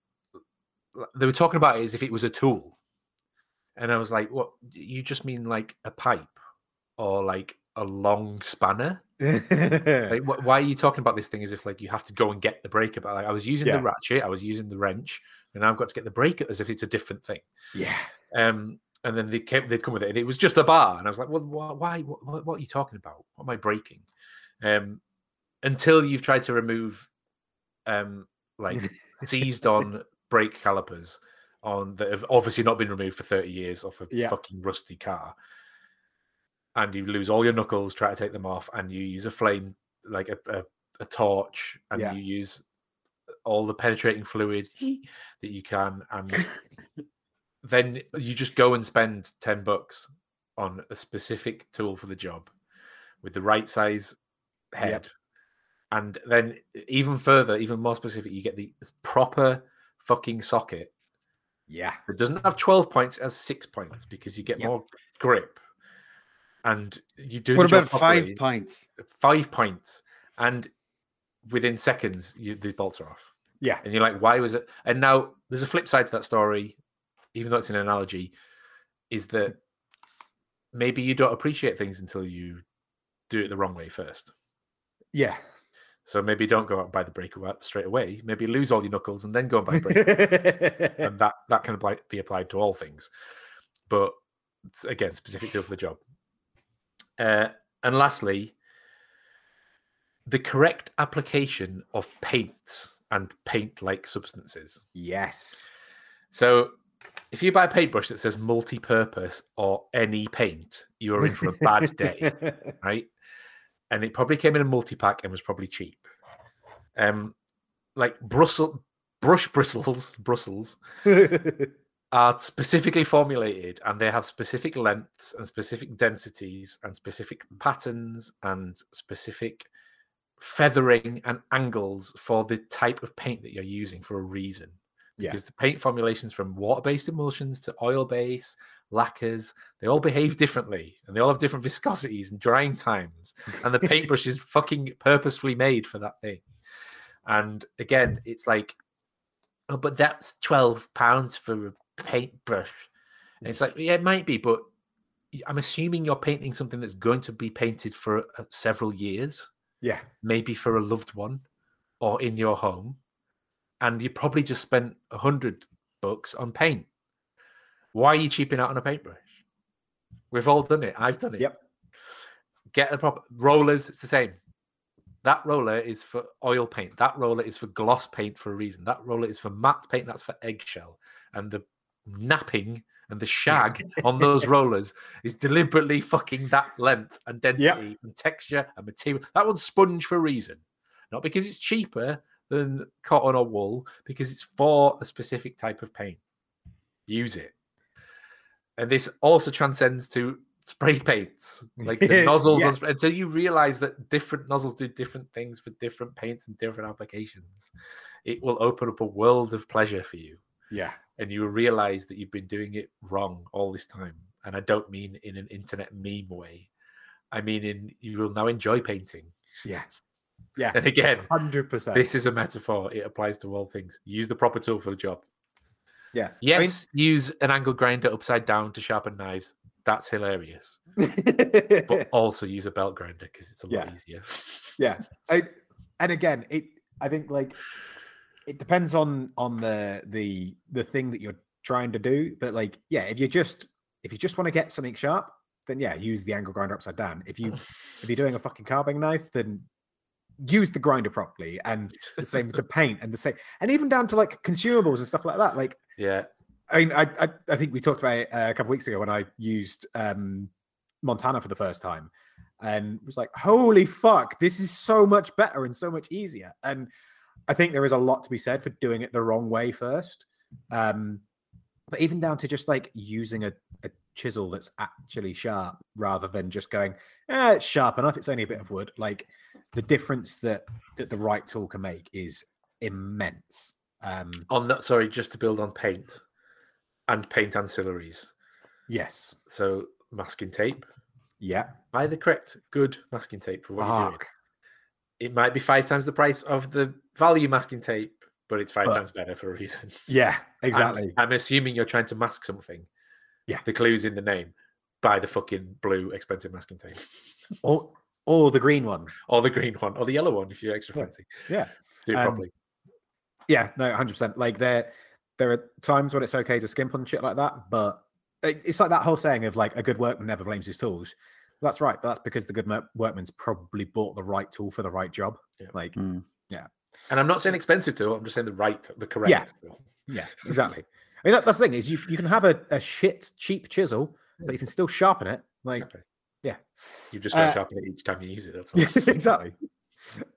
they were talking about it as if it was a tool, and I was like, "What? You just mean like a pipe or like a long spanner? [LAUGHS] Like, wh- why are you talking about this thing as if like you have to go and get the breaker bar? Like, I was using Yeah. the ratchet, I was using the wrench, and I've got to get the breaker as if it's a different thing." yeah, Um, and then they came, they'd come with it, and it was just a bar, and I was like, "Well, wh- why? What, what, are you talking about? What am I breaking?" Um, until you've tried to remove, um, like [LAUGHS] seized on brake calipers on that have obviously not been removed for thirty years off a Yeah. fucking rusty car, and you lose all your knuckles, try to take them off, and you use a flame like a, a, a torch, and Yeah. you use all the penetrating fluid [LAUGHS] that you can, and [LAUGHS] then you just go and spend 10 bucks on a specific tool for the job with the right size head. And then even further, even more specific, you get the proper fucking socket yeah, that doesn't have 12 points, it has six points because you get Yep. more grip. And you do What about five properly, pints? five points, and within seconds, you, the bolts are off yeah, and you're like, why was it? And now there's a flip side to that story, even though it's an analogy, is that maybe you don't appreciate things until you do it the wrong way first. yeah. So maybe don't go out and buy the breaker wa- straight away. Maybe lose all your knuckles and then go and buy breaker. [LAUGHS] and that that can apply, be applied to all things. But again, specific deal for the job. Uh, and lastly, the correct application of paints and paint-like substances. yes. So if you buy a paintbrush that says multi-purpose or any paint, you are in for a bad [LAUGHS] day, right? And it probably came in a multi-pack and was probably cheap. Um, like Brussels brush bristles, [LAUGHS] Brussels [LAUGHS] are specifically formulated and they have specific lengths and specific densities and specific mm. patterns and specific feathering and angles for the type of paint that you're using for a reason. Yeah. Because the paint formulations from water based emulsions to oil based, lacquers, they all behave differently and they all have different viscosities and drying times. And the [LAUGHS] paintbrush is fucking purposefully made for that thing. And again, it's like, oh, but that's 12 pounds for a paintbrush. And it's like, yeah, it might be, but I'm assuming you're painting something that's going to be painted for uh, several years, Yeah. maybe for a loved one or in your home. And you probably just spent a hundred bucks on paint. Why are you cheaping out on a paintbrush? We've all done it. I've done it. Yep. Get the proper rollers, it's the same. That roller is for oil paint. That roller is for gloss paint for a reason. That roller is for matte paint. That's for eggshell. And the napping and the shag on those [LAUGHS] rollers is deliberately fucking that length and density and texture and material. That one's sponge for a reason. Not because it's cheaper than cotton or wool, because it's for a specific type of paint. Use it. And this also transcends to spray paints, like the [LAUGHS] nozzles. Yeah. on Until you realize that different nozzles do different things for different paints and different applications, it will open up a world of pleasure for you. Yeah. And you realize that you've been doing it wrong all this time. And I don't mean in an internet meme way. I mean in you will now enjoy painting. Yeah. [LAUGHS] Yeah. And again, Hundred percent. this is a metaphor. It applies to all things. Use the proper tool for the job. Yeah. Yes, use an angle grinder upside down to sharpen knives. That's hilarious. [LAUGHS] But also use a belt grinder because it's a lot Yeah. easier. yeah. [LAUGHS] I, and again, it. I think like it depends on on the the the thing that you're trying to do. But like, yeah, if you just if you just want to get something sharp, then yeah, use the angle grinder upside down. If you if you're doing a fucking carving knife, then use the grinder properly. And the same with the [LAUGHS] paint and the same, and even down to like consumables and stuff like that. Like, yeah. I mean, I I, I think we talked about it uh, a couple weeks ago when I used um, Montana for the first time, and was like, "Holy fuck, this is so much better and so much easier." And I think there is a lot to be said for doing it the wrong way first. Um, but even down to just like using a, a chisel that's actually sharp rather than just going, eh, it's sharp enough. It's only a bit of wood. Like the difference that that the right tool can make is immense. Um, On that, sorry, just to build on paint and paint ancillaries. yes. So masking tape. Yeah. Buy the correct good masking tape for what you're doing. It might be five times the price of the value masking tape, but it's five But- times better for a reason. [LAUGHS] Yeah, exactly. I'm assuming you're trying to mask something. Yeah. The clue's in the name. Buy the fucking blue expensive masking tape. [LAUGHS] or or the green one. Or the green one. Or the yellow one if you're extra Yeah. fancy. Yeah. Do it Um, properly. Yeah, no, hundred percent. Like there, there are times when it's okay to skimp on shit like that, but it's like that whole saying of like a good workman never blames his tools. That's right. That's because the good workman's probably bought the right tool for the right job. Yeah. Like, Mm. And I'm not saying expensive tool, I'm just saying the right, the correct tool. yeah, exactly. I mean, that, that's the thing is you you can have a, a shit cheap chisel, but you can still sharpen it. Like, Exactly. yeah, You've just got to Uh, sharpen it each time you use it. That's [LAUGHS] all. Exactly.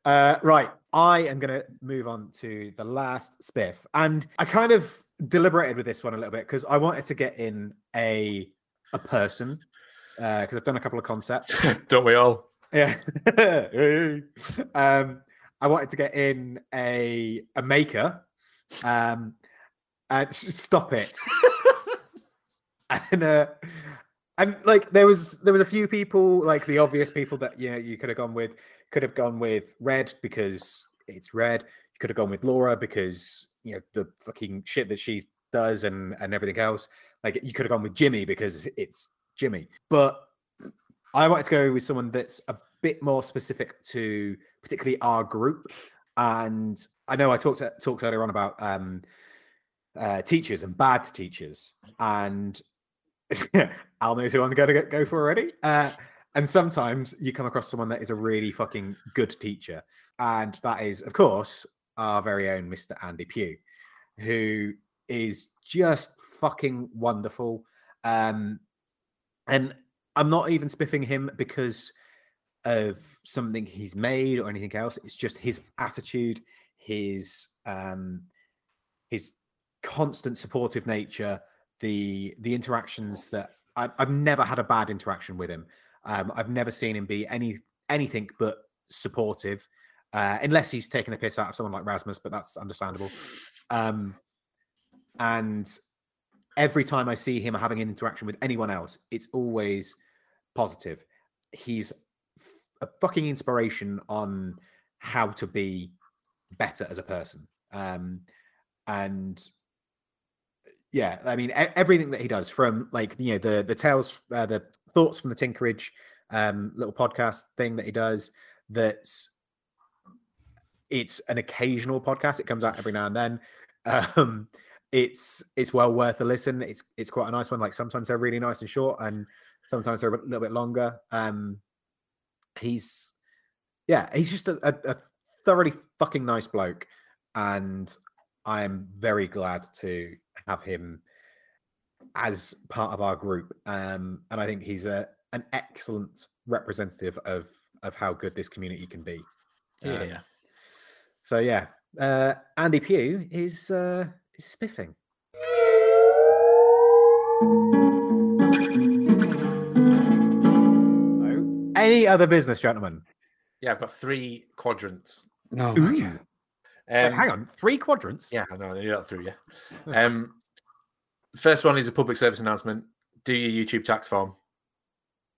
Uh, right, I am going to move on to the last spiff, and I kind of deliberated with this one a little bit because I wanted to get in a a person because I've done a couple of concepts. [LAUGHS] Don't we all? Yeah, [LAUGHS] um, I wanted to get in a a maker. Um, and stop it. [LAUGHS] and uh, and like there was there was a few people like the obvious people that you know you could have gone with could have gone with red because it's red you could have gone with laura because you know the fucking shit that she does and and everything else like you could have gone with jimmy because it's jimmy but i wanted to go with someone that's a bit more specific to particularly our group and i know i talked talked earlier on about um uh, teachers and bad teachers and [LAUGHS] Al knows who I'm going to go for already. Uh, and sometimes you come across someone that is a really fucking good teacher. And that is, of course, our very own Mr. Andy Pugh, who is just fucking wonderful. Um, and I'm not even spiffing him because of something he's made or anything else. It's just his attitude, his um, his constant supportive nature, the the interactions that I've, I've never had a bad interaction with him. Um, I've never seen him be any anything but supportive, uh, unless he's taking a piss out of someone like Rasmus, but that's understandable. Um, and every time I see him having an interaction with anyone else, it's always positive. He's a fucking inspiration on how to be better as a person. Um, and yeah, I mean everything that he does, from like you know the the tales, uh, the thoughts from the Tinkerage um, little podcast thing that he does. That's it's an occasional podcast. It comes out every now and then. [LAUGHS] Um, it's it's well worth a listen. It's it's quite a nice one. Like sometimes they're really nice and short, and sometimes they're a little bit longer. Um, he's yeah, he's just a, a, a thoroughly fucking nice bloke, and I am very glad to have him as part of our group. Um, and I think he's a an excellent representative of of how good this community can be. Yeah, Um, yeah. So yeah, uh, Andy Pugh is uh, is spiffing. So, Any other business, gentlemen? Yeah, I've got three quadrants. No, Ooh. okay. Wait, Um, hang on, three quadrants. Yeah, I know. I knew that through. Yeah. Um, first one is a public service announcement. Do your YouTube tax form.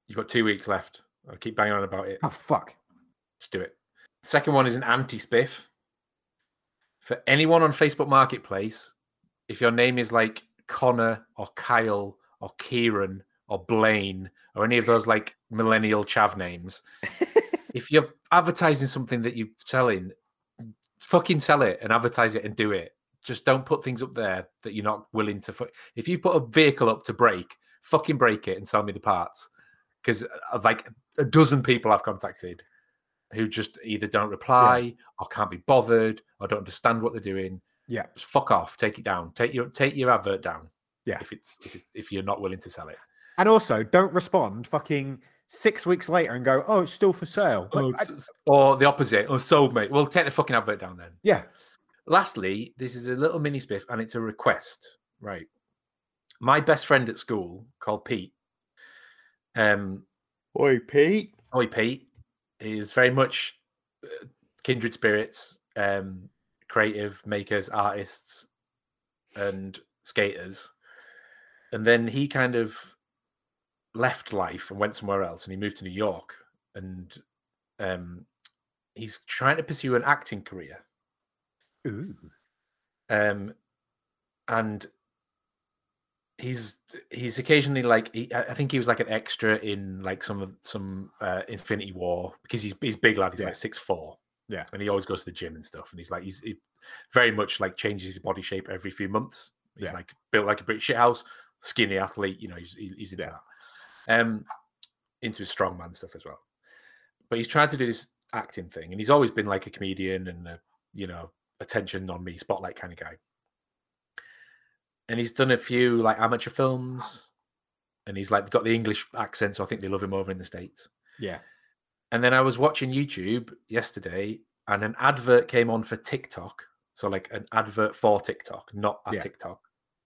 You've got two weeks left. I'll keep banging on about it. Oh fuck. Just do it. Second one is an anti-spiff. For anyone on Facebook Marketplace, if your name is like Connor or Kyle or Kieran or Blaine or any of those like millennial chav names, [LAUGHS] if you're advertising something that you're selling, fucking sell it and advertise it and do it. Just don't put things up there that you're not willing to. Fu- if you put a vehicle up to break, fucking break it and sell me the parts. Because uh, like a dozen people I've contacted who just either don't reply or can't be bothered or don't understand what they're doing. Yeah. Just fuck off. Take it down. Take your take your advert down. Yeah. If it's if it's, if you're not willing to sell it. And also, don't respond fucking six weeks later and go, "Oh, it's still for sale." Like, Oh, I- s- s- or the opposite. Or sold, mate. Well, take the fucking advert down then. yeah, Lastly, this is a little mini spiff and it's a request. Right. My best friend at school called Pete. Um, Oi, Pete. Oi Pete is very much uh, kindred spirits, um, creative makers, artists, and skaters. And then he kind of left life and went somewhere else, and he moved to New York. And um, he's trying to pursue an acting career. Ooh. Um, and he's he's occasionally like he, I think he was like an extra in like some of some uh, Infinity War because he's he's big lad. He's Yeah. like six four. Yeah. and he always goes to the gym and stuff. And he's like he's he very much like changes his body shape every few months. He's Yeah. like built like a British shithouse, skinny athlete. You know, he's he's into Yeah. that. Um, into his strongman stuff as well. But he's trying to do this acting thing, and he's always been like a comedian and a, you know attention on me spotlight kind of guy. And he's done a few like amateur films, and he's like got the English accent, so I think they love him over in the states. Yeah. And then I was watching YouTube yesterday, and an advert came on for TikTok. So like an advert for TikTok, not a Yeah. TikTok.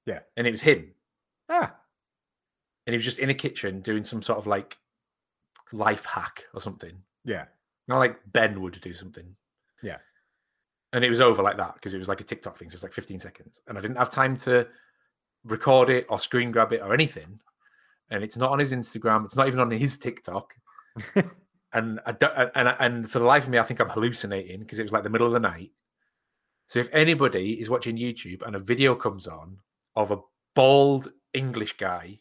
Yeah. And it was him, Ah. and he was just in a kitchen doing some sort of like life hack or something. Yeah. Not like Ben would do something. Yeah. And it was over like that because it was like a TikTok thing. So it's like 15 seconds. And I didn't have time to record it or screen grab it or anything. And it's not on his Instagram. It's not even on his TikTok. [LAUGHS] and I don't, and, and and for the life of me, I think I'm hallucinating because it was like the middle of the night. So if anybody is watching YouTube and a video comes on of a bald English guy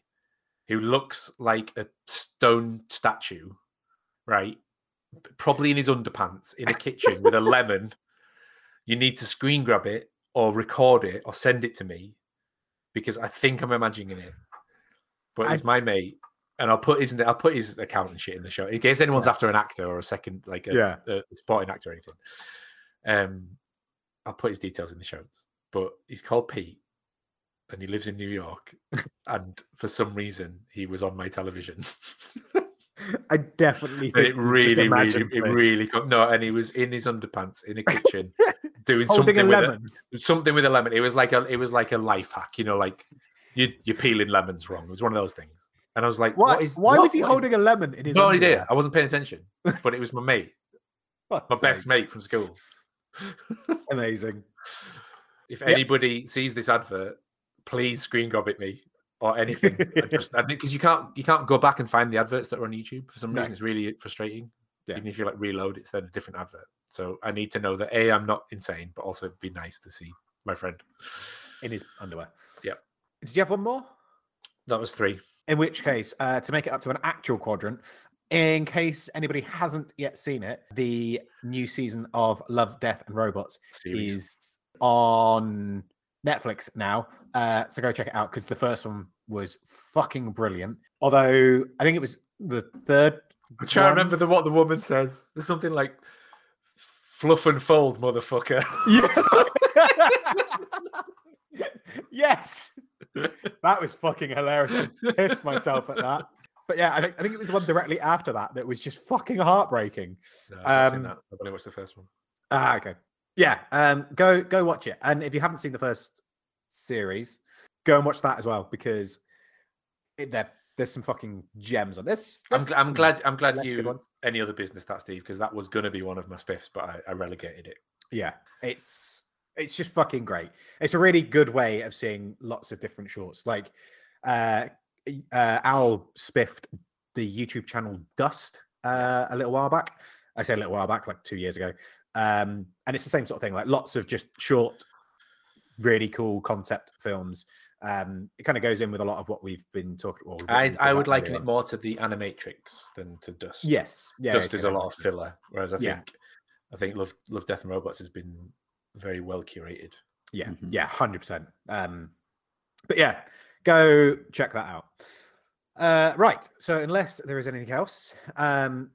who looks like a stone statue, right? Probably in his underpants in a [LAUGHS] kitchen with a lemon. You need to screen grab it or record it or send it to me because I think I'm imagining it. But I- it's my mate, and I'll put his I'll put his account and shit in the show in case anyone's after an actor or a second like a, Yeah. a supporting actor or anything. Um, I'll put his details in the show notes. But he's called Pete, and he lives in New York. [LAUGHS] and for some reason, he was on my television. [LAUGHS] [LAUGHS] I definitely think it really, really, it this. really co- no. And he was in his underpants in a kitchen [LAUGHS] doing holding something with lemon. a, something with a lemon. It was like a it was like a life hack, you know, like you, you're peeling lemons wrong. It was one of those things. And I was like, Why, what is, why what- was he what is- holding a lemon in his No underwear? idea. I wasn't paying attention, but it was my mate, [LAUGHS] my best mate from school. Amazing. If Yeah. anybody sees this advert, please screen grab it me or anything. just because you can't you can't go back and find the adverts that are on YouTube for some reason. It's really frustrating. Yeah. Even if you like reload, it's then a different advert. So I need to know that a I'm not insane, but also it'd be nice to see my friend. In his underwear. Yep. Did you have one more? That was three. In which case, uh, to make it up to an actual quadrant, in case anybody hasn't yet seen it, the new season of Love, Death, and Robots Series. is on Netflix now. Uh, so go check it out because the first one was fucking brilliant. Although I think it was the third. I'm trying to remember the, what the woman says. It's something like fluff and fold, motherfucker. Yes. [LAUGHS] yes. That was fucking hilarious. I pissed myself at that. But yeah, I think I think it was the one directly after that that was just fucking heartbreaking. No, I've not seen Um, that. I've only watched the first one. Ah, okay. Yeah, um, go go watch it. And if you haven't seen the first series, go and watch that as well because it, there there's some fucking gems on this. I'm, I'm glad. I'm glad you. Any other business that Steve? Because that was going to be one of my spiffs, but I, I relegated it. Yeah, it's it's just fucking great. It's a really good way of seeing lots of different shorts. Like uh, uh Owl spiffed the YouTube channel Dust uh, a little while back. I say a little while back, like two years ago. Um, and it's the same sort of thing, like lots of just short, really cool concept films. Um, it kind of goes in with a lot of what we've been talking. Well, I, I would liken earlier it more to the Animatrix than to Dust. Yes, yeah, Dust is a lot of filler, whereas I Yeah. think I think Love Love Death and Robots has been very well curated. Yeah, Mhm. yeah, hundred percent. Um, but yeah, go check that out. Uh, right. So unless there is anything else, um,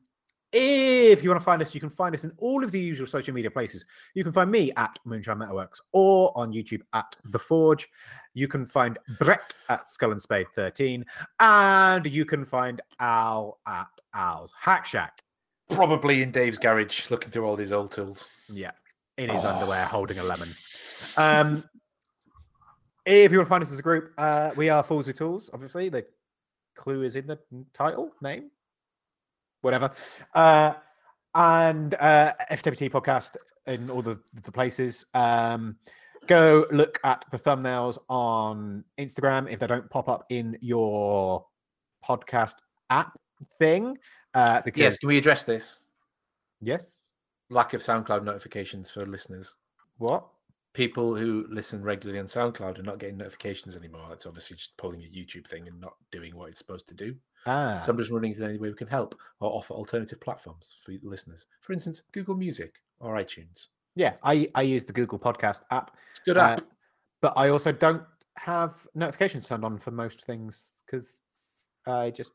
if you want to find us, you can find us in all of the usual social media places. You can find me at Moonshine Metalworks or on YouTube at The Forge. You can find Brett at Skull and Spade 13, and you can find Al at Al's Hack Shack. Probably in Dave's garage, looking through all these old tools. Yeah, in his Oh. underwear, holding a lemon. Um, if you want to find us as a group, uh, we are Fools with Tools. Obviously, the clue is in the title, name, whatever. Uh, and uh, FWT podcast in all the, the places. Um, go look at the thumbnails on Instagram if they don't pop up in your podcast app thing. Uh, because Yes, can we address this? yes, Lack of SoundCloud notifications for listeners. what? People who listen regularly on SoundCloud are not getting notifications anymore. It's obviously just pulling a YouTube thing and not doing what it's supposed to do. Ah, So I'm just wondering if there's any way we can help or offer alternative platforms for the listeners. For instance, Google Music or iTunes. Yeah, I I use the Google Podcast app, It's a good Uh, app. but I also don't have notifications turned on for most things because I just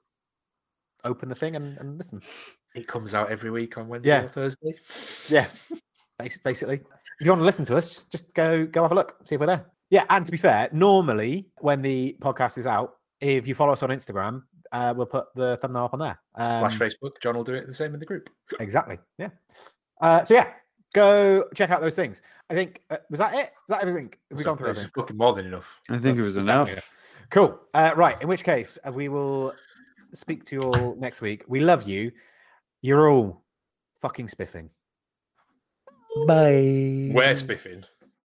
open the thing and, and listen. it comes out every week on Wednesday yeah. or Thursday. Yeah, basi- basically. If you want to listen to us, just just go go have a look, see if we're there. Yeah, and to be fair, normally when the podcast is out, if you follow us on Instagram, uh, we'll put the thumbnail up on there. Slash Um, Facebook. John will do it the same in the group. Exactly. Yeah. Uh, so yeah, go check out those things. I think uh, was that it? Was that everything? Have we So gone through it's everything? fucking more than enough. I think That's it was definitely enough. Cool. Uh, right. In which case, uh, we will speak to you all next week. We love you. You're all fucking spiffing. Bye. We're spiffing.